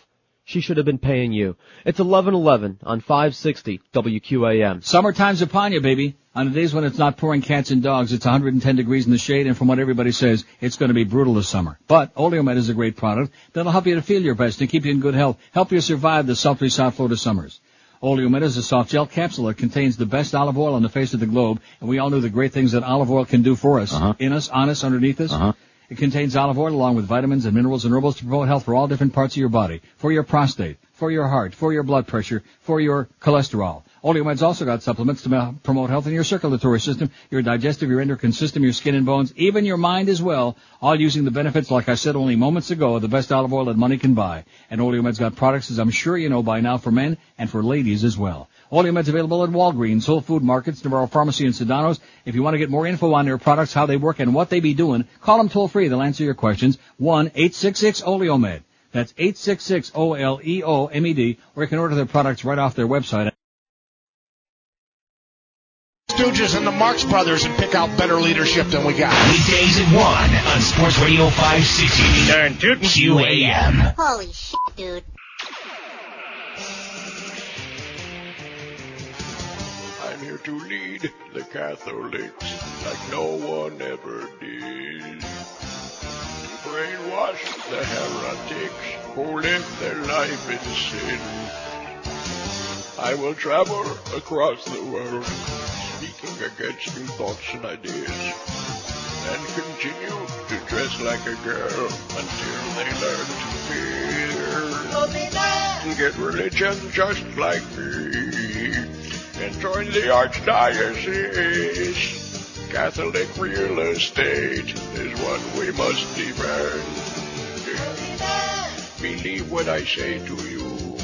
She should have been paying you. It's eleven eleven on five sixty WQAM. Summertime's upon you, baby. On the days when it's not pouring cats and dogs, it's 110 degrees in the shade, and from what everybody says, it's going to be brutal this summer. But Oleomed is a great product that'll help you to feel your best and keep you in good health, help you survive the sultry South Florida summers. Oleomed is a soft gel capsule that contains the best olive oil on the face of the globe, and we all know the great things that olive oil can do for us, uh-huh. in us, on us, underneath us. Uh-huh. It contains olive oil along with vitamins and minerals and herbals to promote health for all different parts of your body, for your prostate, for your heart, for your blood pressure, for your cholesterol. Oleomed's also got supplements to promote health in your circulatory system, your digestive, your endocrine system, your skin and bones, even your mind as well, all using the benefits, like I said only moments ago, of the best olive oil that money can buy. And Oleomed's got products, as I'm sure you know by now, for men and for ladies as well. Oleomed's available at Walgreens, Whole Food Markets, Navarro Pharmacy, and Sedanos. If you want to get more info on their products, how they work, and what they be doing, call them toll free. They'll answer your questions. 1-866-OLEOMED. That's 866-O-L-E-O-M-E-D, or you can order their products right off their website. Stooges and the Marx Brothers and pick out better leadership than we got. Weekdays at 1 on Sports Radio 560. Darn tootin'. QAM. Holy shit, dude. To lead the Catholics like no one ever did. Brainwash the heretics who live their life in sin. I will travel across the world speaking against new thoughts and ideas and continue to dress like a girl until they learn to fear. And get religion just like me and join the Archdiocese. Catholic real estate is what we must defend. Believe what I say to you.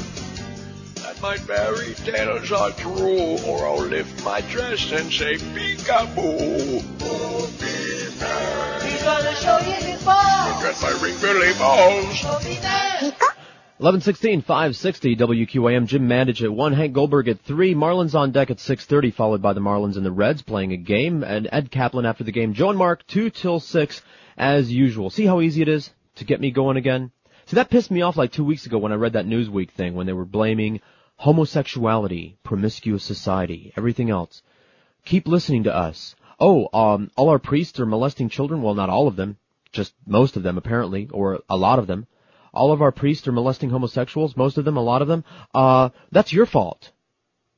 That my fairy tales are true, or I'll lift my dress and say peekaboo. Oh, be. He's gonna show you his balls. Look at my ring balls. Oh, be there. 1116, 560, WQAM, Jim Mandich at 1, Hank Goldberg at 3, Marlins on deck at 6.30, followed by the Marlins and the Reds playing a game, and Ed Kaplan after the game. Joe and Mark, 2 till 6, as usual. See how easy it is to get me going again? See, that pissed me off like two weeks ago when I read that Newsweek thing when they were blaming homosexuality, promiscuous society, everything else. Keep listening to us. Oh, um, all our priests are molesting children. Well, not all of them, just most of them apparently, or a lot of them. All of our priests are molesting homosexuals, most of them, a lot of them. Uh, that's your fault.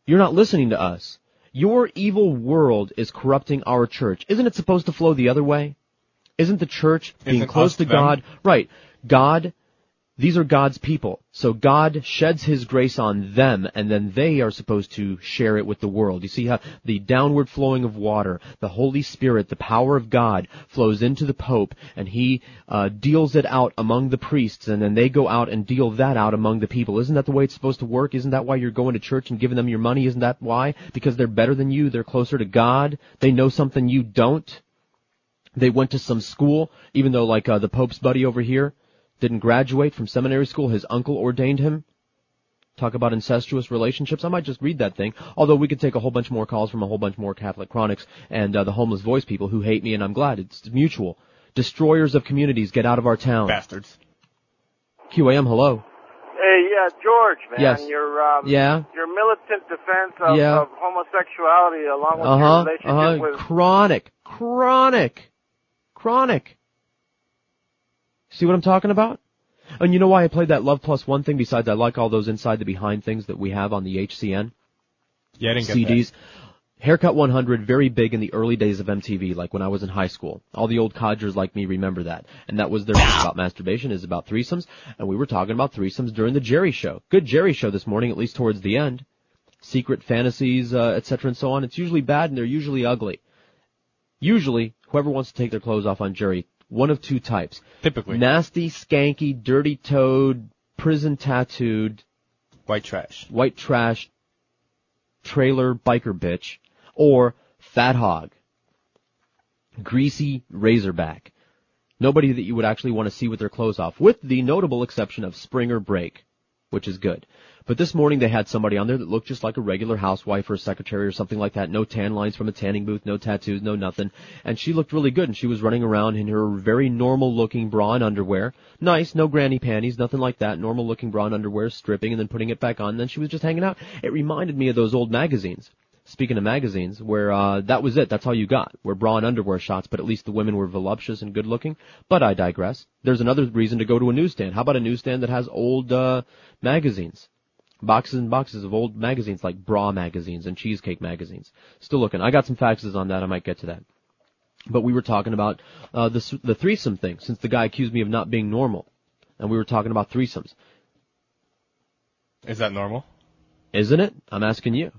You're not listening to us. Your evil world is corrupting our church. Isn't it supposed to flow the other way? Isn't the church being Isn't close to them? God? Right. God, these are God's people. So God sheds His grace on them and then they are supposed to share it with the world. You see how the downward flowing of water, the Holy Spirit, the power of God flows into the Pope and He uh, deals it out among the priests and then they go out and deal that out among the people. Isn't that the way it's supposed to work? Isn't that why you're going to church and giving them your money? Isn't that why? Because they're better than you, they're closer to God, they know something you don't. They went to some school, even though like uh, the Pope's buddy over here didn't graduate from seminary school, his uncle ordained him. Talk about incestuous relationships. I might just read that thing. Although we could take a whole bunch more calls from a whole bunch more Catholic Chronics and uh, the Homeless Voice people who hate me, and I'm glad it's mutual. Destroyers of communities, get out of our town. Bastards. QAM, hello. Hey, yeah, George, man, Yes. your um, Yeah. your militant defense of, Yeah. of homosexuality, along with Uh your huh. relationship Uh huh. with Chronic. Chronic. Chronic. See what I'm talking about? And you know why I played that Love Plus One thing besides I like all those inside the behind things that we have on the HCN? Yeah, I didn't get CDs. Haircut 100, very big in the early days of MTV, like when I was in high school. All the old codgers like me remember that. And that was their about masturbation, is about threesomes. And we were talking about threesomes during the Jerry Show. Good Jerry Show this morning, at least towards the end. Secret fantasies, uh, etc. and so on. It's usually bad and they're usually ugly. Usually, whoever wants to take their clothes off on Jerry, one of two types. Typically. Nasty, skanky, dirty toed, prison tattooed, White trash. white trash, trailer biker bitch, or fat hog, greasy razorback. Nobody that you would actually want to see with their clothes off, with the notable exception of Springer Break, which is good. But this morning they had somebody on there that looked just like a regular housewife or secretary or something like that. No tan lines from a tanning booth, no tattoos, no nothing. And she looked really good and she was running around in her very normal looking bra and underwear. Nice, no granny panties, nothing like that. Normal looking bra and underwear, stripping and then putting it back on. And then she was just hanging out. It reminded me of those old magazines. Speaking of magazines, where uh, that was it, that's all you got, were bra and underwear shots, but at least the women were voluptuous and good looking. But I digress. There's another reason to go to a newsstand. How about a newsstand that has old uh, magazines? Boxes and boxes of old magazines like bra magazines and cheesecake magazines. Still looking. I got some faxes on that. I might get to that. But we were talking about uh, the the threesome thing, since the guy accused me of not being normal, and we were talking about threesomes. Is that normal? Isn't it? I'm asking you.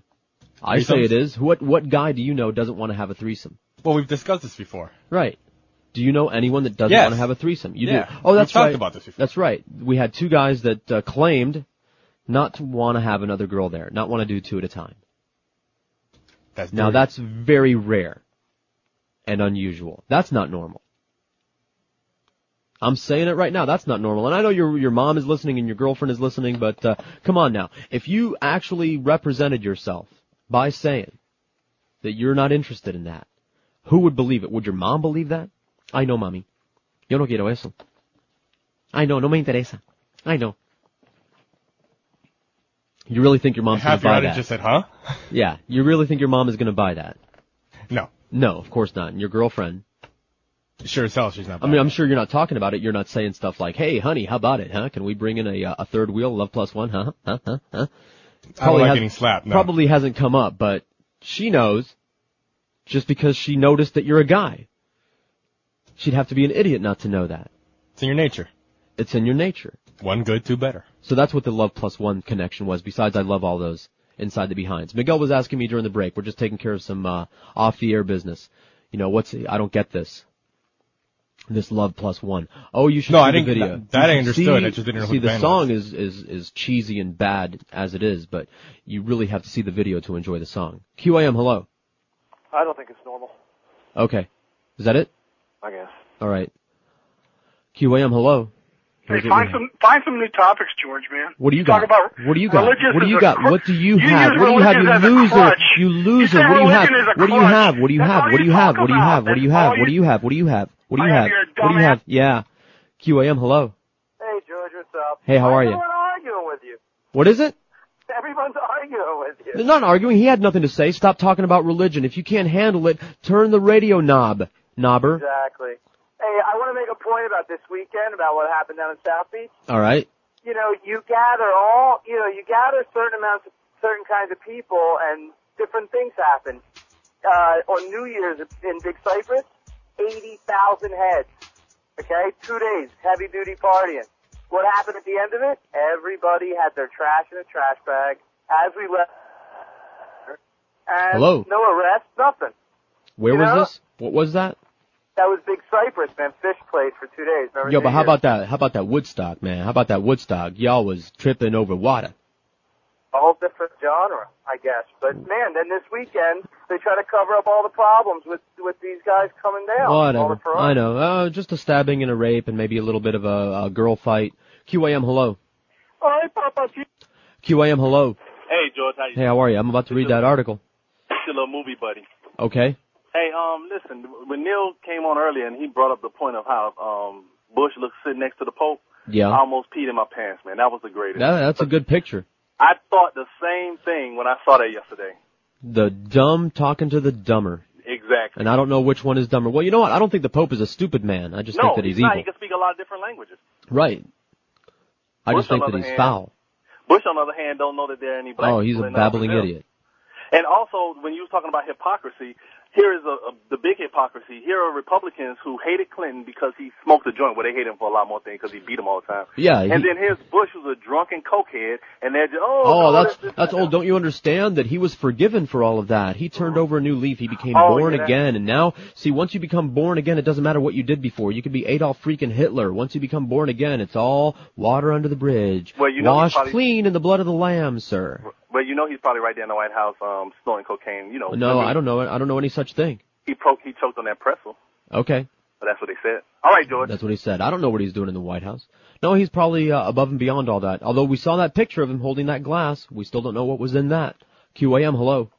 I say it is. What what guy do you know doesn't want to have a threesome? Well, we've discussed this before. Right. Do you know anyone that doesn't Yes. want to have a threesome? You Yeah. do. Oh, that's We've talked right. about this before. That's right. We had two guys that uh, claimed not to want to have another girl there, not want to do two at a time. That's Now dirty. that's very rare and unusual. That's not normal. I'm saying it right now. That's not normal. And I know your your mom is listening and your girlfriend is listening, but uh, come on now. If you actually represented yourself by saying that you're not interested in that, who would believe it? Would your mom believe that? I know, mommy. Yo no quiero eso. I know, no me interesa. I know. You really think your mom's going to buy that? just said, huh? <laughs> Yeah, you really think your mom is going to buy that? No. No, of course not. And your girlfriend? Sure as hell she's not. I mean, I'm sure you're not talking about it. You're not saying stuff like, "Hey, honey, how about it? Huh? Can we bring in a uh, a third wheel, love plus one? Huh? Huh? Huh? Huh?" I don't like getting slapped, no. Probably hasn't come up, but she knows. Just because she noticed that you're a guy, she'd have to be an idiot not to know that. It's in your nature. It's in your nature. One good, two better. So that's what the love plus one connection was. Besides, I love all those inside the behinds. Miguel was asking me during the break. We're just taking care of some uh, off the air business. You know, what's I don't get this. This love plus one. Oh, you should No, see I the didn't- video. that- that I understood. See, I just didn't know see the the song is is is cheesy and bad as it is, but you really have to see the video to enjoy the song. QAM, hello. I don't think it's normal. Okay, is that it? I guess. All right. QAM, hello. Hey, find some find some new topics, George, man. What do you Talk got? about what do you got? What do you got? cr- What do you you have? What do you have? You religion as loser! You loser! said What do you have? religion is a What do you have? What do you have? What do you you have? What do you have? What do you have? What do you have? What do you have? What do you have? have What do you have? Yeah. QAM, hello. Hey, George, what's up? Hey, how are you? arguing with you? What is it? Everyone's arguing with you. They're not arguing. He had nothing to say. Stop talking about religion. If you can't handle it, turn the radio knob, knobber. Exactly. Hey, I want to make a point about this weekend about what happened down in South Beach. All right. You know, you gather all, you know, you gather certain amounts of certain kinds of people, and different things happen. Uh, on New Year's in Big Cypress, eighty thousand heads. Okay, two days, heavy duty partying. What happened at the end of it? Everybody had their trash in a trash bag as we left. And Hello. no arrest, nothing. Where You was know? this? What was that? That was Big Cypress, man. Fish place for two days. Remember Yo, but how Year's? about that? How about that Woodstock, man? How about that Woodstock? Y'all was tripping over water. a whole different genre, I guess. But man, then this weekend they try to cover up all the problems with with these guys coming down. All Whatever. I know. Uh, just a stabbing and a rape and maybe a little bit of a, a girl fight. QAM, hello. All right, Papa. QAM, hello. Hey, George, how you Hey, how are you? I'm about to read that article. It's your little movie buddy. Okay. Hey, um, listen, when Neil came on earlier and he brought up the point of how um Bush looks sitting next to the Pope, Yeah. I almost peed in my pants, man. That was the greatest. That, that's a good picture. I thought the same thing when I saw that yesterday. The dumb talking to the dumber. Exactly. And I don't know which one is dumber. Well, you know what? I don't think the Pope is a stupid man. I just no, think that he's, not. evil. He can speak a lot of different languages. Right. I Bush, just think that he's hand, foul. Bush, on the other hand, don't know that there are any black Oh, he's a babbling idiot. And also, when you was talking about hypocrisy, here is a, a, the big hypocrisy. Here are Republicans who hated Clinton because he smoked a joint. Well, they hate him for a lot more things because he beat them all the time. Yeah, And he- then here's Bush, who's a drunken cokehead, and they're just, oh, Oh, no, that's that's old. Don't you understand that he was forgiven for all of that? He turned over a new leaf. He became Oh, born yeah, again, and now, see, once you become born again, it doesn't matter what you did before. You could be Adolf freaking Hitler. Once you become born again, it's all water under the bridge. Well, you know, washed probably- clean in the blood of the Lamb, sir. But you know, he's probably right there in the White House, um, snorting cocaine. You know, No, I mean, I don't know. I don't know any such thing. He pro- he choked on that pretzel, Okay, but that's what they said. All right, George. that's what he said. I don't know what he's doing in the White House. No, he's probably uh, above and beyond all that. Although we saw that picture of him holding that glass, we still don't know what was in that. QAM, hello.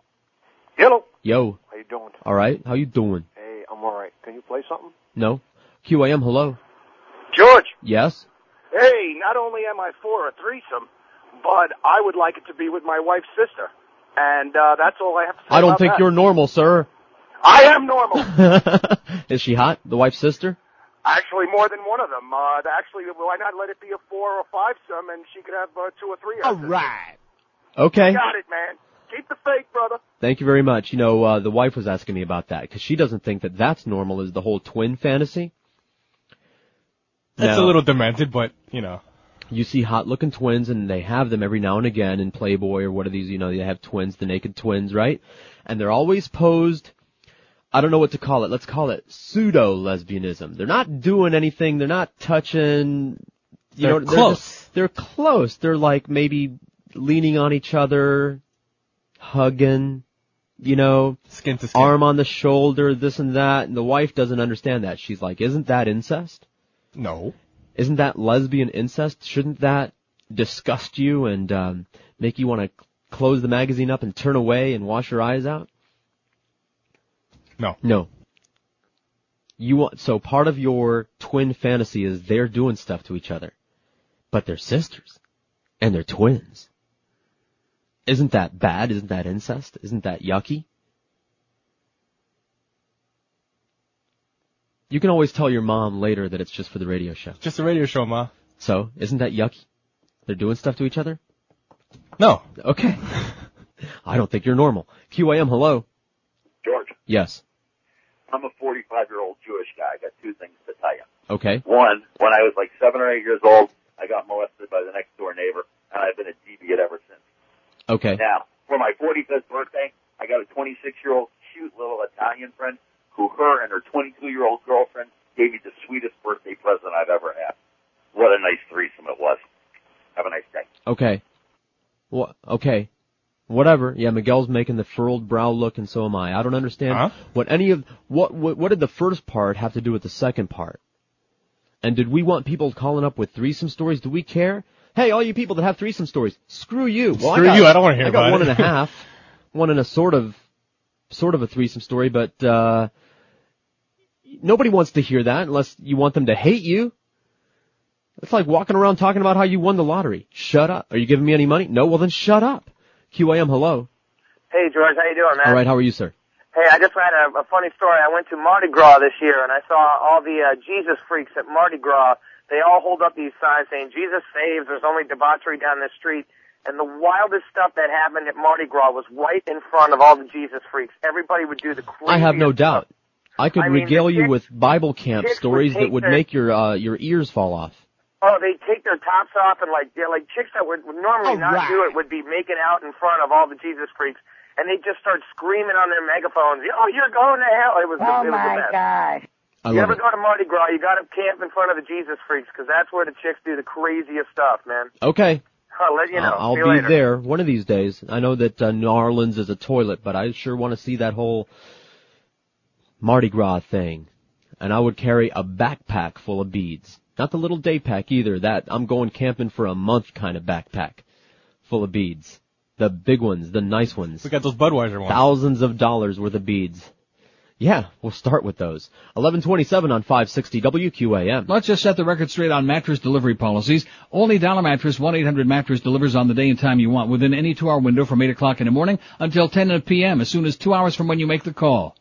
Hello. Yo. How you doing? All right. How you doing? Hey, I'm all right. Can you play something? No. QAM, hello. George. Yes. Hey, not only am I for a threesome, but I would like it to be with my wife's sister. And uh, that's all I have to say. I don't about think that. you're normal, sir. I am normal. <laughs> Is she hot? The wife's sister? Actually, more than one of them. Uh, actually, why not let it be a four or five some, and she could have uh, two or three. All right. Okay. Got it, man. Keep the faith, brother. Thank you very much. You know, uh, the wife was asking me about that because she doesn't think that that's normal. Is the whole twin fantasy? That's Now, a little demented, but you know. You see hot-looking twins, and they have them every now and again in Playboy or what are these? You know, they have twins, the naked twins, right? And they're always posed. I don't know what to call it. Let's call it pseudo lesbianism. They're not doing anything. They're not touching. You They're know, close. just- they're close. They're like maybe leaning on each other, hugging. You know, skin to skin. arm on the shoulder, this and that. And the wife doesn't understand that. She's like, "Isn't that incest?" No. Isn't that lesbian incest? Shouldn't that disgust you and um, make you want to close the magazine up and turn away and wash your eyes out? No. No. You want so part of your twin fantasy is they're doing stuff to each other, but they're sisters and they're twins. Isn't that bad? Isn't that incest? Isn't that yucky? You can always tell your mom later that it's just for the radio show. Just a radio show, ma. So, isn't that yucky? They're doing stuff to each other? No. Okay. I don't think you're normal. QAM, hello. George, Yes. I'm a 45 year old Jewish guy. I got two things to tell you. Okay. One, when I was like seven or eight years old, I got molested by the next door neighbor, and I've been a deviant ever since. Okay. Now, for my 45th birthday, I got a 26 year old cute little Italian friend who her and her 22 year old girlfriend gave me the sweetest birthday present I've ever had. What a nice threesome it was. Have a nice day. Okay. What? Okay. Whatever. Yeah, Miguel's making the furrowed brow look, and so am I. I don't understand Huh? what any of what, what what did the first part have to do with the second part? And did we want people calling up with threesome stories? Do we care? Hey, all you people that have threesome stories, screw you. Well, Screw I got, you, I don't wanna hear I got about one it. and a half, one and a sort of, sort of a threesome story, but uh nobody wants to hear that unless you want them to hate you. It's like walking around talking about how you won the lottery. Shut up. Are you giving me any money? No, well then shut up. QAM, hello. Hey George, how you doing, man? All right, how are you, sir? Hey, I just had a, a funny story. I went to Mardi Gras this year, and I saw all the uh, Jesus freaks at Mardi Gras. They all hold up these signs saying "Jesus saves." There's only debauchery down the street, and the wildest stuff that happened at Mardi Gras was right in front of all the Jesus freaks. Everybody would do the crazy. I have no doubt. I could I mean, regale you chicks- with Bible camp chicks would stories that would their- make your uh your ears fall off. Oh, they take their tops off and like they're like chicks that would, would normally not Alright. do it would be making out in front of all the Jesus freaks, and they just start screaming on their megaphones. Oh, you're going to hell! It was. Oh it was my the best. God. I you love ever it. go to Mardi Gras, you got to camp in front of the Jesus freaks because that's where the chicks do the craziest stuff, man. Okay. I'll let you know. I'll See you be later. there one of these days. I know that uh, New Orleans is a toilet, but I sure want to see that whole Mardi Gras thing. And I would carry a backpack full of beads. Not the little day pack either. That I'm going camping for a month kind of backpack full of beads. The big ones, the nice ones. We got those Budweiser ones. Thousands of dollars worth of beads. Yeah, we'll start with those. 1127 on 560 WQAM. Let's just set the record straight on mattress delivery policies. Only Dial a Mattress 1-800-Mattress delivers on the day and time you want within any two-hour window from 8 o'clock in the morning until 10 p.m. as soon as two hours from when you make the call.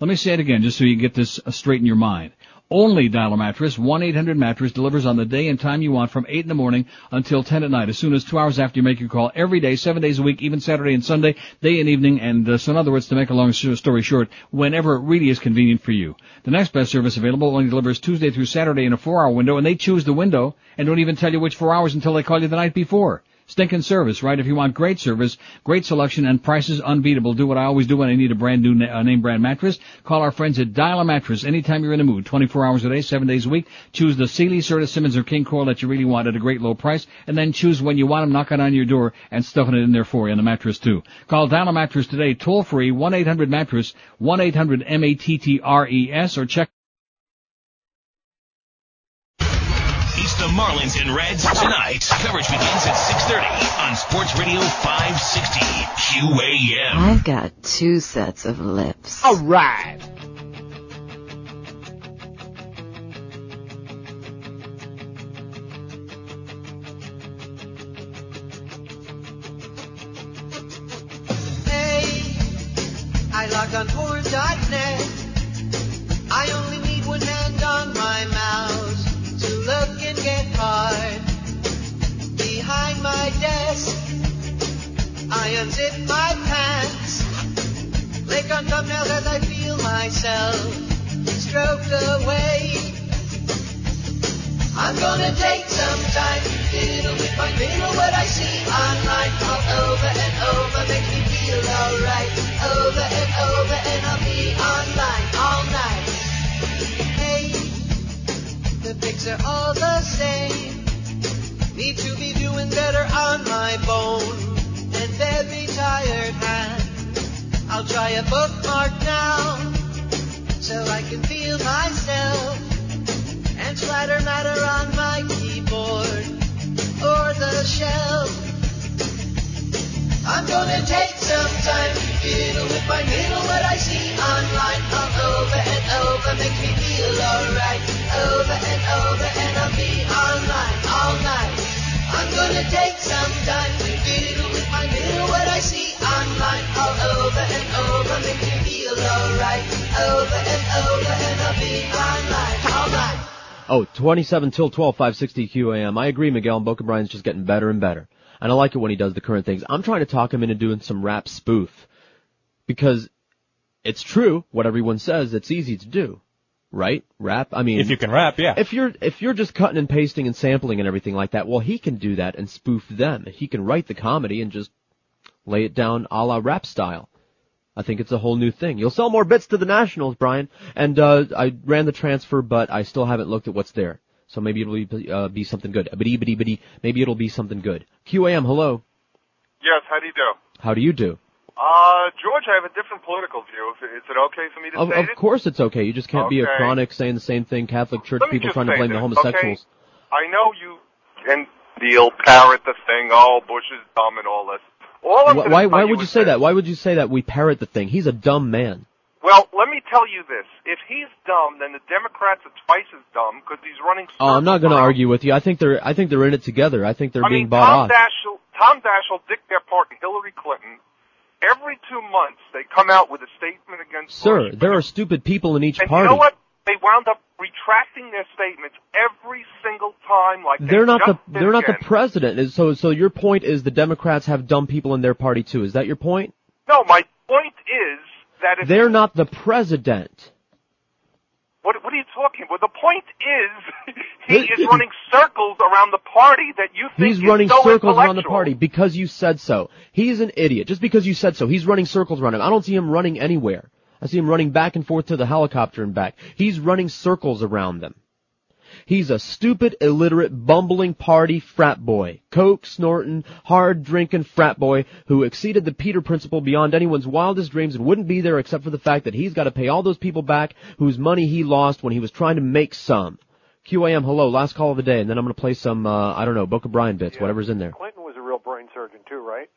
Let me say it again just so you get this uh, straight in your mind. Only Dial a Mattress 1-800-Mattress delivers on the day and time you want from 8 in the morning until 10 at night as soon as two hours after you make your call every day, seven days a week, even Saturday and Sunday, day and evening, and uh, so in other words, to make a long story short, whenever it really is convenient for you. The next best service available only delivers Tuesday through Saturday in a four-hour window, and they choose the window and don't even tell you which four hours until they call you the night before. Stinking service, right? If you want great service, great selection, and prices unbeatable, do what I always do when I need a brand new na- uh, name brand mattress. Call our friends at Dial a Mattress anytime you're in the mood. 24 hours a day, 7 days a week. Choose the Sealy, Serta, Simmons, or King Coil that you really want at a great low price, and then choose when you want them, knock it on your door, and stuffing it in there for you on the mattress too. Call Dial a Mattress today, toll free, 1-800-Mattress, 1-800-M-A-T-T-R-E-S, or check Marlins and Reds tonight. Coverage begins at 6.30 on Sports Radio 560 QAM. I've got two sets of lips. All right. Hey, I log on porn.net. and. Behind my desk, I unzip my pants. Click on thumbnails as I feel myself stroked away. I'm gonna take some time to fiddle with my middle what I see online all over and over makes me feel alright. Over and over and I'll be online the are all the same. Need to be doing better on my bone and very tired hand. I'll try a bookmark now so I can feel myself and splatter matter on my keyboard or the shelf. I'm gonna take some time to fiddle with my middle what I see online all over and over makes me feel alright. Over and over and I'll be online all night. I'm gonna take some time to fiddle with my middle what I see online all over and over makes me feel alright. Over and over and I'll be online all night. Oh, 27 till 12, 560 QAM. I agree, Miguel. And Boca Brian's just getting better and better. And I like it when he does the current things. I'm trying to talk him into doing some rap spoof. Because it's true, what everyone says, it's easy to do. Right? Rap? I mean. If you can rap, yeah. If you're, if you're just cutting and pasting and sampling and everything like that, well, he can do that and spoof them. He can write the comedy and just lay it down a la rap style. I think it's a whole new thing. You'll sell more bits to the Nationals, Brian. And uh, I ran the transfer, but I still haven't looked at what's there. So maybe it'll be, uh, be something good. Bitty bitty bitty. Maybe it'll be something good. QAM, hello. Yes, how do you do? How do you do? Uh, George, I have a different political view. Is it okay for me to Of, say of it? course it's okay. You just can't be a chronic saying the same thing. Catholic Church people trying to blame the homosexuals. Okay? I know you can deal, parrot the thing, oh, Bush is dumb and all this. All I'm Why, why, would you say this. that? Why would you say that? We parrot the thing. He's a dumb man. Well, let me tell you this. If he's dumb, then the Democrats are twice as dumb because he's running. Oh, I'm not going to argue with you. I think they're I think they're in it together. I think they're I being mean, bought Tom off. Daschle, Tom Daschle, Dick Gephardt, and Hillary Clinton. Every two months, they come out with a statement against Sir, there are stupid people in each And party. you know what? They wound up retracting their statements every single time, like they They're not the they're not the president. So so your point is the Democrats have dumb people in their party too. Is that your point? No, my point is that if They're not the president. what what are you talking about? The point is <laughs> he is running circles around the party that you think He's running so circles around the party because you said so. He's an idiot. Just because you said so. He's running circles around him. I don't see him running anywhere. I see him running back and forth to the helicopter and back. He's running circles around them. He's a stupid, illiterate, bumbling party frat boy. Coke snorting, hard drinking frat boy who exceeded the Peter principle beyond anyone's wildest dreams and wouldn't be there except for the fact that he's got to pay all those people back whose money he lost when he was trying to make some. QAM, hello, last call of the day, and then I'm gonna play some, uh, I don't know, Boca Brian bits, whatever's in there. Clinton was a real brain surgeon too, right?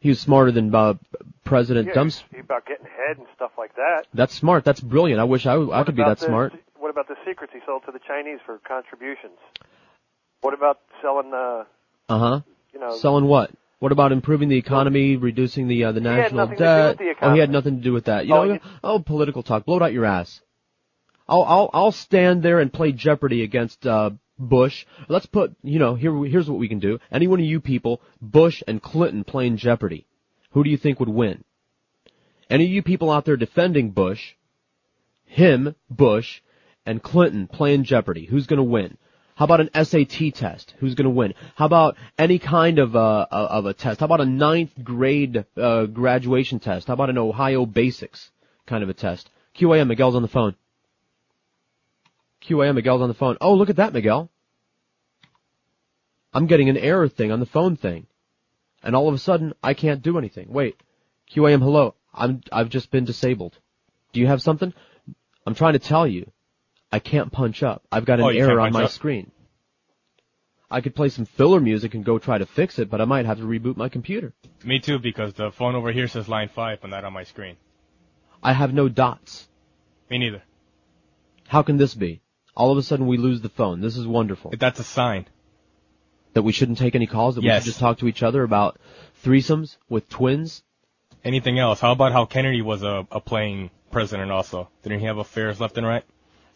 He was smarter than, uh, President yeah, Dumps. he- about getting head and stuff like that. That's smart, that's brilliant. I wish I, I could be that the- smart. What about the secrets he sold to the Chinese for contributions? What about selling, uh, Uh huh. you know, Selling what? What about improving the economy, reducing the uh, the national to debt? with the Oh, he had nothing to do with that. You Oh, know, you- oh, political talk. Blow it out your ass. I'll I'll I'll stand there and play Jeopardy against uh Bush. Let's put, you know, here here's what we can do. Any one of you people, Bush and Clinton playing Jeopardy. Who do you think would win? Any of you people out there defending Bush, him, Bush, and Clinton playing Jeopardy. Who's going to win? How about an SAT test? Who's going to win? How about any kind of uh, of a test? How about a ninth grade uh, graduation test? How about an Iowa Basics kind of a test? QAM Miguel's on the phone. QAM Miguel's on the phone. Oh, look at that, Miguel. I'm getting an error thing on the phone thing, and all of a sudden I can't do anything. Wait, QAM, hello. I'm I've just been disabled. Do you have something? I'm trying to tell you. I can't punch up. I've got an Oh, error on my up? screen. I could play some filler music and go try to fix it, but I might have to reboot my computer. Me too, because the phone over here says line five, but not on my screen. I have no dots. Me neither. How can this be? All of a sudden we lose the phone. This is wonderful. That's a sign. That we shouldn't take any calls, that we should just talk to each other about threesomes with twins. Anything else? How about how Kennedy was a, a playing president also? Didn't he have affairs left and right?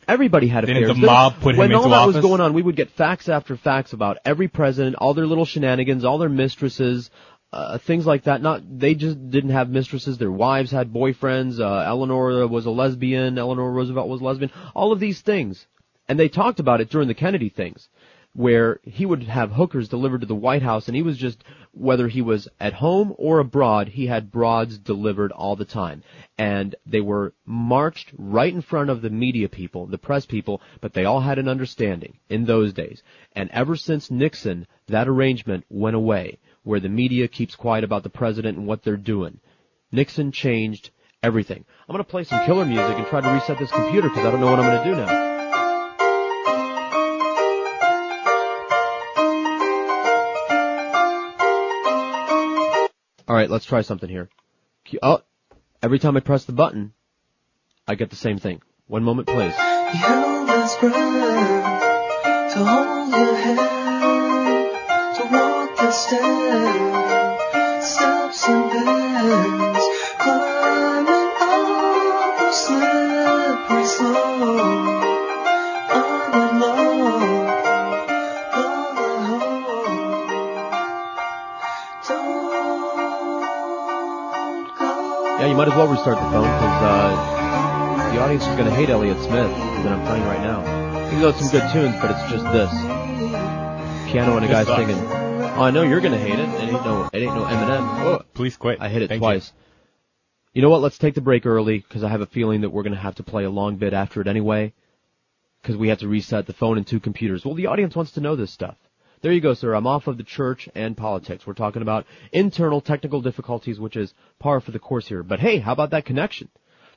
Everybody had Didn't affairs. the mob put him when all that was going on, we would get facts after facts about every president, all their little shenanigans, all their mistresses, uh, things like that. Not they just didn't have mistresses; their wives had boyfriends. Uh, Eleanor was a lesbian. Eleanor Roosevelt was a lesbian. All of these things, and they talked about it during the Kennedy things, where he would have hookers delivered to the White House, and he was just whether he was at home or abroad, he had broads delivered all the time. And they were marched right in front of the media people, the press people, but they all had an understanding in those days. And ever since Nixon, that arrangement went away, where the media keeps quiet about the president and what they're doing. Nixon changed everything. I'm gonna play some killer music and try to reset this computer because I don't know what I'm gonna do now. Alright, let's try something here. Oh, every time I press the button, I get the same thing. One moment, please. Might as well restart the phone because uh, the audience is going to hate Elliott Smith that I'm playing right now. Even though it's some good tunes, but it's just this piano and a guy singing. Oh, I know you're going to hate it. It ain't no, it ain't no Eminem. Oh, Please quit. I hit it Thank twice. You. know what? Let's take the break early because I have a feeling that we're going to have to play a long bit after it anyway because we have to reset the phone and two computers. Well, the audience wants to know this stuff. There you go, sir. I'm off of the church and politics. We're talking about internal technical difficulties, which is par for the course here. But hey, how about that connection?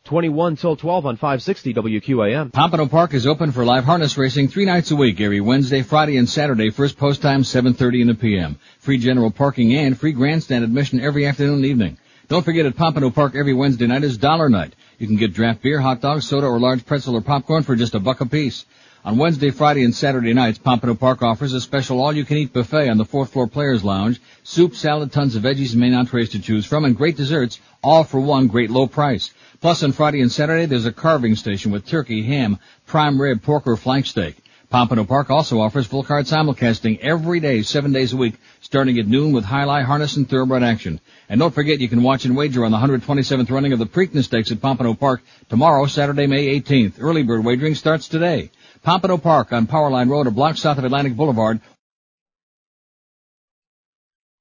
21 till 12 on 560 WQAM. Pompano Park is open for live harness racing three nights a week, every Wednesday, Friday, and Saturday. First post time 7:30 in the p.m. Free general parking and free grandstand admission every afternoon and evening. Don't forget at Pompano Park every Wednesday night is Dollar Night. You can get draft beer, hot dogs, soda, or large pretzel or popcorn for just a buck apiece. On Wednesday, Friday, and Saturday nights, Pompano Park offers a special all-you-can-eat buffet on the fourth floor Players Lounge. Soup, salad, tons of veggies and main entrees to choose from, and great desserts, all for one great low price. Plus, on Friday and Saturday, there's a carving station with turkey, ham, prime rib, pork, or flank steak. Pompano Park also offers full card simulcasting every day, seven days a week, starting at noon with highlight, harness, and thoroughbred action. And don't forget, you can watch and wager on the 127th running of the Preakness Stakes at Pompano Park tomorrow, Saturday, May 18th. Early bird wagering starts today. Pompano Park on Powerline Road, a block south of Atlantic Boulevard.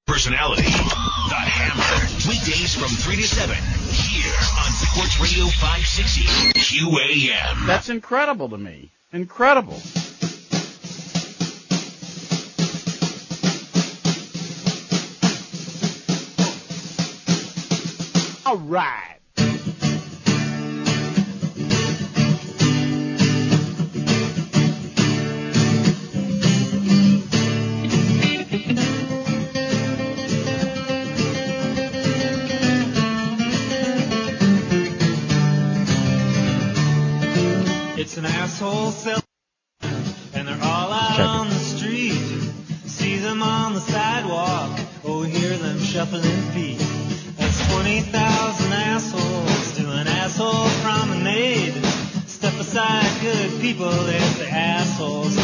Personality. The Hammer. Weekdays from 3 to 7. Here on Sports Radio 560 QAM. That's incredible to me. Incredible. All right. It's an asshole cell, and they're all out Check it. on the street. See them on the sidewalk, oh, hear them shuffling feet. That's 20,000 assholes doing asshole promenade. Step aside, good people, there's the assholes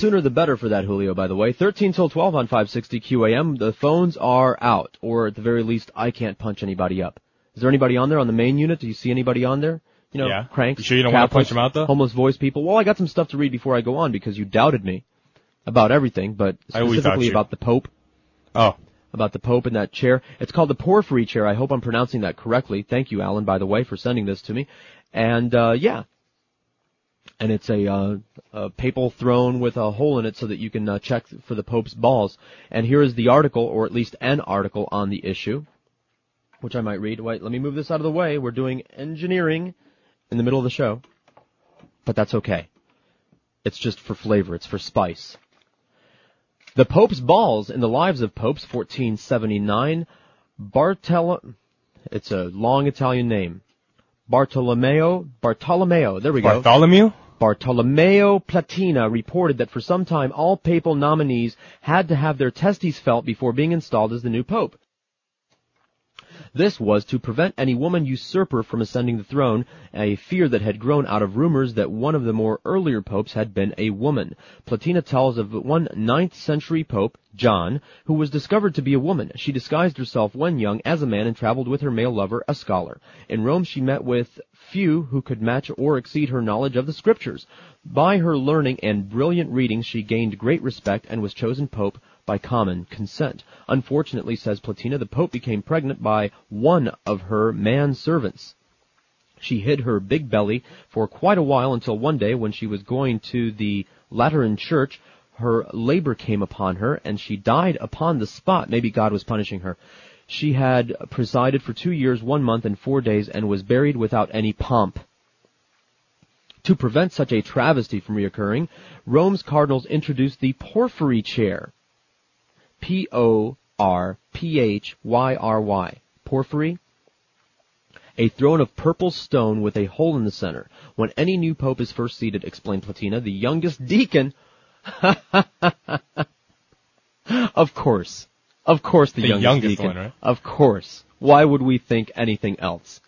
sooner the better for that, Julio, by the way. 13 till 12 on 560 QAM. The phones are out, or at the very least, I can't punch anybody up. Is there anybody on there on the main unit? Do you see anybody on there? You know, Yeah. cranks. You sure you don't wanna punch them out, though? Homeless voice people. Well, I got some stuff to read before I go on because you doubted me about everything, but I always doubt specifically about the Pope. Oh. About the Pope and that chair. It's called the Porphyry chair. I hope I'm pronouncing that correctly. Thank you, Alan, by the way, for sending this to me. And, uh, yeah. And it's a, uh, a papal throne with a hole in it so that you can uh, check for the Pope's balls. And here is the article, or at least an article on the issue, which I might read. Wait, let me move this out of the way. We're doing engineering in the middle of the show. But that's okay. It's just for flavor. It's for spice. The Pope's Balls in the Lives of Popes, 1479. Bartolo, it's a long Italian name. Bartolomeo, Bartolomeo, there we go. Bartholomew? Bartolomeo Platina reported that for some time all papal nominees had to have their testes felt before being installed as the new pope. This was to prevent any woman usurper from ascending the throne, a fear that had grown out of rumors that one of the more earlier popes had been a woman. Platina tells of one ninth century pope, John, who was discovered to be a woman. She disguised herself when young as a man and traveled with her male lover, a scholar. In Rome she met with few who could match or exceed her knowledge of the scriptures. By her learning and brilliant reading she gained great respect and was chosen pope by common consent. Unfortunately, says Platina, the Pope became pregnant by one of her man servants. She hid her big belly for quite a while until one day when she was going to the Lateran church, her labor came upon her and she died upon the spot. Maybe God was punishing her. She had presided for two years, one month, and four days and was buried without any pomp. To prevent such a travesty from reoccurring, Rome's cardinals introduced the porphyry chair. P-O-R-P-H-Y-R-Y. Porphyry. A throne of purple stone with a hole in the center. When any new pope is first seated, explained Platina, the youngest deacon. <laughs> of course. Of course the, The youngest, youngest deacon. one, right? Of course. Why would we think anything else?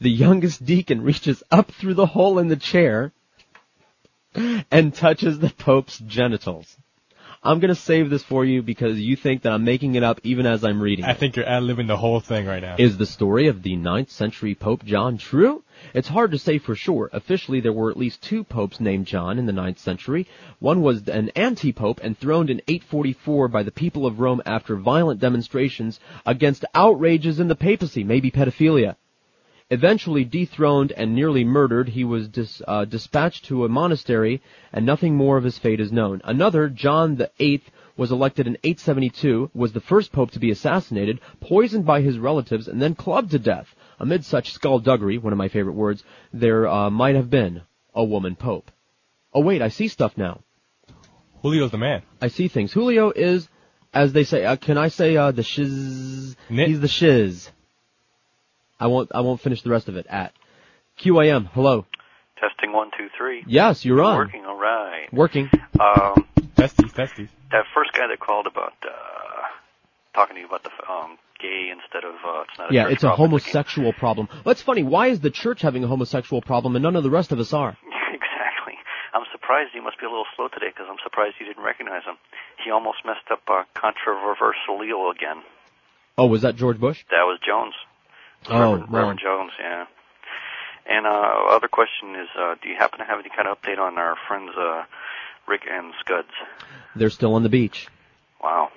The youngest deacon reaches up through the hole in the chair and touches the Pope's genitals. I'm gonna save this for you because you think that I'm making it up even as I'm reading I it. think you're ad-libbing the whole thing right now. Is the story of the 9th century Pope John true? It's hard to say for sure. Officially, there were at least two popes named John in the 9th century. One was an anti-pope enthroned in 844 by the people of Rome after violent demonstrations against outrages in the papacy, maybe pedophilia. Eventually dethroned and nearly murdered, he was dis, uh, dispatched to a monastery, and nothing more of his fate is known. Another, John the Eighth, was elected in 872, was the first pope to be assassinated, poisoned by his relatives, and then clubbed to death. Amid such skullduggery, one of my favorite words, there uh, might have been a woman pope. Oh wait, I see stuff now. Julio's the man. I see things. Julio is, as they say, uh, can I say uh, the shiz? He's the shiz. I won't. I won't finish the rest of it. At QAM. Hello. Testing one, two, three. Yes, you're on. Working, all right. Working. Um, testes, testes. that first guy that called about uh, talking to you about the um, gay instead of uh, it's not a Yeah, it's a problem, homosexual problem. That's funny. Why is the church having a homosexual problem and none of the rest of us are? <laughs> exactly. I'm surprised he must be a little slow today because I'm surprised you didn't recognize him. He almost messed up uh, controversial Leo again. Oh, was that George Bush? That was Jones. Oh, Reverend. Reverend Jones, yeah. And uh other question is, uh, do you happen to have any kind of update on our friends uh Rick and Scuds? They're still on the beach. Wow.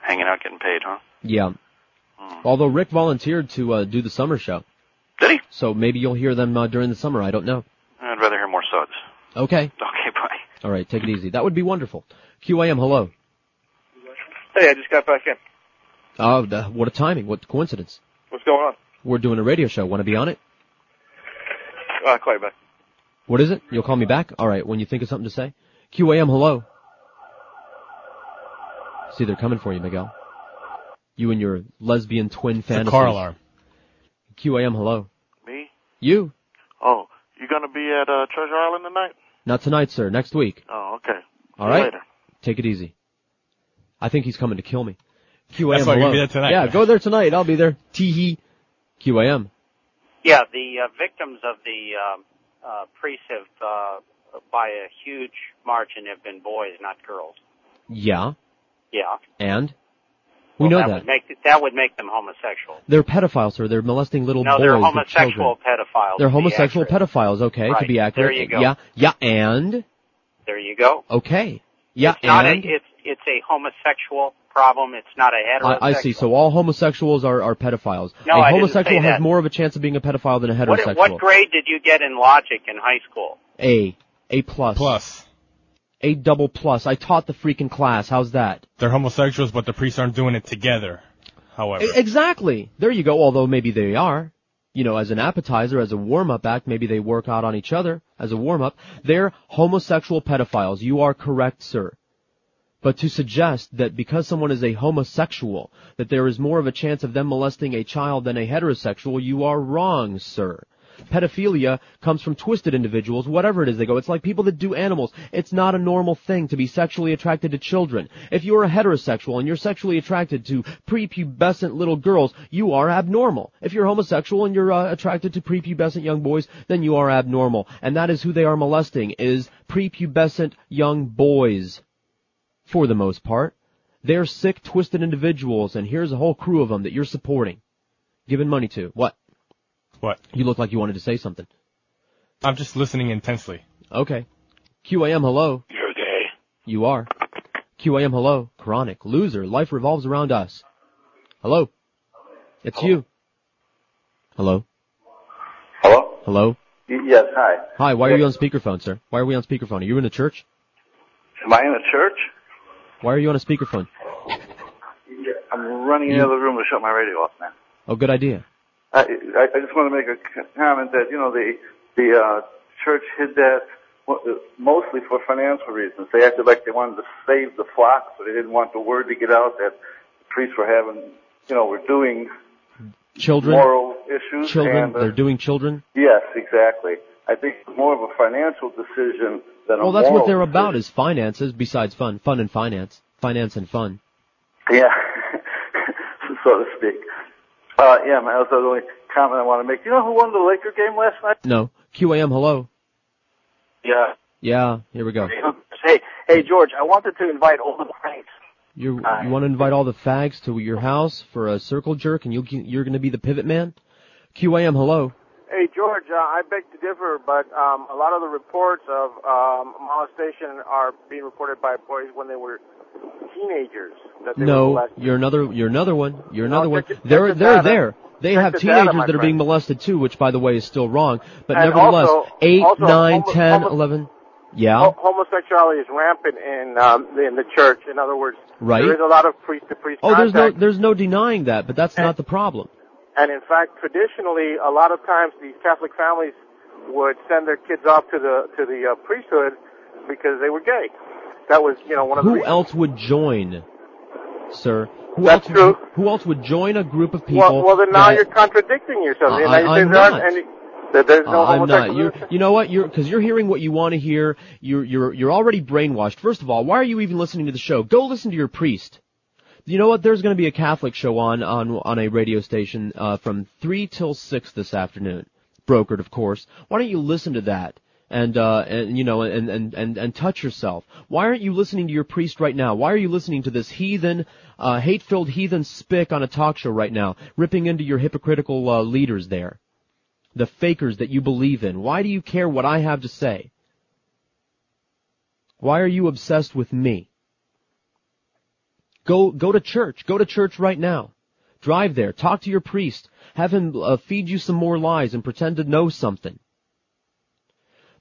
Hanging out getting paid, huh? Yeah. Although Rick volunteered to uh, do the summer show. Did he? So maybe you'll hear them uh, during the summer. I don't know. I'd rather hear more Suds. Okay. Okay, bye. All right. Take it easy. That would be wonderful. QAM. Hello. Hey, I just got back in. Oh, the, what a timing. What coincidence. What's going on? We're doing a radio show. Want to be on it? Uh, I'll call you back. What is it? You'll call me back? All right. When you think of something to say. QAM. Hello. See, they're coming for you, Miguel. You and your lesbian twin It's a fantasies. car alarm. QAM. Hello. Me? You. Oh, you gonna be at uh, Treasure Island tonight? Not tonight, sir. Next week. Oh, okay. All See you. Later. Take it easy. I think he's coming to kill me. QAM. That's why you're hello. gonna be there tonight. Yeah, go there tonight. I'll be there. Tee hee. QAM. Yeah, the uh, victims of the um, uh, priests have, uh, by a huge margin, have been boys, not girls. Yeah. Yeah, And? We Well, know that that. would make that would make them homosexual. They're pedophiles, sir. They're molesting little no, boys they're homosexual pedophiles. They're homosexual pedophiles, okay, to be accurate. There you go. Yeah, yeah, and? There you go. Okay. Yeah, it's not a, and? it's it's a homosexual problem. It's not a heterosexual. I, I see. So all homosexuals are, are pedophiles. No, a I didn't homosexual say has that. more of a chance of being a pedophile than a heterosexual. what grade did you get in logic in high school? A. A plus. Plus. A double plus. I taught the freaking class. How's that? They're homosexuals, but the priests aren't doing it together. However. E- exactly. There you go. Although maybe they are. You know, as an appetizer, as a warm-up act, maybe they work out on each other as a warm-up. They're homosexual pedophiles. You are correct, sir. But to suggest that because someone is a homosexual, that there is more of a chance of them molesting a child than a heterosexual, you are wrong, sir. Pedophilia comes from twisted individuals, whatever it is they go. It's like people that do animals. It's not a normal thing to be sexually attracted to children. If you're a heterosexual and you're sexually attracted to prepubescent little girls, you are abnormal. If you're homosexual and you're uh, attracted to prepubescent young boys, then you are abnormal. And that is who they are molesting, is prepubescent young boys. For the most part. They're sick, twisted individuals, and here's a whole crew of them that you're supporting. Giving money to. What? What? You look like you wanted to say something. I'm just listening intensely. Okay. QAM, hello. You're gay. You are. QAM, hello. Chronic. Loser. Life revolves around us. Hello. It's you. Hello. Hello? Hello. Yes, hi. Hi, why are you on speakerphone, sir? Why are we on speakerphone? Are you in a church? Am I in a church? Why are you on a speakerphone? I'm running in the other room to shut my radio off, man. Oh, good idea. I, I, I just want to make a comment that, you know, the, the, uh, church hid that mostly for financial reasons. They acted like they wanted to save the flock, so they didn't want the word to get out that the priests were having, you know, were doing Children? moral issues. Children? and, uh, They're doing children? Yes, exactly. I think it's more of a financial decision than a Well, that's what they're about is finances besides fun. Fun and finance. Finance and fun. Yeah, <laughs> so to speak. Uh, yeah, man, that's the only comment I want to make. You know who won the Laker game last night? No. QAM, hello. Yeah. Yeah, here we go. Hey, hey, George, I wanted to invite all the friends. You you want to invite all the fags to your house for a circle jerk, and you you're going to be the pivot man? QAM, hello. Hey, George, uh, I beg to differ, but um, a lot of the reports of um, molestation are being reported by boys when they were teenagers. That they were No, molested. you're another. You're another one. You're another one. check the- They're the they're data. there. They Check have the data, teenagers my that are being friend. molested too, which by the way is still wrong. But And nevertheless, also- eight, also nine, homo- ten, homo- eleven. Yeah. Ho- homosexuality is rampant in um, in the church. In other words, Right. there is a lot of priest to priest Oh, there's contact. no there's no denying that, but that's not the problem. And in fact, traditionally, a lot of times these Catholic families would send their kids off to the to the uh, priesthood because they were gay. That was, you know, one of the Who else would join, sir? Who That's else? Would, who else would join a group of people? Well, well, then now that- you're contradicting yourself. I- I'm aren't any- there's no Uh, I'm not. You're, you know what? You're because you're hearing what you want to hear. You're you're you're already brainwashed. First of all, why are you even listening to the show? Go listen to your priest. You know what? There's going to be a Catholic show on on on a radio station uh, from three till six this afternoon, brokered, of course. Why don't you listen to that? And uh and you know and and and and touch yourself. Why aren't you listening to your priest right now? Why are you listening to this heathen, uh hate-filled heathen spick on a talk show right now, ripping into your hypocritical uh, leaders there? the fakers that you believe in. Why do you care what I have to say? Why are you obsessed with me? Go, go to church. Go to church right now. Drive there. Talk to your priest. Have him uh, feed you some more lies and pretend to know something.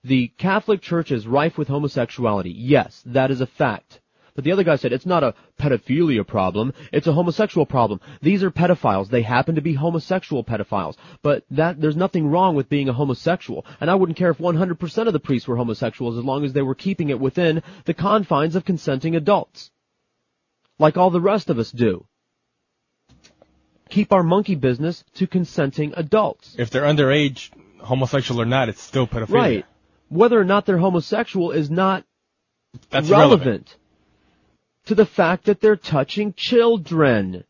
The Catholic Church is rife with homosexuality. Yes, that is a fact. But the other guy said it's not a pedophilia problem, it's a homosexual problem. These are pedophiles. They happen to be homosexual pedophiles. But that, there's nothing wrong with being a homosexual. And I wouldn't care if 100% of the priests were homosexuals as long as they were keeping it within the confines of consenting adults. Like all the rest of us do. Keep our monkey business to consenting adults. If they're underage, homosexual or not, it's still pedophilia. Right. Whether or not they're homosexual is not That's relevant irrelevant. to the fact that they're touching children.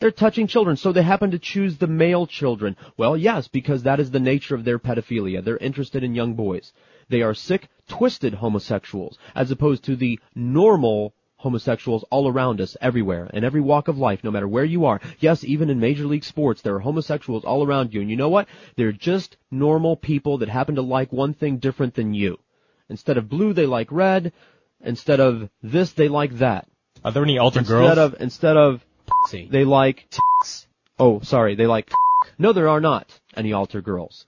They're touching children, so they happen to choose the male children. Well, yes, because that is the nature of their pedophilia. They're interested in young boys. They are sick, twisted homosexuals, as opposed to the normal homosexuals all around us, everywhere, in every walk of life, no matter where you are. Yes, even in Major League Sports, there are homosexuals all around you, and you know what? They're just normal people that happen to like one thing different than you. Instead of blue, they like red. Instead of this, they like that. Are there any altar instead girls? of instead of they like oh sorry they like no there are not any altar girls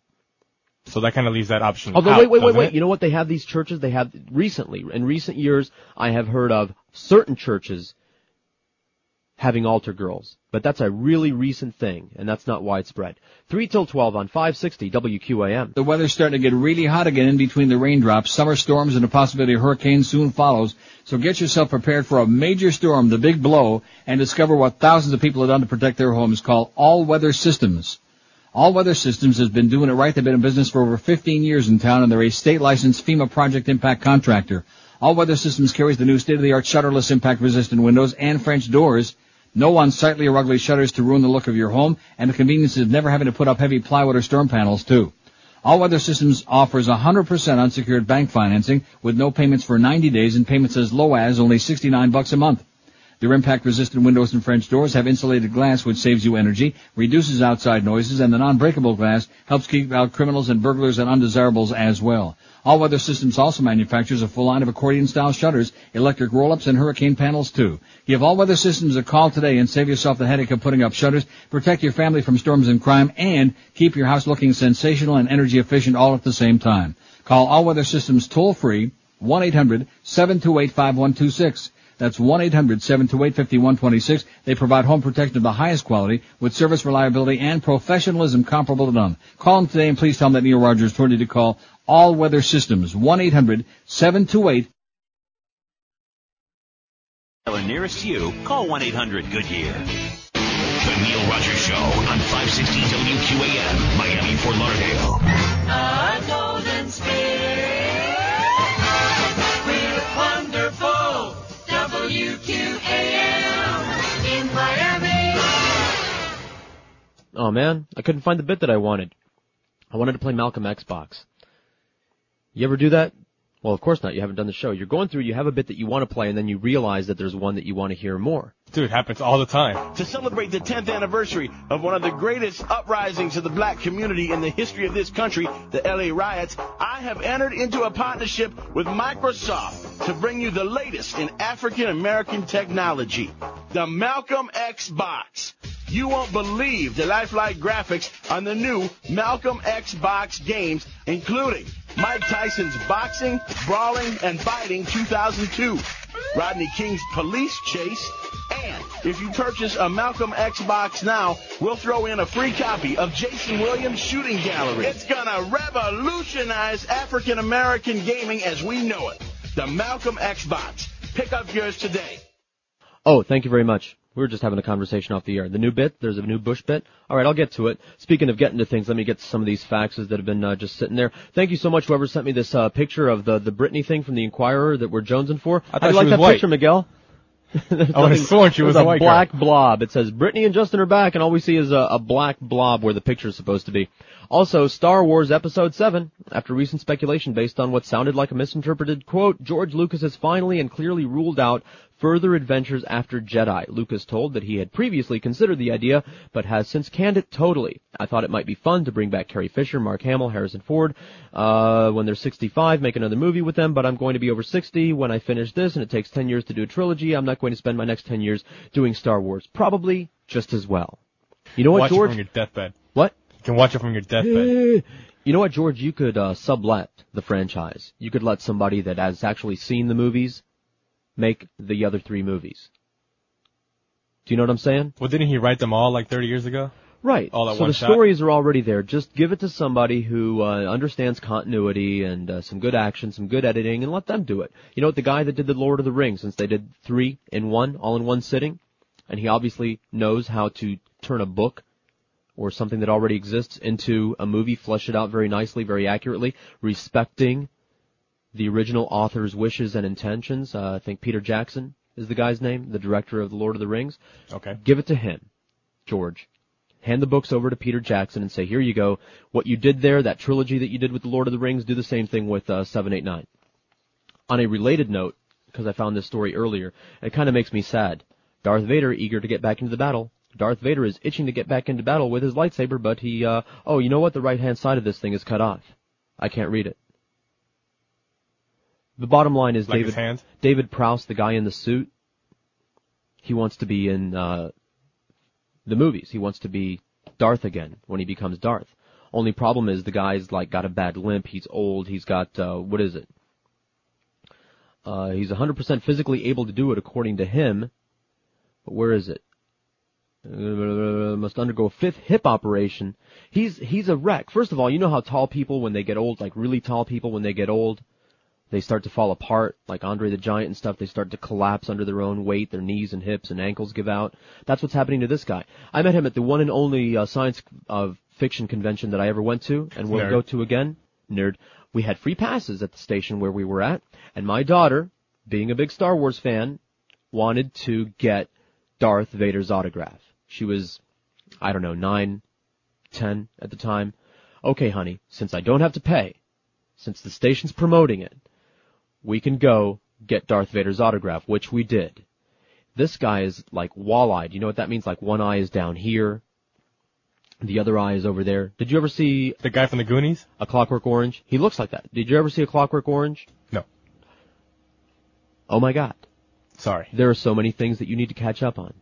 So that kind of leaves that option. although out, wait wait wait wait it? you know what they have these churches they have recently in recent years I have heard of certain churches having altar girls. But that's a really recent thing, and that's not widespread. 3 till 12 on 560 WQAM. The weather's starting to get really hot again in between the raindrops. Summer storms and the possibility of hurricanes soon follows. So get yourself prepared for a major storm, the big blow, and discover what thousands of people have done to protect their homes Call All Weather Systems. All Weather Systems has been doing it right. They've been in business for over 15 years in town and they're a state licensed FEMA project impact contractor. All Weather Systems carries the new state-of-the-art shutterless impact resistant windows and French doors. No unsightly or ugly shutters to ruin the look of your home and the convenience of never having to put up heavy plywood or storm panels too. All Weather Systems offers 100% unsecured bank financing with no payments for 90 days and payments as low as only 69 bucks a month. Their impact-resistant windows and French doors have insulated glass which saves you energy, reduces outside noises, and the non-breakable glass helps keep out criminals and burglars and undesirables as well. All Weather Systems also manufactures a full line of accordion-style shutters, electric roll-ups, and hurricane panels too. Give All Weather Systems a call today and save yourself the headache of putting up shutters, protect your family from storms and crime, and keep your house looking sensational and energy efficient all at the same time. Call All Weather Systems toll-free, 1-800-728-5126. That's 1-800-728-5126. They provide home protection of the highest quality with service reliability and professionalism comparable to none. Call them today and please tell them that Neil Rogers told you to call All Weather Systems. 1-800-728 nearest you, call 1-800-GOODYEAR. The Neil Rogers Show on 560 WQAM, Miami, Fort Lauderdale. Oh man, I couldn't find the bit that I wanted. I wanted to play Malcolm Xbox. You ever do that? Well, of course not. You haven't done the show. You're going through, you have a bit that you want to play, and then you realize that there's one that you want to hear more. Dude, it happens all the time. To celebrate the 10th anniversary of one of the greatest uprisings of the black community in the history of this country, the LA riots, I have entered into a partnership with Microsoft to bring you the latest in African American technology, the Malcolm X box. You won't believe the lifelike graphics on the new Malcolm X box games, including Mike Tyson's Boxing, Brawling, and Fighting 2002, Rodney King's Police Chase, and if you purchase a Malcolm X box now, we'll throw in a free copy of Jayson Williams' Shooting Gallery. It's gonna revolutionize African American gaming as we know it. The Malcolm X box. Pick up yours today. Oh, thank you very much. We were just having a conversation off the air. The new bit, there's a new Bush bit. All right, I'll get to it. Speaking of getting to things, let me get to some of these faxes that have been uh, just sitting there. Thank you so much, whoever sent me this uh, picture of the the Britney thing from the Inquirer that we're jonesing for. I thought you like that white. picture, Miguel? <laughs> I would have sworn she was a a white girl. black blob. It says Britney and Justin are back, and all we see is a, a black blob where the picture is supposed to be. Also, Star Wars Episode 7. After recent speculation based on what sounded like a misinterpreted quote, George Lucas has finally and clearly ruled out further adventures after Jedi. Lucas told that he had previously considered the idea, but has since canned it totally. I thought it might be fun to bring back Carrie Fisher, Mark Hamill, Harrison Ford, uh, when they're 65, make another movie with them, but I'm going to be over 60 when I finish this, and it takes 10 years to do a trilogy. I'm not going to spend my next 10 years doing Star Wars. Probably just as well. You know what, watch George? it from your deathbed. What? You can watch it from your deathbed. <gasps> You know what, George? You could uh, sublet the franchise. You could let somebody that has actually seen the movies make the other three movies. Do you know what I'm saying? Well, didn't he write them all like 30 years ago? Right. All at so one the shot? stories are already there. Just give it to somebody who uh, understands continuity and uh, some good action, some good editing, and let them do it. You know what? The guy that did the Lord of the Rings, since they did three in one, all in one sitting, and he obviously knows how to turn a book or something that already exists into a movie, flesh it out very nicely, very accurately, respecting the original author's wishes and intentions. Uh, I think Peter Jackson is the guy's name, the director of The Lord of the Rings. Okay. Give it to him, George. Hand the books over to Peter Jackson and say, here you go. What you did there, that trilogy that you did with The Lord of the Rings, do the same thing with uh, 789. On a related note, because I found this story earlier, it kind of makes me sad. Darth Vader eager to get back into the battle. Darth Vader is itching to get back into battle with his lightsaber, but he, uh, oh, you know what? The right hand side of this thing is cut off. I can't read it. The bottom line is Like David? David Prowse, the guy in the suit. He wants to be in uh, the movies. He wants to be Darth again when he becomes Darth. Only problem is the guy's like got a bad limp. He's old. He's got uh, what is it? Uh, he's 100% physically able to do it according to him. But where is it? uh, must undergo a fifth hip operation. He's he's a wreck. First of all, you know how tall people when they get old, like really tall people when they get old, they start to fall apart, like Andre the Giant and stuff. They start to collapse under their own weight. Their knees and hips and ankles give out. That's what's happening to this guy. I met him at the one and only uh, science uh, fiction convention that I ever went to, and will go to again. Nerd. We had free passes at the station where we were at, and my daughter, being a big Star Wars fan, wanted to get Darth Vader's autograph. She was, I don't know, nine, ten at the time. Okay, honey, since I don't have to pay, since the station's promoting it, we can go get Darth Vader's autograph, which we did. This guy is like wall-eyed. You know what that means? Like one eye is down here, the other eye is over there. Did you ever see the guy from the Goonies? A Clockwork Orange? He looks like that. Did you ever see A Clockwork Orange? No. Oh my god. Sorry. There are so many things that you need to catch up on.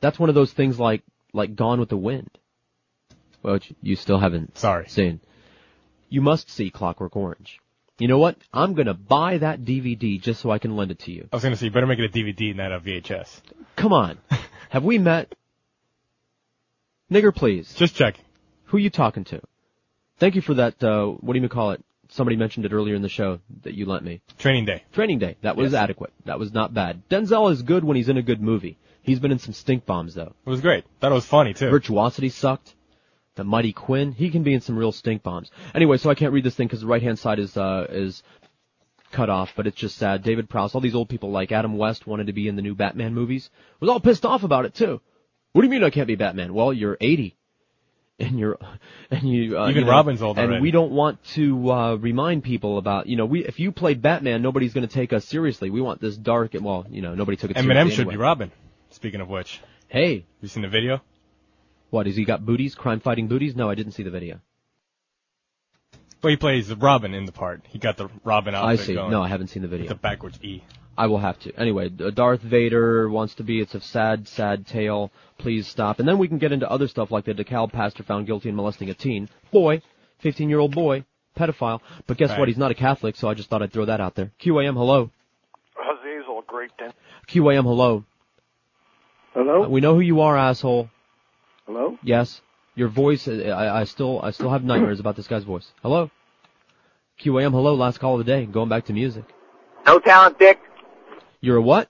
That's one of those things like like Gone with the Wind. Which you still haven't Sorry. seen. You must see Clockwork Orange. You know what? I'm gonna buy that DVD just so I can lend it to you. I was gonna say you better make it a DVD, and not a VHS. Come on. <laughs> Have we met? Nigger, please. Just check. Who you talking to? Thank you for that, uh, what do you call it? Somebody mentioned it earlier in the show that you lent me. Training Day. Training Day. That was Yes. adequate. That was not bad. Denzel is good when he's in a good movie. He's been in some stink bombs though. It was great. Thought it was funny too. Virtuosity sucked. The Mighty Quinn, he can be in some real stink bombs. Anyway, so I can't read this thing because the right hand side is, uh, is cut off, but it's just sad. David Prowse, all these old people like Adam West wanted to be in the new Batman movies. Was all pissed off about it too. What do you mean I can't be Batman? Well, you're 80. And you're, and you, uh, Even you know, Robin's old And we don't want to, uh, remind people about, you know, we, if you played Batman, nobody's gonna take us seriously. We want this dark, and well, you know, nobody took it seriously. Eminem should anyway. be Robin. Speaking of which, Hey, you seen the video? What, has he got booties, crime fighting booties? No, I didn't see the video. Well, he plays the Robin in the part. He got the Robin out there. I outfit see. going. No, I haven't seen the video. It's a backwards E. I will have to. Anyway, Darth Vader wants to be. It's a sad, sad tale. Please stop. And then we can get into other stuff like the DeKalb pastor found guilty in molesting a teen boy, 15 year old boy, pedophile. But guess Right. what? He's not a Catholic, so I just thought I'd throw that out there. QAM, hello. Hazazel, great then. QAM, hello. Hello? Uh, we know who you are, asshole. Hello? Yes. Your voice. uh, I, I still, I still have nightmares about this guy's voice. Hello. QAM, hello. Last call of the day. Going back to music. No talent, Dick. You're a what?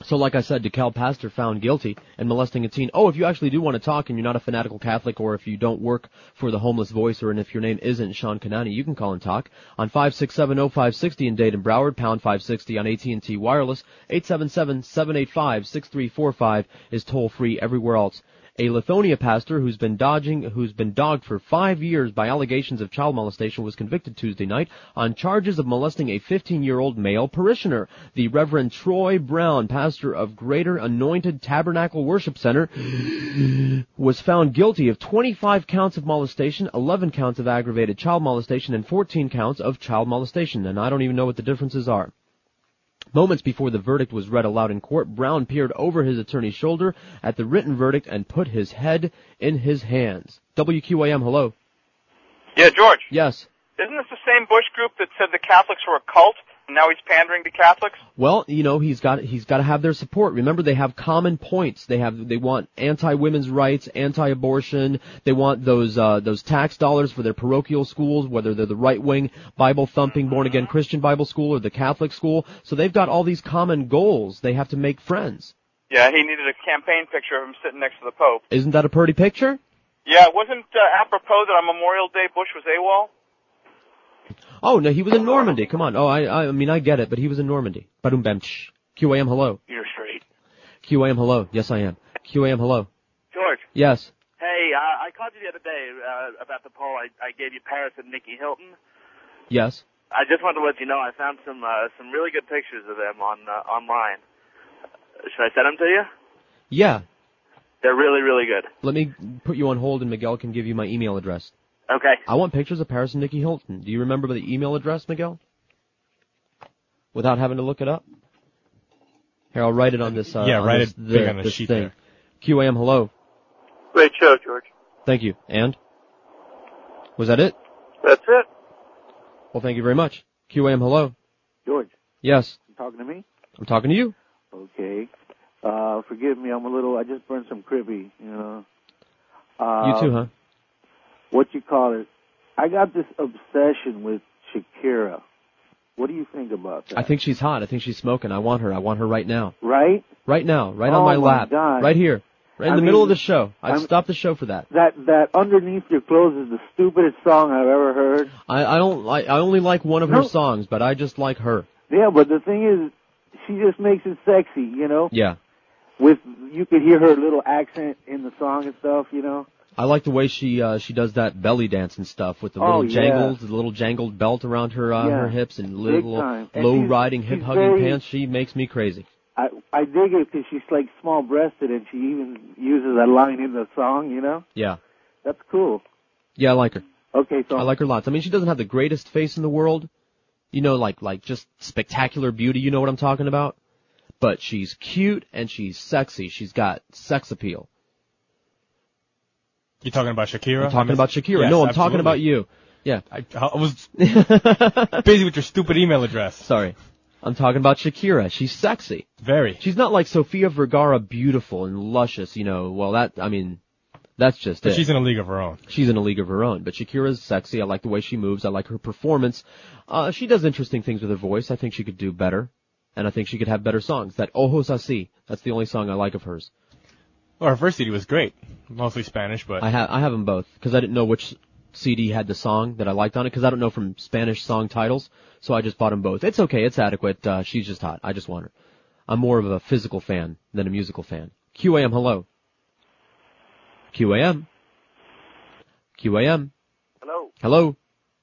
So like I said, DeKalb pastor found guilty in molesting a teen. Oh, if you actually do want to talk and you're not a fanatical Catholic or if you don't work for the homeless voice or and if your name isn't Sean Kanani, you can call and talk on 5670560 in Dayton Broward, pound 560 on AT&T Wireless. 877-785-6345 is toll free everywhere else. A Lithonia pastor who's been dodging, who's been dogged for five years by allegations of child molestation was convicted Tuesday night on charges of molesting a 15-year-old male parishioner. The Reverend Troy Brown, pastor of Greater Anointed Tabernacle Worship Center, was found guilty of 25 counts of molestation, 11 counts of aggravated child molestation, and 14 counts of child molestation. And I don't even know what the differences are. Moments before the verdict was read aloud in court, Brown peered over his attorney's shoulder at the written verdict and put his head in his hands. WQAM, hello. Yeah, George. Yes. Isn't this the same Bush group that said the Catholics were a cult, now he's pandering to Catholics? Well, you know, he's got he's got to have their support. Remember, they have common points. They have they want anti-women's rights, anti-abortion. They want those uh, those tax dollars for their parochial schools, whether they're the right-wing Bible-thumping born-again Christian Bible school or the Catholic school. So they've got all these common goals. They have to make friends. Yeah, he needed a campaign picture of him sitting next to the Pope. Isn't that a pretty picture? Yeah, it wasn't uh, apropos that on Memorial Day Bush was AWOL? Oh no, he was in Normandy. Come on. Oh, I I mean I get it, but he was in Normandy. Badum tsh. QAM, hello. You're straight. QAM, hello. Yes, I am. QAM, hello. George. Yes. Hey, uh, I called you the other day uh, about the poll. I, I gave you Paris and Nikki Hilton. Yes. I just wanted to let you know I found some uh, some really good pictures of them on uh, online. Uh, Should I send them to you? Yeah. They're really really good. Let me put you on hold, and Miguel can give you my email address. Okay. I want pictures of Paris and Nikki Hilton. Do you remember the email address, Miguel? Without having to look it up. Here, I'll write it on this. Uh, Yeah, on write this, it big there, on the this sheet thing. there. QAM, hello. Great show, George. Thank you. And was that it? That's it. Well, thank you very much. QAM, hello. George, Yes, you talking to me? I'm talking to you. Okay. Uh, forgive me, I'm a little. I just burned some cribby, you know. Uh, you too, huh? What you call it? I got this obsession with Shakira. What do you think about that? I think she's hot. I think she's smoking. I want her. I want her right now. Right? Right now. Right Oh on my, my lap. God. Right here. Right in I the middle of the show. I'd stop the show for that. That that underneath your clothes is the stupidest song I've ever heard. I, I don't like. I only like one of her songs, but I just like her. Yeah, but the thing is, she just makes it sexy, you know. Yeah. With you could hear her little accent in the song and stuff, you know. I like the way she uh she does that belly dance and stuff with the Oh, little yeah. jangles, the little jangled belt around her uh, Yeah. her hips and little. And low she's- riding hip hugging pants. She makes me crazy. I I dig it because she's like small breasted and she even uses that line in the song, you know. Yeah. That's cool. Yeah, I like her. Okay, so I like her lots. I mean, she doesn't have the greatest face in the world. You know, like like just spectacular beauty. You know what I'm talking about? But she's cute and she's sexy. She's got sex appeal. You talking about Shakira? I'm talking about Shakira. Yes, no, I'm talking about you. Yeah. I, I was <laughs> busy with your stupid email address. Sorry. I'm talking about Shakira. She's sexy. Very. She's not like Sofia Vergara beautiful and luscious, you know. Well, that, I mean, that's just But it. she's in a league of her own. She's in a league of her own. But Shakira's sexy. I like the way she moves. I like her performance. Uh, she does interesting things with her voice. I think she could do better. And I think she could have better songs. That Ojos Así, that's the only song I like of hers. Well, her first CD was great. Mostly Spanish, but I have I have them both because I didn't know which CD had the song that I liked on it because I don't know from Spanish song titles, so I just bought them both. It's okay, it's adequate. Uh, she's just hot. I just want her. I'm more of a physical fan than a musical fan. QAM, hello. QAM. QAM. Hello. Hello.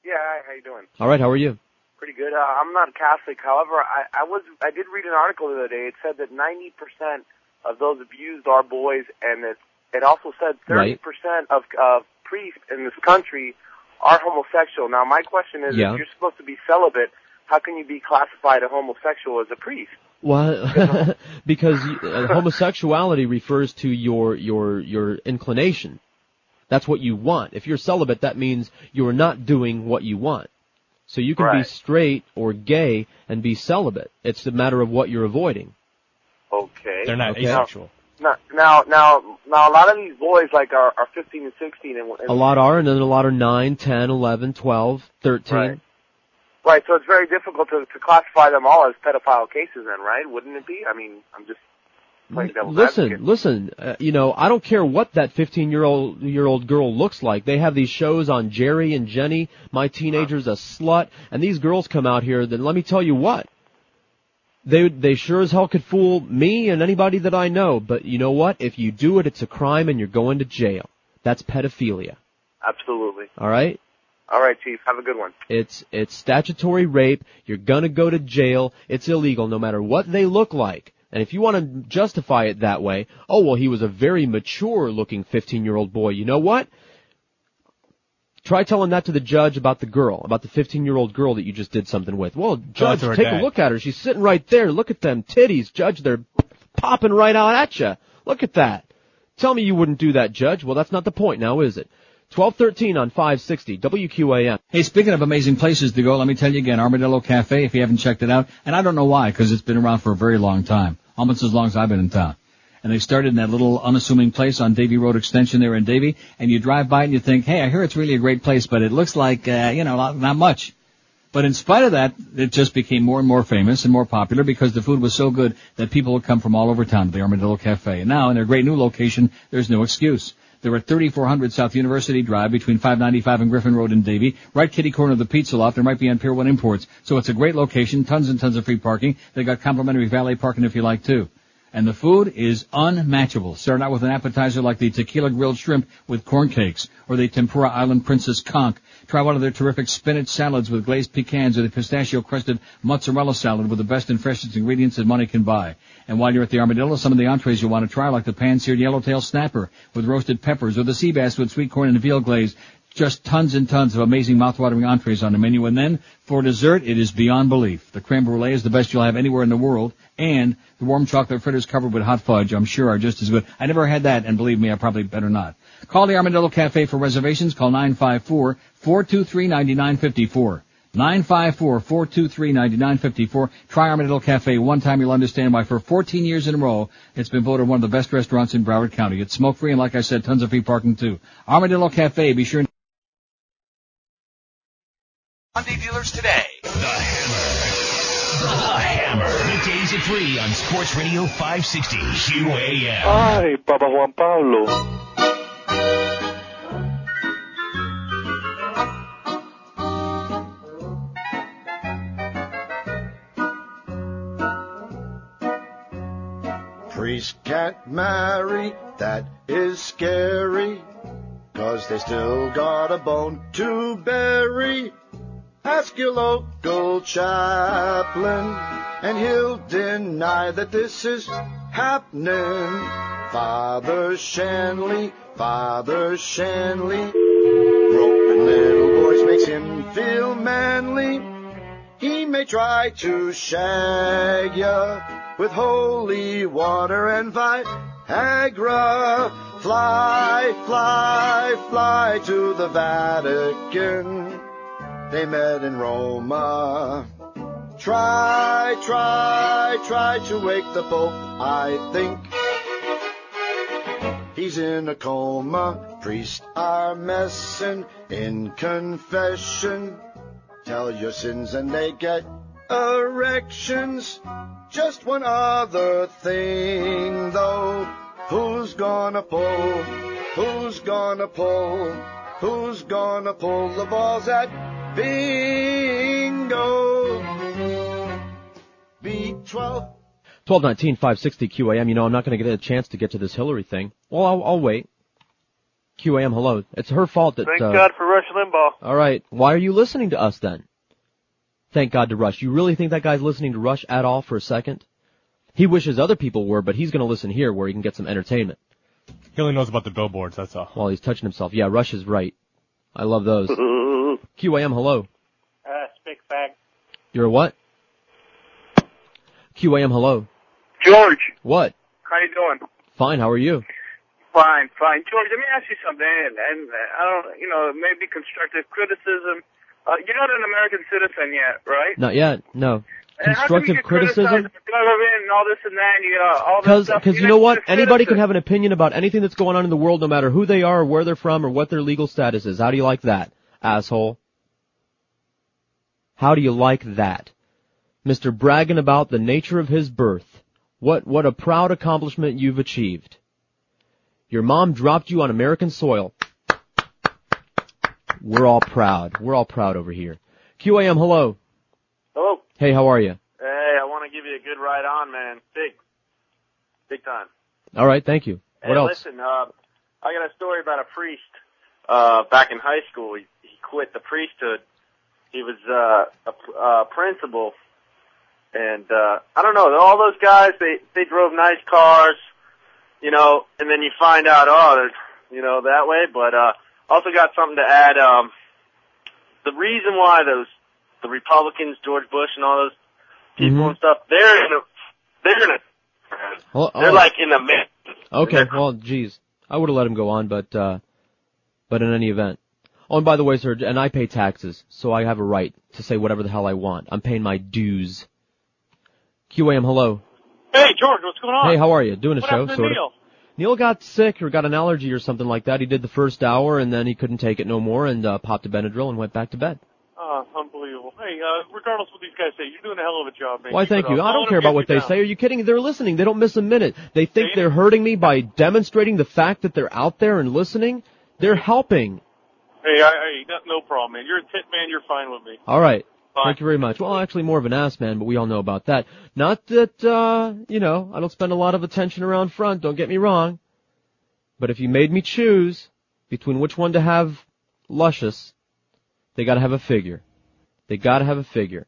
Yeah, hi, how you doing? All right, how are you? Pretty good. Uh, I'm not Catholic. However, I, I was I did read an article the other day. It said that 90% of those abused are boys, and it it also said 30% Right. of uh, priests in this country are homosexual. Now, my question is, Yeah. if you're supposed to be celibate, how can you be classified a homosexual as a priest? Well, <laughs> because uh, homosexuality refers to your your your inclination. That's what you want. If you're celibate, that means you're not doing what you want. So you can be straight or gay and be celibate. It's a matter of what you're avoiding. Okay. They're not Okay. asexual. Now, now, now, now, a lot of these boys like are, are 15 and 16, and, and A lot are, and then a lot are 9, 10, 11, 12, 13. Right. Right, so it's very difficult to, to classify them all as pedophile cases then, right? Wouldn't it be? I mean, I'm just playing Listen, advocate. listen. Uh, you know, I don't care what that 15 year old year old girl looks like. They have these shows on Jerry and Jenny. My teenager's a slut, and these girls come out here. Then let me tell you what. They they sure as hell could fool me and anybody that I know. But you know what? If you do it, it's a crime, and you're going to jail. That's pedophilia. Absolutely. All right. All right, Chief. Have a good one. It's it's statutory rape. You're gonna go to jail. It's illegal no matter what they look like. And if you want to justify it that way, oh well, he was a very mature looking 15 year old boy. You know what? Try telling that to the judge about the girl, about the 15 year old girl that you just did something with. Well, judge, take a look at her. She's sitting right there. Look at them titties, judge. They're popping right out at you. Look at that. Tell me you wouldn't do that, judge. Well, that's not the point now, is it? 1213 on 560 WQAM. Hey, speaking of amazing places to go, let me tell you again, Armadillo Cafe, if you haven't checked it out, and I don't know why, because it's been around for a very long time, almost as long as I've been in town. And they started in that little unassuming place on Davie Road Extension there in Davie, and you drive by and you think, hey, I hear it's really a great place, but it looks like, uh, you know, not, not much. But in spite of that, it just became more and more famous and more popular because the food was so good that people would come from all over town to the Armadillo Cafe. And now, in their great new location, there's no excuse. They're at 3400 South University Drive between 595 and Griffin Road in Davie, right kitty corner of the Pizza Loft and right behind Pier 1 Imports. So it's a great location, tons and tons of free parking. They got complimentary valet parking if you like too. And the food is unmatchable. Start out with an appetizer like the tequila grilled shrimp with corn cakes, or the tempura island princess conch. Try one of their terrific spinach salads with glazed pecans, or the pistachio crusted mozzarella salad with the best and freshest ingredients that money can buy. And while you're at the Armadillo, some of the entrees you'll want to try, like the pan-seared yellowtail snapper with roasted peppers, or the sea bass with sweet corn and veal glaze. Just tons and tons of amazing mouth-watering entrees on the menu. And then, for dessert, it is beyond belief. The creme brulee is the best you'll have anywhere in the world, and the warm chocolate fritters covered with hot fudge, I'm sure, are just as good. I never had that, and believe me, I probably better not. Call the Armadillo Cafe for reservations. Call 954-423-9954. 954-423-9954. Try Armadillo Cafe one time. You'll understand why for 14 years in a row, it's been voted one of the best restaurants in Broward County. It's smoke free and like I said, tons of free parking too. Armadillo Cafe, be sure Hyundai dealers today. The Hammer. The Hammer. Weekdays at 3 on Sports Radio 560 QAM. Ay, Papa Juan Pablo. Priest can't marry, that is scary. Cause they still got a bone to bury. Ask your local chaplain, and he'll deny that this is happening. Father Shanley, Father Shanley, groping little boys makes him feel manly. He may try to shag ya with holy water and Viagra. Fly, fly, fly to the Vatican. They met in Roma. Try, try, try to wake the Pope, I think. He's in a coma. Priests are messing in confession. Tell your sins and they get erections. Just one other thing though. Who's gonna pull? Who's gonna pull? Who's gonna pull the balls at bingo? B12. 1219 560 QAM. You know, I'm not going to get a chance to get to this Hillary thing. Well, I'll, I'll wait. QAM, hello. It's her fault that. Thank uh, God for Rush Limbaugh. All right. Why are you listening to us then? Thank God to Rush. You really think that guy's listening to Rush at all for a second? He wishes other people were, but he's going to listen here where he can get some entertainment. He only knows about the billboards, that's all. While he's touching himself. Yeah, Rush is right. I love those. <laughs> QAM, hello. Uh, spick bag. You're a what? QAM, hello. George, What? how you doing? Fine, how are you? Fine, fine. George, let me ask you something, and, and uh, I don't, you know, maybe constructive criticism. Uh, you're not an American citizen yet, right? Not yet, no. And you Constructive criticism? government and all this and that, and you all Because, stuff. because You're know what? Anybody can have an opinion about anything that's going on in the world, no matter who they are, or where they're from, or what their legal status is. How do you like that, asshole? How do you like that? Mr. bragging about the nature of his birth. What, what a proud accomplishment you've achieved. Your mom dropped you on American soil. We're all proud. We're all proud over here. QAM, hello. Hello. Hey, how are you? Hey, I want to give you a good ride on, man. Big, big time. All right, thank you. Hey, What else? listen, uh, I got a story about a priest. Uh, back in high school, he, he quit the priesthood. He was uh, a uh, principal, and uh, I don't know. All those guys, they they drove nice cars, you know, and then you find out, oh, you know, that way. But uh, also got something to add. Um, the reason why those the Republicans, George Bush, and all those people Mhm. and stuff, they're in a, they're in a, Well, they're oh. like in the mid. Okay, well, geez, I would have let him go on, but uh, but in any event. Oh, and by the way, sir, and I pay taxes, so I have a right to say whatever the hell I want. I'm paying my dues. QAM, hello. Hey, George, what's going on? Hey, how are you? Doing a what show, sort Neil? of. Neil got sick or got an allergy or something like that. He did the first hour and then he couldn't take it no more and uh, popped a Benadryl and went back to bed. Uh, unbelievable. Hey, uh, regardless of what these guys say, you're doing a hell of a job, man. Why, thank you. I don't care about what they down. say. Are you kidding? They're listening. They don't miss a minute. They think they're hurting me by demonstrating the fact that they're out there and listening. They're helping. Hey, I, I, no- no problem, man. You're a tit man. You're fine with me. All right. Bye. Thank you very much. Well, actually more of an ass man, but we all know about that. Not that, uh, you know, I don't spend a lot of attention around front, don't get me wrong. But if you made me choose between which one to have luscious, they gotta have a figure. They gotta have a figure.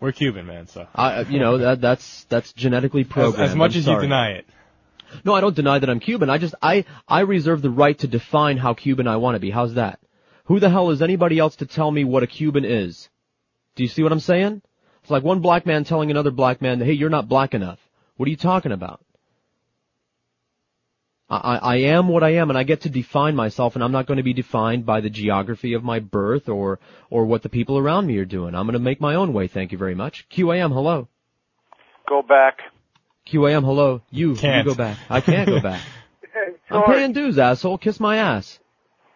We're Cuban, man, so. I, you know, that, that's, that's genetically programmed. as much I'm as you deny it. No, I don't deny that I'm Cuban. I just, I, I reserve the right to define how Cuban I want to be. How's that? Who the hell is anybody else to tell me what a Cuban is? Do you see what I'm saying? It's like one black man telling another black man, hey, you're not black enough. What are you talking about? I, I am what I am and I get to define myself and I'm not going to be defined by the geography of my birth or, or what the people around me are doing. I'm going to make my own way. Thank you very much. QAM, hello. Go back. QAM, hello. You, you Can't. go back. I can't go back. <laughs> I'm paying dues, asshole. Kiss my ass.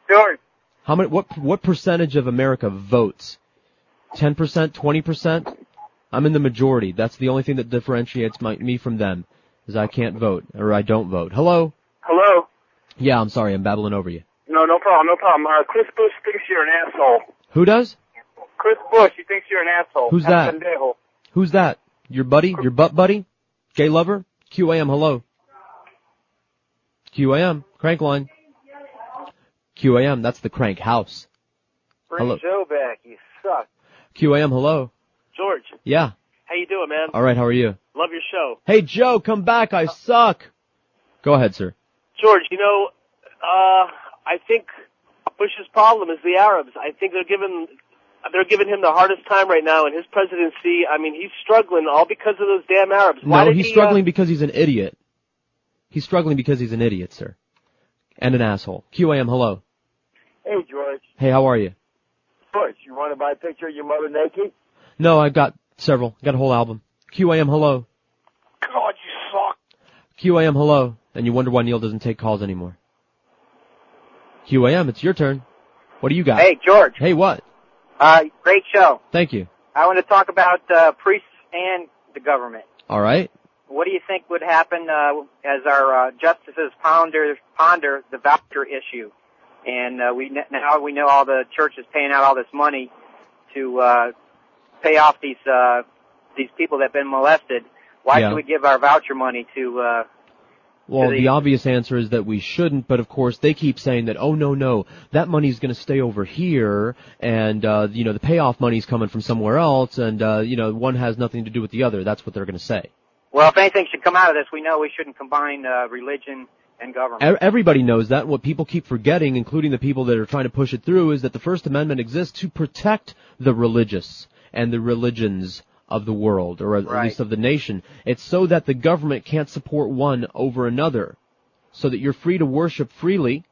George. How many, what, what percentage of America votes? 10%, 20%? I'm in the majority. That's the only thing that differentiates my, me from them, is I can't vote, or I don't vote. Hello? Hello? Yeah, I'm sorry, I'm babbling over you. No, no problem, no problem. Uh, Chris Bush thinks you're an asshole. Who does? Chris Bush, he thinks you're an asshole. Who's that? Who's that? Your buddy? Your butt buddy? Gay lover? QAM, hello. QAM, crank line. QAM, that's the crank house. Bring Hello. Joe back. You suck. QAM, hello. George, Yeah. how you doing, man? Alright, how are you? Love your show. Hey Joe, come back, I suck! Go ahead, sir. George, you know, uh, I think Bush's problem is the Arabs. I think they're giving they're giving him the hardest time right now in his presidency. I mean, he's struggling all because of those damn Arabs. Why No, he's he, struggling Uh, because he's an idiot. He's struggling because he's an idiot, sir. And an asshole. QAM, hello. Hey, George. Hey, how are you? George, you want to buy a picture of your mother naked? No, I've got several. Got a whole album. QAM, hello. God, you suck. QAM, hello. And you wonder why Neil doesn't take calls anymore. QAM, it's your turn. What do you got? Hey, George. Hey, what? Uh, great show. Thank you. I want to talk about uh, priests and the government. All right. What do you think would happen uh, as our uh, justices ponder ponder the voucher issue? And uh, we now we know all the churches paying out all this money to uh, pay off these uh, these people that have been molested. Why Yeah. should we give our voucher money to? Uh, Well, to the obvious answer is that we shouldn't, but of course they keep saying that, oh no, no, that money's gonna stay over here, and, uh, you know, the payoff money's coming from somewhere else, and, uh, you know, one has nothing to do with the other. That's what they're gonna say. well, if anything should come out of this, we know we shouldn't combine uh, religion and government. Everybody knows that. What people keep forgetting, including the people that are trying to push it through, is that the First Amendment exists to protect the religious and the religions of the world, or at Right. least of the nation. It's so that the government can't support one over another. So that you're free to worship freely,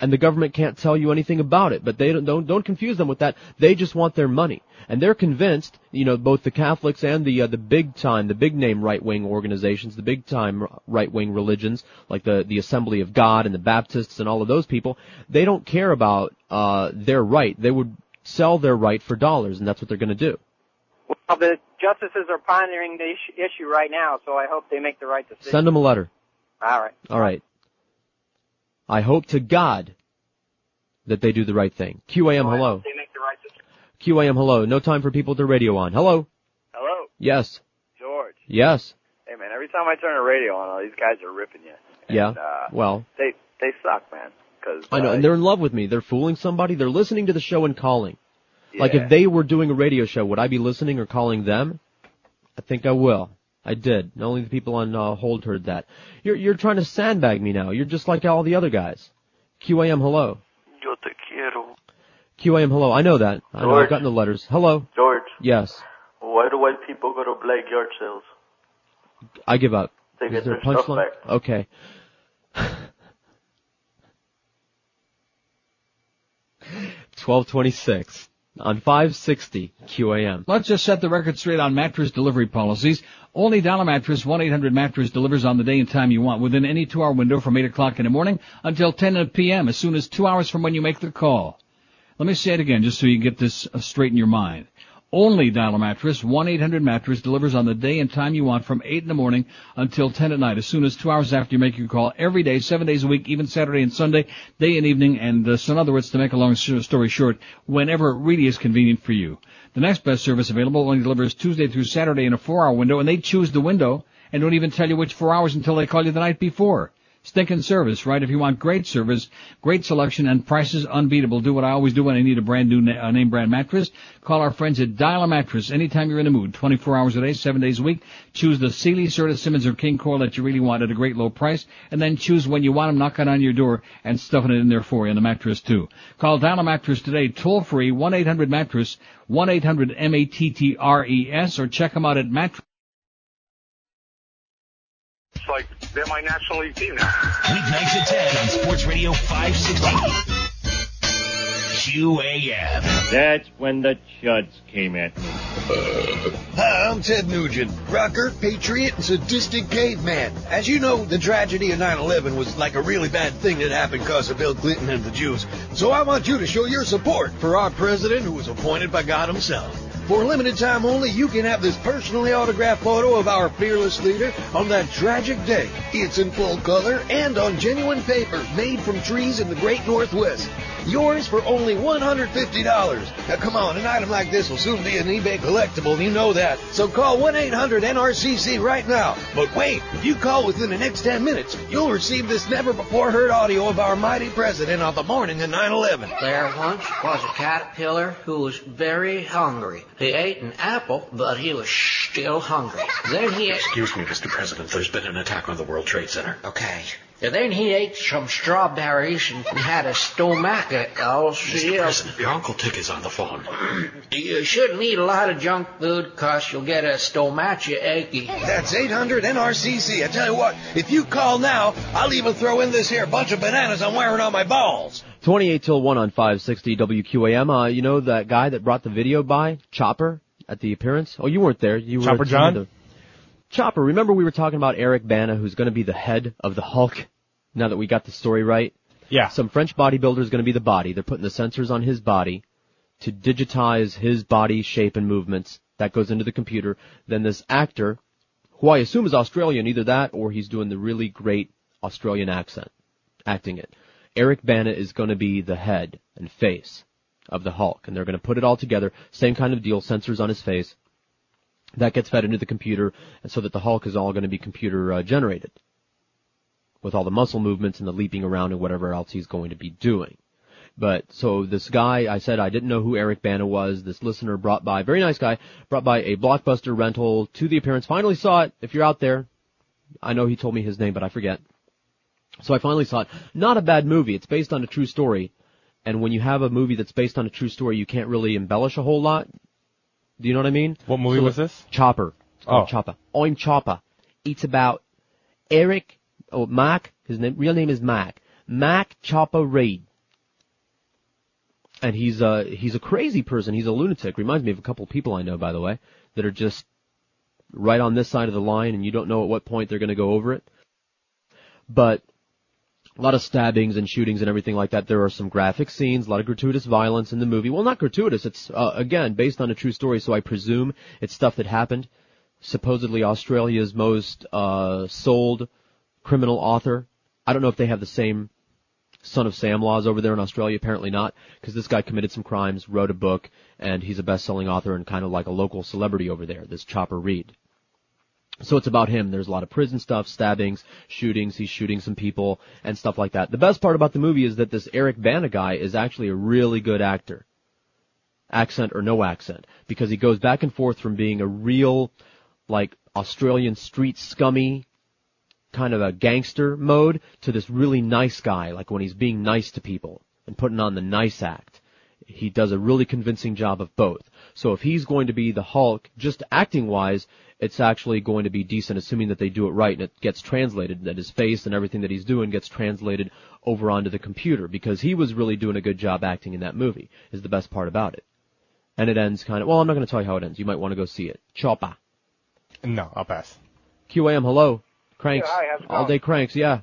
and the government can't tell you anything about it. But they don't, don't, don't confuse them with that. They just want their money. And they're convinced, you know, both the Catholics and the, uh, the big time, the big name right wing organizations, the big time right wing religions, like the, the Assembly of God and the Baptists and all of those people, they don't care about, uh, their right. They would sell their right for dollars, and that's what they're gonna do. Well, the justices are pondering the issue, issue right now, so I hope they make the right decision. Send them a letter. All right. Alright. I hope to God that they do the right thing. QAM, hello. They make the right decision. QAM, hello. No time for people to radio on. Hello? Hello, Yes. George. Yes. Hey man, every time I turn the radio on, all these guys are ripping you. Yeah. Uh, Well, they they suck, man. Cause I know, uh, and they're in love with me. They're fooling somebody. They're listening to the show and calling. Like if they were doing a radio show, would I be listening or calling them? I think I will. I did. Only the people on uh, hold heard that. You're you're trying to sandbag me now. You're just like all the other guys. QAM, hello. Yo te quiero. QAM, hello. I know that. I know. I've gotten the letters. Hello. George, Yes. why do white people go to black yard sales? I give up. They Is get there their stuff punchline? back. Okay. <laughs> Twelve twenty six on five sixty QAM. Let's just set the record straight on mattress delivery policies. Only Dial a Mattress 1-800-Mattress delivers on the day and time you want within any two-hour window from 8 o'clock in the morning until 10 p.m. as soon as two hours from when you make the call. Let me say it again just so you get this uh, straight in your mind. Only Dial a Mattress 1-800-Mattress delivers on the day and time you want from 8 in the morning until 10 at night as soon as two hours after you make your call every day, seven days a week, even Saturday and Sunday, day and evening, and uh, so in other words, to make a long story short, whenever it really is convenient for you. The next best service available only delivers Tuesday through Saturday in a four-hour window, and they choose the window and don't even tell you which four hours until they call you the night before. Stinking service, right? If you want great service, great selection, and prices unbeatable, do what I always do when I need a brand new na- uh, name brand mattress. Call our friends at Dial a Mattress anytime you're in the mood. 24 hours a day, 7 days a week. Choose the Sealy, Serta, Simmons, or King Coil that you really want at a great low price, and then choose when you want them, knock it on your door, and stuffing it in there for you, and the mattress too. Call Dial a Mattress today, toll free, 1-800-Mattress, 1-800-M-A-T-T-R-E-S, or check them out at mattress. It's like they're my National League team now. Weeknights at 10 on Sports Radio 560. QAM. That's when the chuds came at me. Hi, I'm Ted Nugent, rocker, patriot, and sadistic caveman. As you know, the tragedy of 9-11 was like a really bad thing that happened because of Bill Clinton and the Jews. So I want you to show your support for our president who was appointed by God himself. For a limited time only, you can have this personally autographed photo of our fearless leader on that tragic day. It's in full color and on genuine paper made from trees in the great Northwest. Yours for only $150. Now come on, an item like this will soon be an eBay collectible, you know that. So call 1-800-NRCC right now. But wait, if you call within the next 10 minutes, you'll receive this never before heard audio of our mighty president on the morning of 9-11. There once was a caterpillar who was very hungry. He ate an apple, but he was still hungry. Then he ate... Excuse me, Mr. President. There's been an attack on the World Trade Center. Okay. And then he ate some strawberries and had a stomach. Oh, see, Mr. President, your Uncle Tick is on the phone. you shouldn't eat a lot of junk food cause you'll get a stomach achy. That's 800-NRCC. I tell you what, if you call now, I'll even throw in this here bunch of bananas I'm wearing on my balls. 28 till 1 on 560 WQAM. Uh, you know that guy that brought the video by? Chopper? At the appearance? Oh, you weren't there. You were Chopper at John? the- Chopper, remember we were talking about Eric Bana, who's going to be the head of the Hulk? Now that we got the story right? Yeah. Some French bodybuilder is going to be the body. They're putting the sensors on his body to digitize his body shape and movements. That goes into the computer. Then this actor, who I assume is Australian, either that or he's doing the really great Australian accent, acting it. Eric Bana is going to be the head and face of the Hulk, and they're going to put it all together. Same kind of deal, sensors on his face. That gets fed into the computer, and so that the Hulk is all going to be computer uh, generated, with all the muscle movements and the leaping around and whatever else he's going to be doing. But so this guy, I said I didn't know who Eric Bana was. This listener brought by, very nice guy, brought by a blockbuster rental to the appearance. Finally saw it. If you're out there, I know he told me his name, but I forget. So I finally saw it. Not a bad movie. It's based on a true story. And when you have a movie that's based on a true story, you can't really embellish a whole lot. Do you know what I mean? What movie So was this? Chopper. It's Oh. Chopper. I'm Chopper. It's about Eric, oh, Mark, his name, real name is Mark. Mark Chopper Read. And he's a, he's a crazy person. He's a lunatic. Reminds me of a couple people I know, by the way, that are just right on this side of the line and you don't know at what point they're going to go over it. But a lot of stabbings and shootings and everything like that. There are some graphic scenes, a lot of gratuitous violence in the movie. Well, not gratuitous. It's uh, again based on a true story, so I presume it's stuff that happened. Supposedly Australia's most uh, sold criminal author. I don't know if they have the same Son of Sam laws over there in Australia. Apparently not, because this guy committed some crimes, wrote a book, and he's a best-selling author and kind of like a local celebrity over there. This Chopper Read. So it's about him. There's a lot of prison stuff, stabbings, shootings. He's shooting some people and stuff like that. The best part about the movie is that this Eric Bana guy is actually a really good actor. Accent or no accent. Because he goes back and forth from being a real, like, Australian street scummy, kind of a gangster mode to this really nice guy, like when he's being nice to people and putting on the nice act. He does a really convincing job of both. So if he's going to be the Hulk, just acting wise, it's actually going to be decent, assuming that they do it right and it gets translated, that his face and everything that he's doing gets translated over onto the computer, because he was really doing a good job acting in that movie, is the best part about it. And it ends kind of, well, I'm not going to tell you how it ends. You might want to go see it. Choppa. No, I'll pass. QAM, hello. Cranks. Yeah, hi, how's it All day cranks, yeah.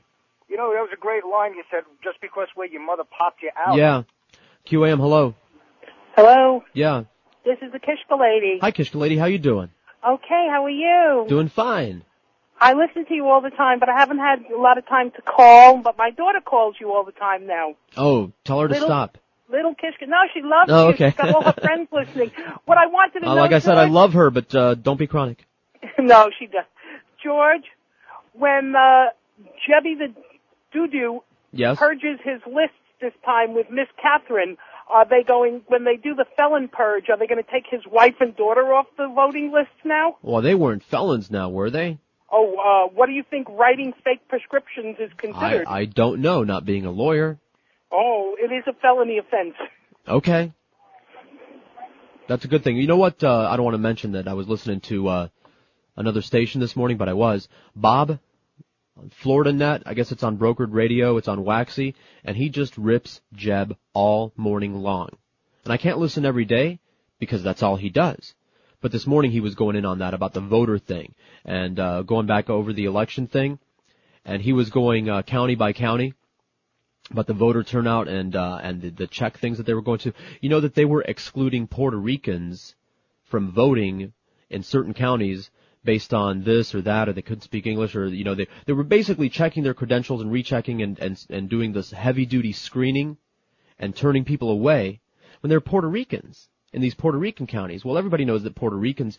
You know, that was a great line you said, just because where your mother popped you out. Yeah. QAM, hello. Hello, Yeah. this is the Kishka lady. Hi, Kishka lady. How you doing? Okay, how are you? Doing fine. I listen to you all the time, but I haven't had a lot of time to call. But my daughter calls you all the time now. Oh, tell her to stop. Little Kishka. No, she loves Oh, you. okay. She's got all her friends <laughs> listening. What I wanted to Uh, know, like I said, I love her, but uh, don't be chronic. <laughs> no, she does. George, when uh, Jebby the Doo-Doo Yes. purges his list this time with Miss Catherine, are they going, when they do the felon purge, are they going to take his wife and daughter off the voting lists now? Well, they weren't felons now, were they? Oh, uh, what do you think writing fake prescriptions is I, considered? I don't know, not being a lawyer. Oh, it is a felony offense. Okay. That's a good thing. You know what? Uh, I don't want to mention that I was listening to uh, another station this morning, but I was. Bob on Florida Net. I guess it's on brokered radio. It's on Waxy, and he just rips Jeb all morning long. And I can't listen every day because that's all he does. But this morning he was going in on that about the voter thing and uh, going back over the election thing, and he was going uh, county by county about the voter turnout and uh, and the, the check things that they were going to. You know that they were excluding Puerto Ricans from voting in certain counties based on this or that, or they couldn't speak English, or you know they they were basically checking their credentials and rechecking and and and doing this heavy duty screening and turning people away when they're Puerto Ricans in these Puerto Rican counties. Well, everybody knows that Puerto Ricans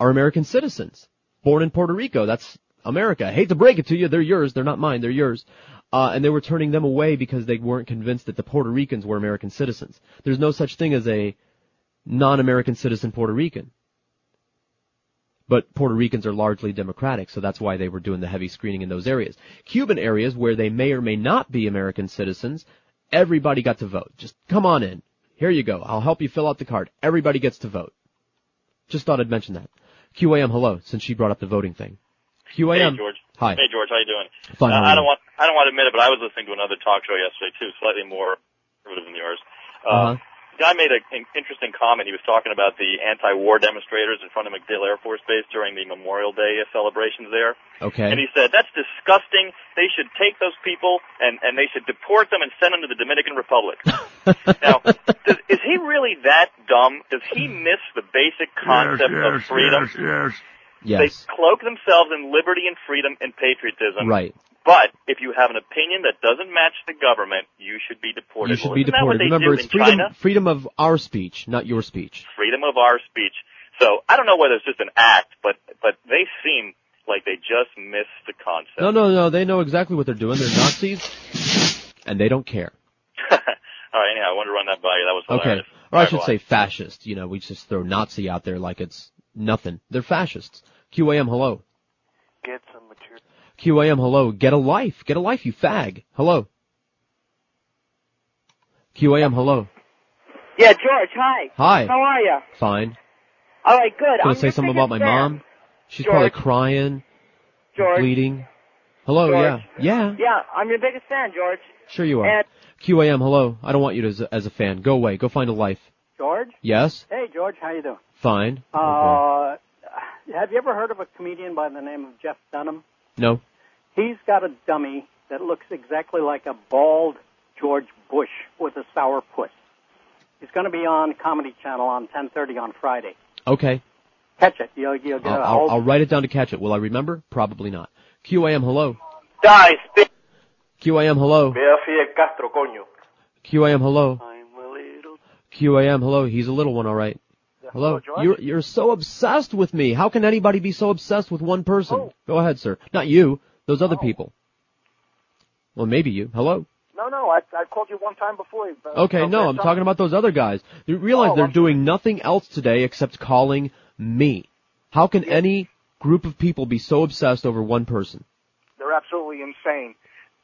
are American citizens, born in Puerto Rico. That's America. I hate to break it to you, they're yours. They're not mine. They're yours. Uh, and they were turning them away because they weren't convinced that the Puerto Ricans were American citizens. There's no such thing as a non-American citizen Puerto Rican. But Puerto Ricans are largely democratic, so that's why they were doing the heavy screening in those areas. Cuban areas where they may or may not be American citizens, everybody got to vote. Just come on in. Here you go. I'll help you fill out the card. Everybody gets to vote. Just thought I'd mention that. QAM, hello, since she brought up the voting thing. QAM. Hey George. Hi. Hey George, how you doing? Fine, Uh, I don't want I don't want to admit it, but I was listening to another talk show yesterday too, slightly more conservative than yours. Uh, Uh-huh. The guy made an interesting comment. He was talking about the anti-war demonstrators in front of MacDill Air Force Base during the Memorial Day celebrations there. Okay. And he said, that's disgusting. They should take those people and, and they should deport them and send them to the Dominican Republic. <laughs> now, does, is he really that dumb? Does he miss the basic concept of freedom? Yes, yes. Yes. They cloak themselves in liberty and freedom and patriotism. Right. But if you have an opinion that doesn't match the government, you should be deported. You should Well, be isn't that what deported. Remember, it's freedom, China? freedom of our speech, not your speech. Freedom of our speech. So I don't know whether it's just an act, but but they seem like they just miss the concept. No, no, no. They know exactly what they're doing. They're Nazis, and they don't care. <laughs> All right, anyhow, I wanted to run that by you. That was hilarious. Okay. hilarious. Or I All right, should bye. say fascist. You know, we just throw Nazi out there like it's nothing. They're fascists. QAM, hello. Get some material. QAM, hello. Get a life. Get a life, you fag. Hello. QAM, hello. Yeah, George, hi. Hi. How are you? Fine. All right, good. Gonna I'm say something about my fan. mom. She's probably crying, George. bleeding. Hello, George. yeah. Yeah. Yeah, I'm your biggest fan, George. Sure you are. And QAM, hello. I don't want you to, as, a, as a fan. Go away. Go find a life. George? Yes? Hey, George, how you doing? Fine. Uh, have you ever heard of a comedian by the name of Jeff Dunham? No. He's got a dummy that looks exactly like a bald George Bush with a sour puss. He's going to be on Comedy Channel on 10:30 on Friday. Okay. Catch it. You'll, you'll get I'll, a I'll, I'll write it down to catch it. Will I remember? Probably not. QAM, hello. Die, spit. QAM, hello. Vea Fidel Castro, coño. QAM, hello. QAM, hello. He's a little one, all right. Hello. You're you're so obsessed with me. How can anybody be so obsessed with one person? Oh. Go ahead, sir. Not you. Those other people. Well, maybe you. Hello. No, no, I, I called you one time before. Okay, no, I'm talking about those other guys. You realize Oh, they're I'm doing nothing else today except calling me. How can any group of people be so obsessed over one person? They're absolutely insane.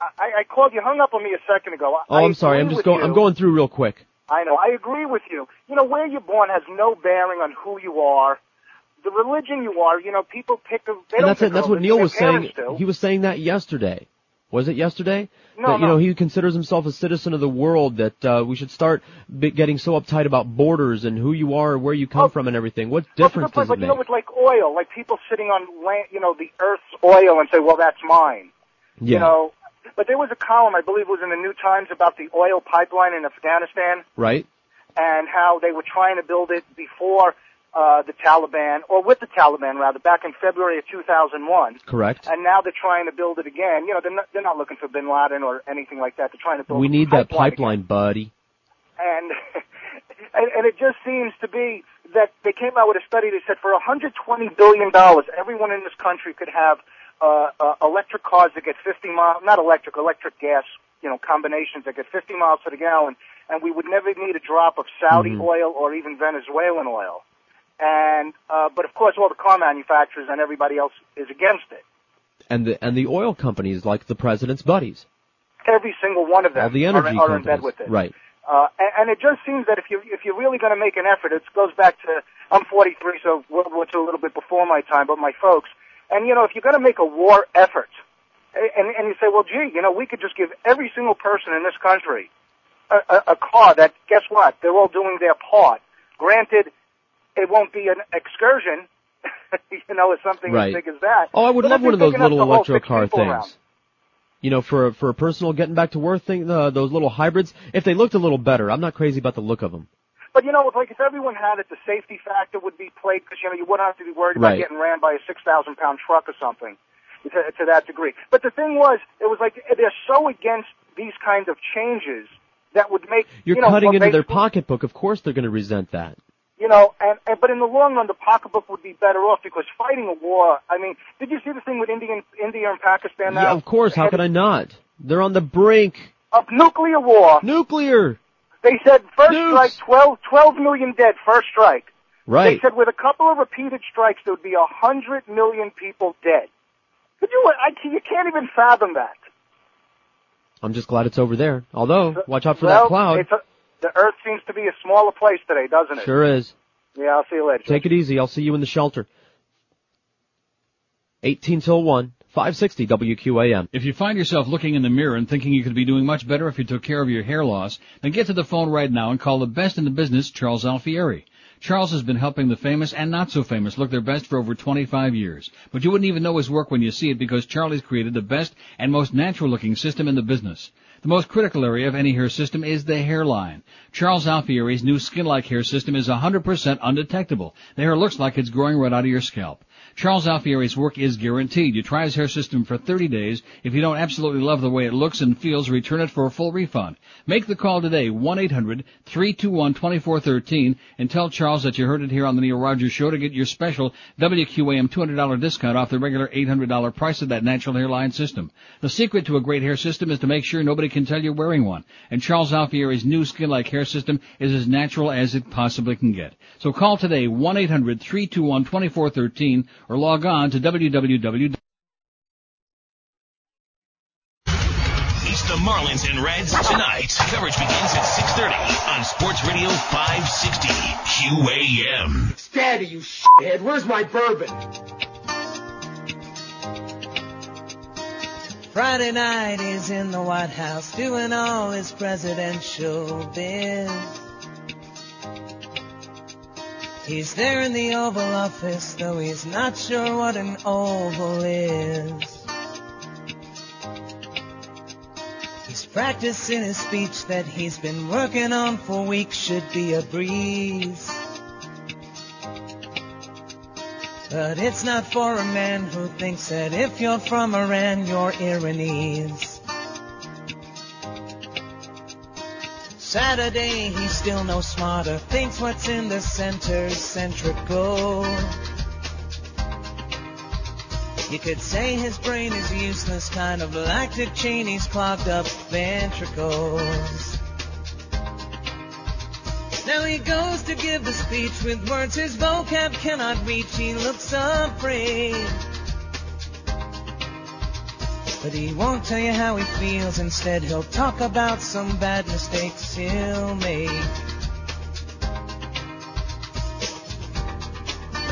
I, I called you, hung up on me a second ago. I, Oh, I I'm sorry. I'm just going. you. I'm going through real quick. I know. I agree with you. You know, where you're born has no bearing on who you are. The religion you are, you know, people pick a. They And that's it. That's what Neil was saying. do. He was saying that yesterday. Was it yesterday? No, that you know he considers himself a citizen of the world. That uh, we should start getting so uptight about borders and who you are, where you come from, and everything. What difference but, does it you know, make? it's like oil, like people sitting on land, you know, the Earth's oil and say, well, that's mine. Yeah. You know, but there was a column, I believe it was in the New Times, about the oil pipeline in Afghanistan Right. and how they were trying to build it before uh, the Taliban, or with the Taliban rather, back in February of 2001. Correct. And now they're trying to build it again. You know, they're not, they're not looking for Bin Laden or anything like that. They're trying to build. We need that pipeline pipeline, buddy. and, <laughs> and and it just seems to be that they came out with a study that said for 120 billion dollars, everyone in this country could have uh, uh, electric cars that get 50 miles, not electric, electric gas, you know, combinations that get 50 miles to the gallon, and we would never need a drop of Saudi Mhm. oil or even Venezuelan oil. And uh, but of course, all the car manufacturers and everybody else is against it. And the and the oil companies, like the president's buddies, Every single one of them all the are, energy are in bed with it. Right. Uh, and, and it just seems that if you if you're really going to make an effort, it goes back to I'm 43, so World War II a little bit before my time, but my folks. And you know, if you're going to make a war effort, and and you say, well, gee, you know, we could just give every single person in this country a, a, a car that, guess what? They're all doing their part. Granted, it won't be an excursion. <laughs> you know, it's something Right. as big as that. Oh, I would But love one of those little electro car things. around. You know, for for a personal getting back to work thing, uh, those little hybrids. If they looked a little better, I'm not crazy about the look of them. But you know, like if everyone had it, the safety factor would be played because you know you wouldn't have to be worried about getting ran by a six thousand pound truck or something. To, to that degree. But the thing was, it was like they're so against these kinds of changes that would make You're you know, cutting into their pocketbook. Of course, they're going to resent that. You know, and, and but in the long run, the pocketbook would be better off because fighting a war. I mean, did you see the thing with India, India and Pakistan now? Yeah, of course. How could I not? They're on the brink. Of nuclear war. Nuclear. They said first strike, 12, 12 million dead. First strike. Right. They said with a couple of repeated strikes, there would be a hundred million people dead. Could you? I, you can't even fathom that. I'm just glad it's over there. Although, watch out for well, that cloud. It's a, the Earth seems to be a smaller place today, doesn't it? Sure is. Yeah, I'll see you later. Take it easy. I'll see you in the shelter. 18 till 1, 560 WQAM. If you find yourself looking in the mirror and thinking you could be doing much better if you took care of your hair loss, then get to the phone right now and call the best in the business, Charles Alfieri. Charles has been helping the famous and not so famous look their best for over 25 years. But you wouldn't even know his work when you see it because Charlie's created the best and most natural looking system in the business. The most critical area of any hair system is the hairline. Charles Alfieri's new skin-like hair system is 100% undetectable. The hair looks like it's growing right out of your scalp. Charles Alfieri's work is guaranteed. You try his hair system for 30 days. If you don't absolutely love the way it looks and feels, return it for a full refund. Make the call today, 1-800-321-2413, and tell Charles that you heard it here on the Neil Rogers Show to get your special WQAM $200 discount off the regular $800 price of that natural hairline system. The secret to a great hair system is to make sure nobody can tell you're wearing one. And Charles Alfieri's new skin-like hair system is as natural as it possibly can get. So call today, 1-800-321-2413, or log on to www. It's the Marlins and Reds tonight. Coverage begins at 6.30 on Sports Radio 560 QAM. Steady, you shithead. Where's my bourbon? Friday night he's in the White House doing all his presidential biz. He's there in the Oval Office, though he's not sure what an oval is. He's practicing his speech that he's been working on for weeks, should be a breeze. But it's not for a man who thinks that if you're from Iran, you're Iranese. Saturday, he's still no smarter, thinks what's in the center's centrical. You could say his brain is useless, kind of like Dick Cheney's clogged up ventricles. Now he goes to give the speech with words his vocab cannot reach. He looks afraid. But he won't tell you how he feels. Instead, he'll talk about some bad mistakes he'll make.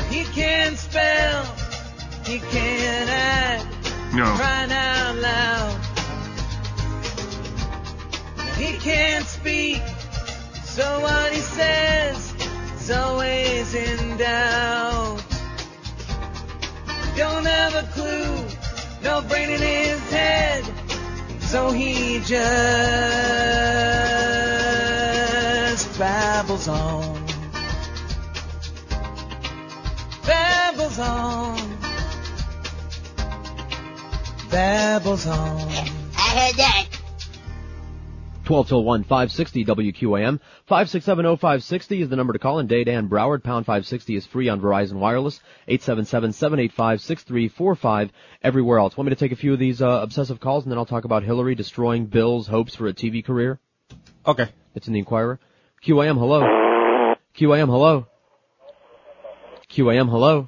He can't spell. He can't act. No. Crying out loud. He can't speak. So what he says is always in doubt. Don't have a clue, no brain in his head. So he just babbles on. Babbles on. Babbles on. I heard that. 12 till 1, 560 WQAM. 5670560 is the number to call, and Dade and Broward, pound 560 is free on Verizon Wireless, 877-785-6345, everywhere else. Want me to take a few of these, uh, obsessive calls, and then I'll talk about Hillary destroying Bill's hopes for a TV career? Okay. It's in the Inquirer. QAM, hello. QAM, hello. QAM, hello.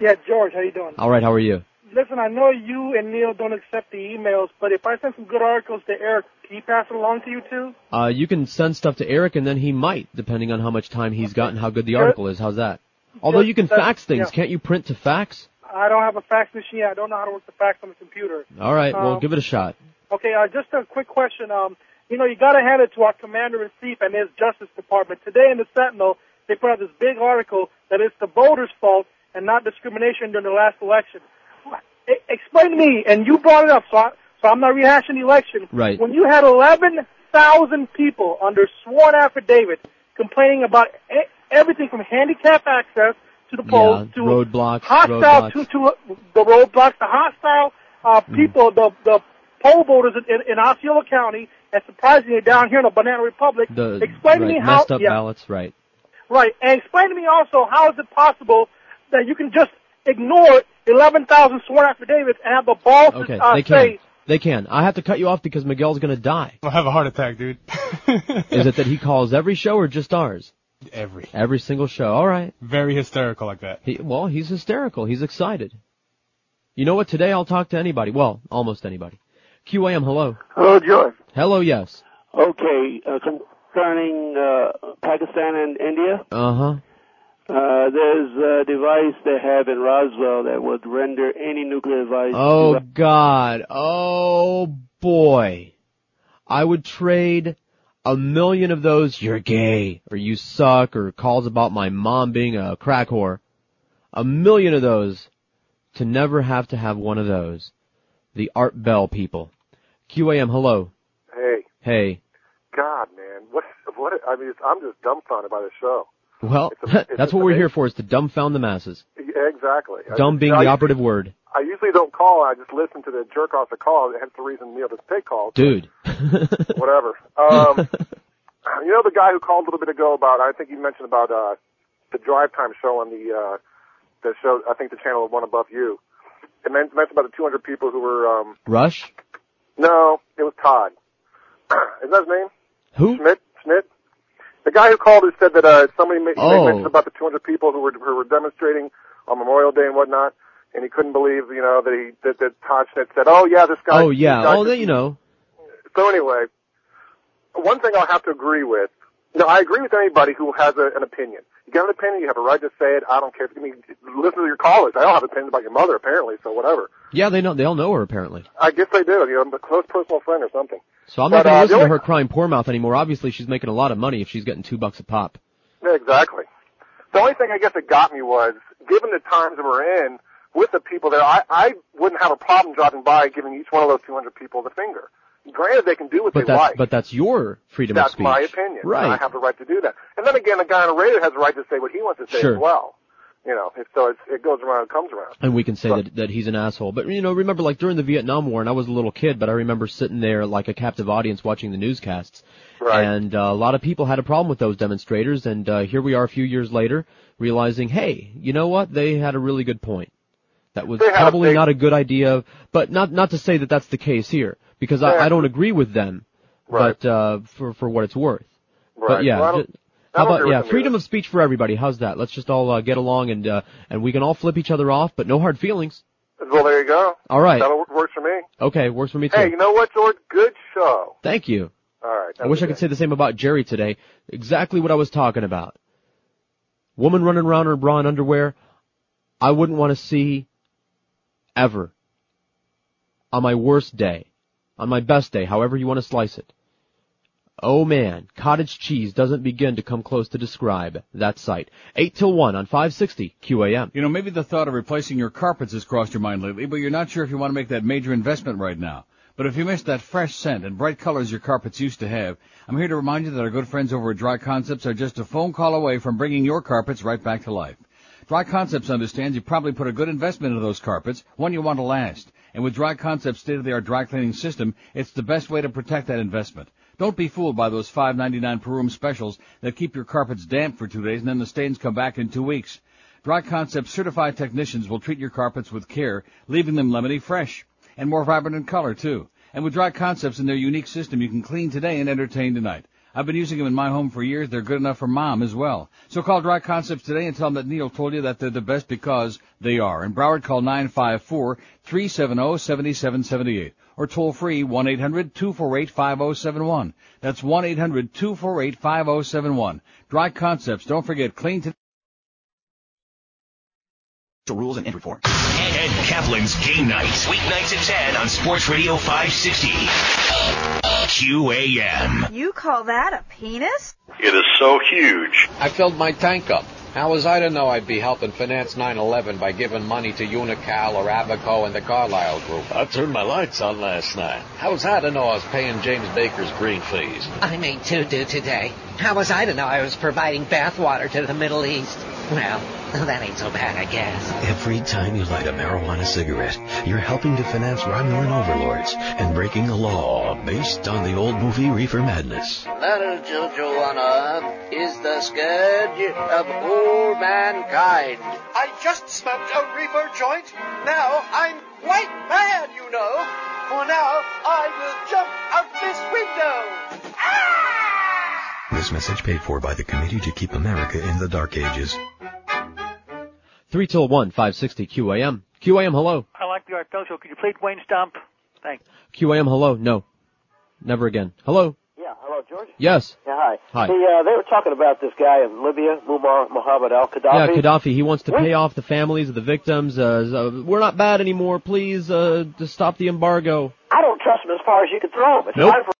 Yeah, George, how you doing? Alright, how are you? Listen, I know you and Neil don't accept the emails, but if I send some good articles to Eric, can he pass it along to you too? Uh, you can send stuff to Eric, and then he might, depending on how much time he's got and how good the article is. How's that? Although you can fax things, yeah. can't you print to fax? I don't have a fax machine. I don't know how to work the fax on the computer. All right, well, Um, give it a shot. Okay, uh, just a quick question. Um, you know, you got to hand it to our commander in chief and his Justice Department. Today in the Sentinel, they put out this big article that it's the voters' fault and not discrimination during the last election. Explain to me, and you brought it up, so, I, so I'm not rehashing the election. Right. When you had 11,000 people under sworn affidavit complaining about everything from handicap access to the polls yeah, to roadblocks, hostile roadblocks. to, to the roadblocks, the hostile uh, Hmm. people, the the poll voters in, in, Osceola County, and surprisingly down here in the Banana Republic. The explain to me how. messed up yeah, ballots, right? right, and explain to me also how is it possible that you can just ignore 11,000 sworn affidavits and have the balls Okay, to uh, they say. They can. I have to cut you off because Miguel's gonna die. I'll have a heart attack, dude. <laughs> Is it that he calls every show or just ours? Every. Every single show. All right. Very hysterical like that. He, well, he's hysterical. He's excited. You know what? Today I'll talk to anybody. Well, almost anybody. QAM, hello. Hello, George. Hello, yes. Okay, uh, concerning uh, Pakistan and India, Uh huh. Uh, there's a device they have in Roswell that would render any nuclear device. Oh God. Oh boy. I would trade a million of those you're gay or you suck or calls about my mom being a crack whore. A million of those to never have to have one of those. The Art Bell people. QAM, hello. Hey, Hey. God, man, what? What? I mean, it's, I'm just dumbfounded by the show. Well, It's a- <laughs> it's that's what we're amazing. here for is to dumbfound the masses. Exactly. Dumb being know, the I, operative word. I usually don't call. I just listen to the jerk off the call. Hence the reason know to take calls. Dude. <laughs> Whatever. Um, you know the guy who called a little bit ago about? I think you mentioned about uh, the drive time show on the uh, the show. I think the channel one above you. It meant, mentioned about the 200 people who were. um Rush? No, it was Todd. <clears throat> Is that his name? Who? Schmidt. Schmidt. The guy who called who said that uh, somebody ma- Oh. mentioned about the 200 people who were who were demonstrating on Memorial Day and whatnot, and he couldn't believe, you know, that he that, that Schmidt said, "Oh yeah, this guy." Oh yeah. Oh, that you know. So anyway, one thing I'll have to agree with. No, I agree with anybody who has a, an opinion. You got an opinion, you have a right to say it. I don't care. I mean, listen to your callers. I don't have opinions about your mother, apparently. So whatever. Yeah, they know. They all know her apparently. I guess they do. You know, I'm a close personal friend or something. So I'm not But, going to uh, listen the to her crying poor mouth anymore. Obviously, she's making a lot of money if she's getting two bucks a pop. Yeah, exactly. The only thing I guess that got me was, given the times that we're in, with the people there, I, I wouldn't have a problem dropping by giving each one of those 200 people the finger. Granted, they can do what But they that's like. but that's your freedom That's of speech. That's my opinion. Right. And I have the right to do that. And then again, the guy on the radio has the right to say what he wants to say Sure. as well. You know, if- so it's, it goes around and comes around. And we can say that that he's an asshole. But you know, remember like during the Vietnam War, and I was a little kid, but I remember sitting there like a captive audience watching the newscasts. Right. And uh, a lot of people had a problem with those demonstrators, and uh, here we are a few years later, realizing, hey, you know what? They had a really good point. That was They had a probably big- not a good idea, but not not to say that that's the case here, because I, I don't agree with them. Right. But uh, for for what it's worth. Right. But yeah, Well, I don't- ju- I how about yeah, freedom either. of speech for everybody. How's that? Let's just all uh, get along and uh, and we can all flip each other off, but no hard feelings. Well, there you go. All right. That works for me. Okay, works for me too. Hey, you know what, George? Good show. Thank you. All right. I wish I could say the same about Jerry today. Exactly what I was talking about. Woman running around in her bra and underwear, I wouldn't want to see ever. On my worst day. On my best day, however you want to slice it. Oh man, cottage cheese doesn't begin to come close to describe that sight. 8 till 1 on 560 QAM. You know, maybe the thought of replacing your carpets has crossed your mind lately, but you're not sure if you want to make that major investment right now. But if you miss that fresh scent and bright colors your carpets used to have, I'm here to remind you that our good friends over at Dry Concepts are just a phone call away from bringing your carpets right back to life. Dry Concepts understands you probably put a good investment into those carpets, one you want to last. And with Dry Concepts state-of-the-art dry cleaning system, it's the best way to protect that investment. Don't be fooled by those $5.99 per room specials that keep your carpets damp for two days and then the stains come back in two weeks. Dry Concepts certified technicians will treat your carpets with care, leaving them lemony fresh and more vibrant in color too. And with Dry Concepts and their unique system, you can clean today and entertain tonight. I've been using them in my home for years. They're good enough for mom as well. So call Dry Concepts today and tell them that Neil told you that they're the best because they are. In Broward, call 954-370-7778 or toll free 1-800-248-5071. That's 1-800-248-5071. Dry Concepts. Don't forget, clean today. rules and entry form. Ed Kaplan's Game Night. Weeknights at 10 on Sports Radio 560. QAM. You call that a penis? It is so huge. I filled my tank up. How was I to know I'd be helping finance 9/11 by giving money to Unocal or Abaco and the Carlyle Group? I turned my lights on last night. How was I to know I was paying James Baker's green fees? I made two do today. How was I to know I was providing bathwater to the Middle East? Well, <laughs> that ain't so bad, I guess. Every time you light a marijuana cigarette, you're helping to finance Romulan overlords and breaking a law based on the old movie Reefer Madness. Little Joanna is the scourge of all mankind. I just smoked a reefer joint. Now I'm quite mad, you know. For now, I will jump out this window. Ah! This message paid for by the Committee to Keep America in the Dark Ages. 3 till 1, 560 QAM. QAM, hello. I like the Art Bell Show. Could you play Dwayne Stump? Thanks. QAM, hello. No. Never again. Hello. Yeah, hello, George. Yes. Yeah, hi. Hi. The, uh, they were talking about this guy in Libya, Muammar Mohammed al Gaddafi. Yeah, Gaddafi. He wants to What? pay off the families of the victims. Uh, so we're not bad anymore. Please, uh, to stop the embargo. I don't trust him as far as you can throw him. It's Nope. time for